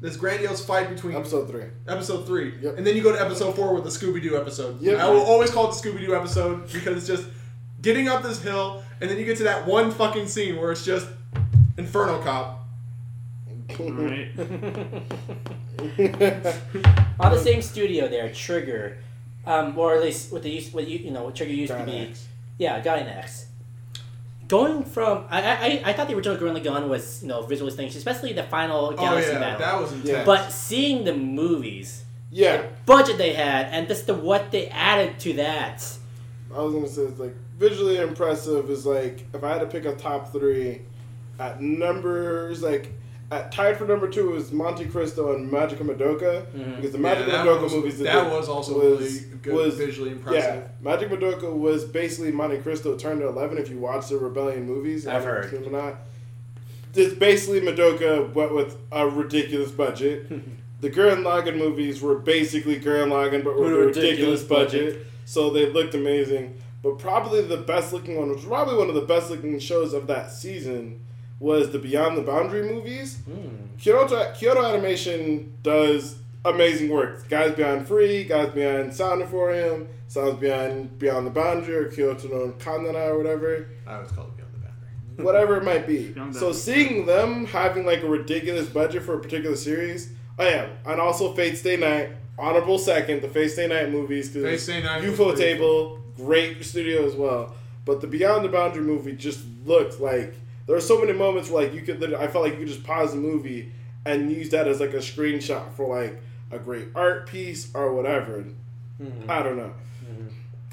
this grandiose fight between Episode three. episode three, Yep. and then you go to episode four with the Scooby Doo episode. Yep. I will always call it the Scooby Doo episode because it's just getting up this hill, and then you get to that one fucking scene where it's just Inferno Cop. Right? (laughs) On the same studio there, Trigger, um, or at least what they used, what you you know, what Trigger used to be. Gainax. Yeah, Gainax. Going from, I, I I thought the original Gurren Lagann was you know visual things, especially the final Oh Galaxy yeah, battle. that was intense. But seeing the movies, Yeah, budget they had, and just the what they added to that. I was gonna say it's like visually impressive is like if I had to pick a top three at numbers like tied for number two is Monte Cristo and Magic Madoka Mhm. because the Yeah, Magic that Madoka was- movies that did- was also was- really good, was- visually impressive. Yeah, Magic Madoka was basically Monte Cristo turned to eleven. If you watch the Rebellion movies, I've I don't know if heard. you've them or not. It's basically Madoka, but with a ridiculous budget. (laughs) the Gurren Lagann movies were basically Gurren Lagann, but with a With ridiculous, ridiculous budget. So they looked amazing. But probably the best looking one, which was probably one of the best looking shows of that season, was the Beyond the Boundary movies. Hmm. Kyoto, Kyoto Animation does amazing work. Guys Beyond Free, Guys Beyond Sound Emporium, Sounds Beyond Beyond the Boundary, or Kyoukai no Kanata, or whatever. I always call it Beyond the Boundary. (laughs) Whatever it might be. Beyond So Boundary. seeing them having like a ridiculous budget for a particular series, oh yeah, and also Fate Stay Night, honorable second, the Fate Stay Night movies, Fate because Stay Night was ufotable, great studio as well. But the Beyond the Boundary movie just looked like there were so many moments where like you could literally, I felt like you could just pause the movie and use that as like a screenshot for like a great art piece or whatever. Mm-hmm. I don't know. Mm-hmm.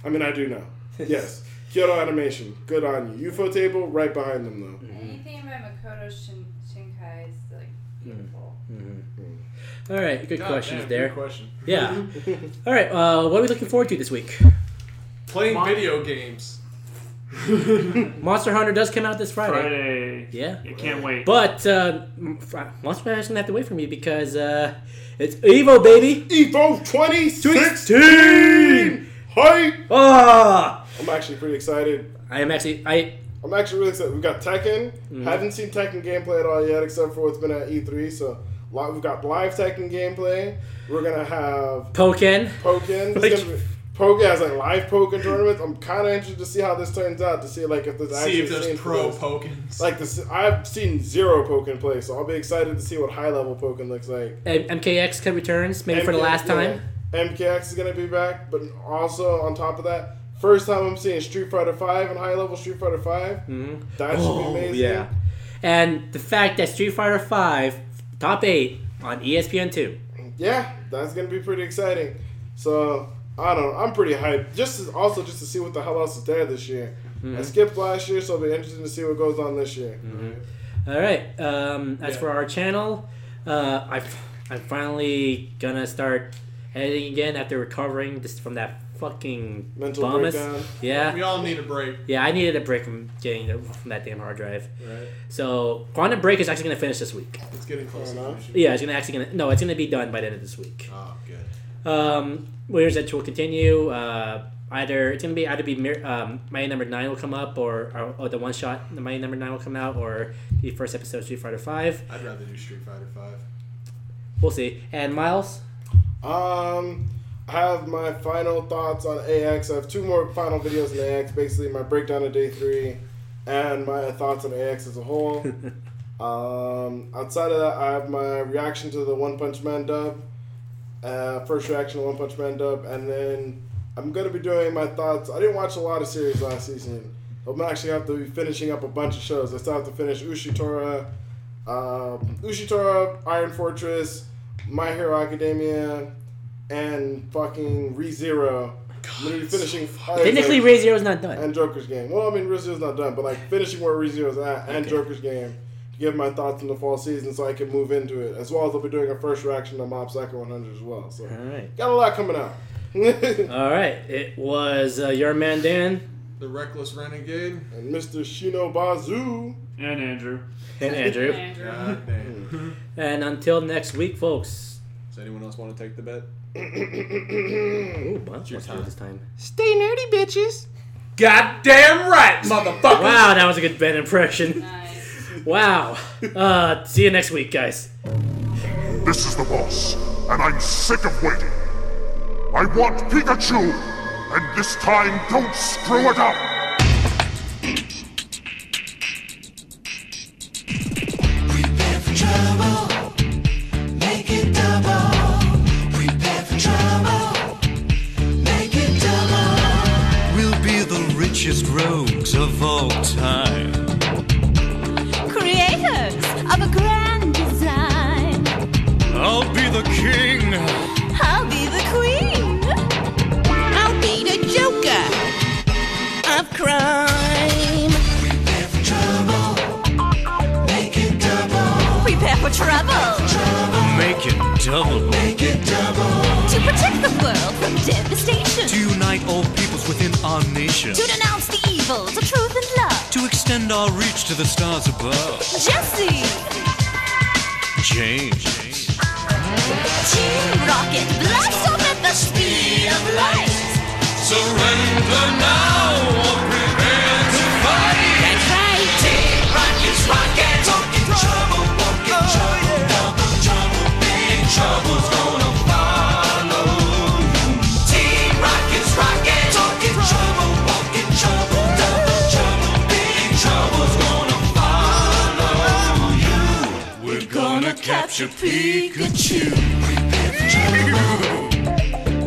I mean, I do know. (laughs) Yes, Kyoto Animation, good on you. ufotable, right behind them though. Anything by Makoto Shin- Shinkai is like mm-hmm. beautiful. All right, good God questions damn, there. Good question. Yeah. (laughs) All right, uh, what are we looking forward to this week? Playing Mon- video games. (laughs) Monster Hunter does come out this Friday. Friday. Yeah. I can't wait. But uh, Monster Hunter's gonna have to wait for me because uh, it's Evo, baby. Evo 2016! Hype! Ah, I'm actually pretty excited. I am actually I. I'm actually really excited. We've got Tekken. Mm-hmm. Haven't seen Tekken gameplay at all yet, except for what's been at E3. So we've got live Tekken gameplay. We're gonna have Pokken. Pokken. Like- It's gonna be- Pokken has like live Pokken tournaments. I'm kind of interested to see how this turns out. To see like if there's actually See if there's pro this. Pokins. Like this, I've seen zero Pokken play, so I'll be excited to see what high level Pokken looks like. M- MKX can returns maybe for the MK last time. yeah, MKX is gonna be back, but also on top of that, first time I'm seeing Street Fighter Five and high level Street Fighter 5 Mhm. That should be Oh, amazing. yeah. And the fact that Street Fighter Five top eight on ESPN two. Yeah, that's gonna be pretty exciting. So I don't know. I'm pretty hyped. Just to, also just to see what the hell else is there this year. Mm-hmm. I skipped last year, so it'll be interesting to see what goes on this year. All right. Um, as Yeah. for our channel, uh, I I'm finally gonna start editing again after recovering just from that fucking Mental bummus. breakdown. Yeah. we all need a break. Yeah, I needed a break from getting it from that damn hard drive. Right. So Quantum Break is actually gonna finish this week. It's getting close. Fair enough. Yeah, it's gonna actually gonna no, it's gonna be done by the end of this week. Oh, good. Um, Warriors Edge will continue. Uh, either it's gonna be either be Mir- um, Mighty Number Nine will come up, or, or, or the one shot the Mighty Number Nine will come out, or the first episode of Street Fighter Five. I'd rather do Street Fighter Five. We'll see. And Miles, Um, I have my final thoughts on AX. I have two more final videos on AX. Basically, my breakdown of day three, and my thoughts on AX as a whole. (laughs) um, outside of that, I have my reaction to the One Punch Man dub. Uh, first reaction to One Punch Man dub, and then I'm gonna be doing my thoughts. I didn't watch a lot of series last season. I'm actually have to be finishing up a bunch of shows. I still have to finish Ushitora, um, Ushitora, Iron Fortress, My Hero Academia, and fucking ReZero. I'm gonna be finishing. technically, ReZero's not done. and Joker's game. Well, I mean, ReZero's not done, but like finishing where ReZero's at and Okay. Joker's game to give my thoughts on the fall season so I can move into it. As well as I'll be doing a first reaction to Mob Psycho 100 as well. So All right. got a lot coming out. (laughs) All right. It was uh, your man Dan The Reckless Renegade. And Mr. Shino Bazoo. And Andrew. and Andrew. Andrew. God (laughs) and until next week, folks. Does anyone else want to take the bet? Ooh, bunch your was time. this time. Stay nerdy, bitches. Goddamn right, motherfucker. Wow, that was a good Ben impression. Nice. Wow. Uh, see you next week, guys. This is the boss, and I'm sick of waiting. I want Pikachu, and this time don't screw it up. The stars above. Jessie, James. Team Rocket, blast off at the speed of light. Surrender now Pikachu. Prepare for trouble.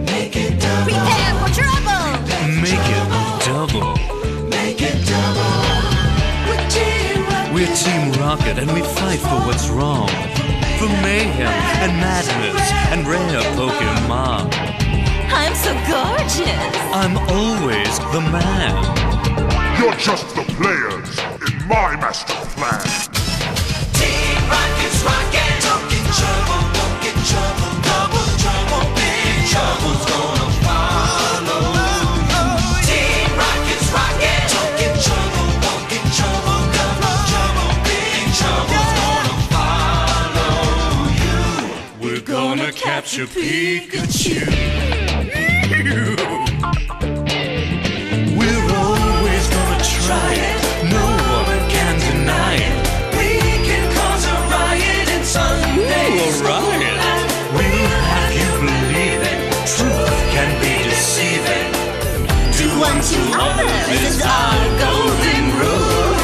Make it double. Prepare for trouble. Make it double. Make it double. With Team Rocket. We're Team Rocket and we fight for what's wrong. For mayhem and madness and rare Pokemon. I'm so gorgeous. I'm always the man. You're just the players in my master gonna Pikachu. We're always gonna try it. No one can deny it. We can cause a riot in Sunday. Ooh, a riot. We'll have you believe it. Truth can be deceiving. Do unto others is our golden rule.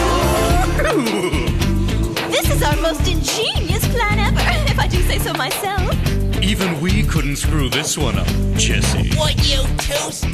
This is our most ingenious plan ever, (laughs) if I do say so myself. Even we couldn't screw this one up, Jessie. What, you two?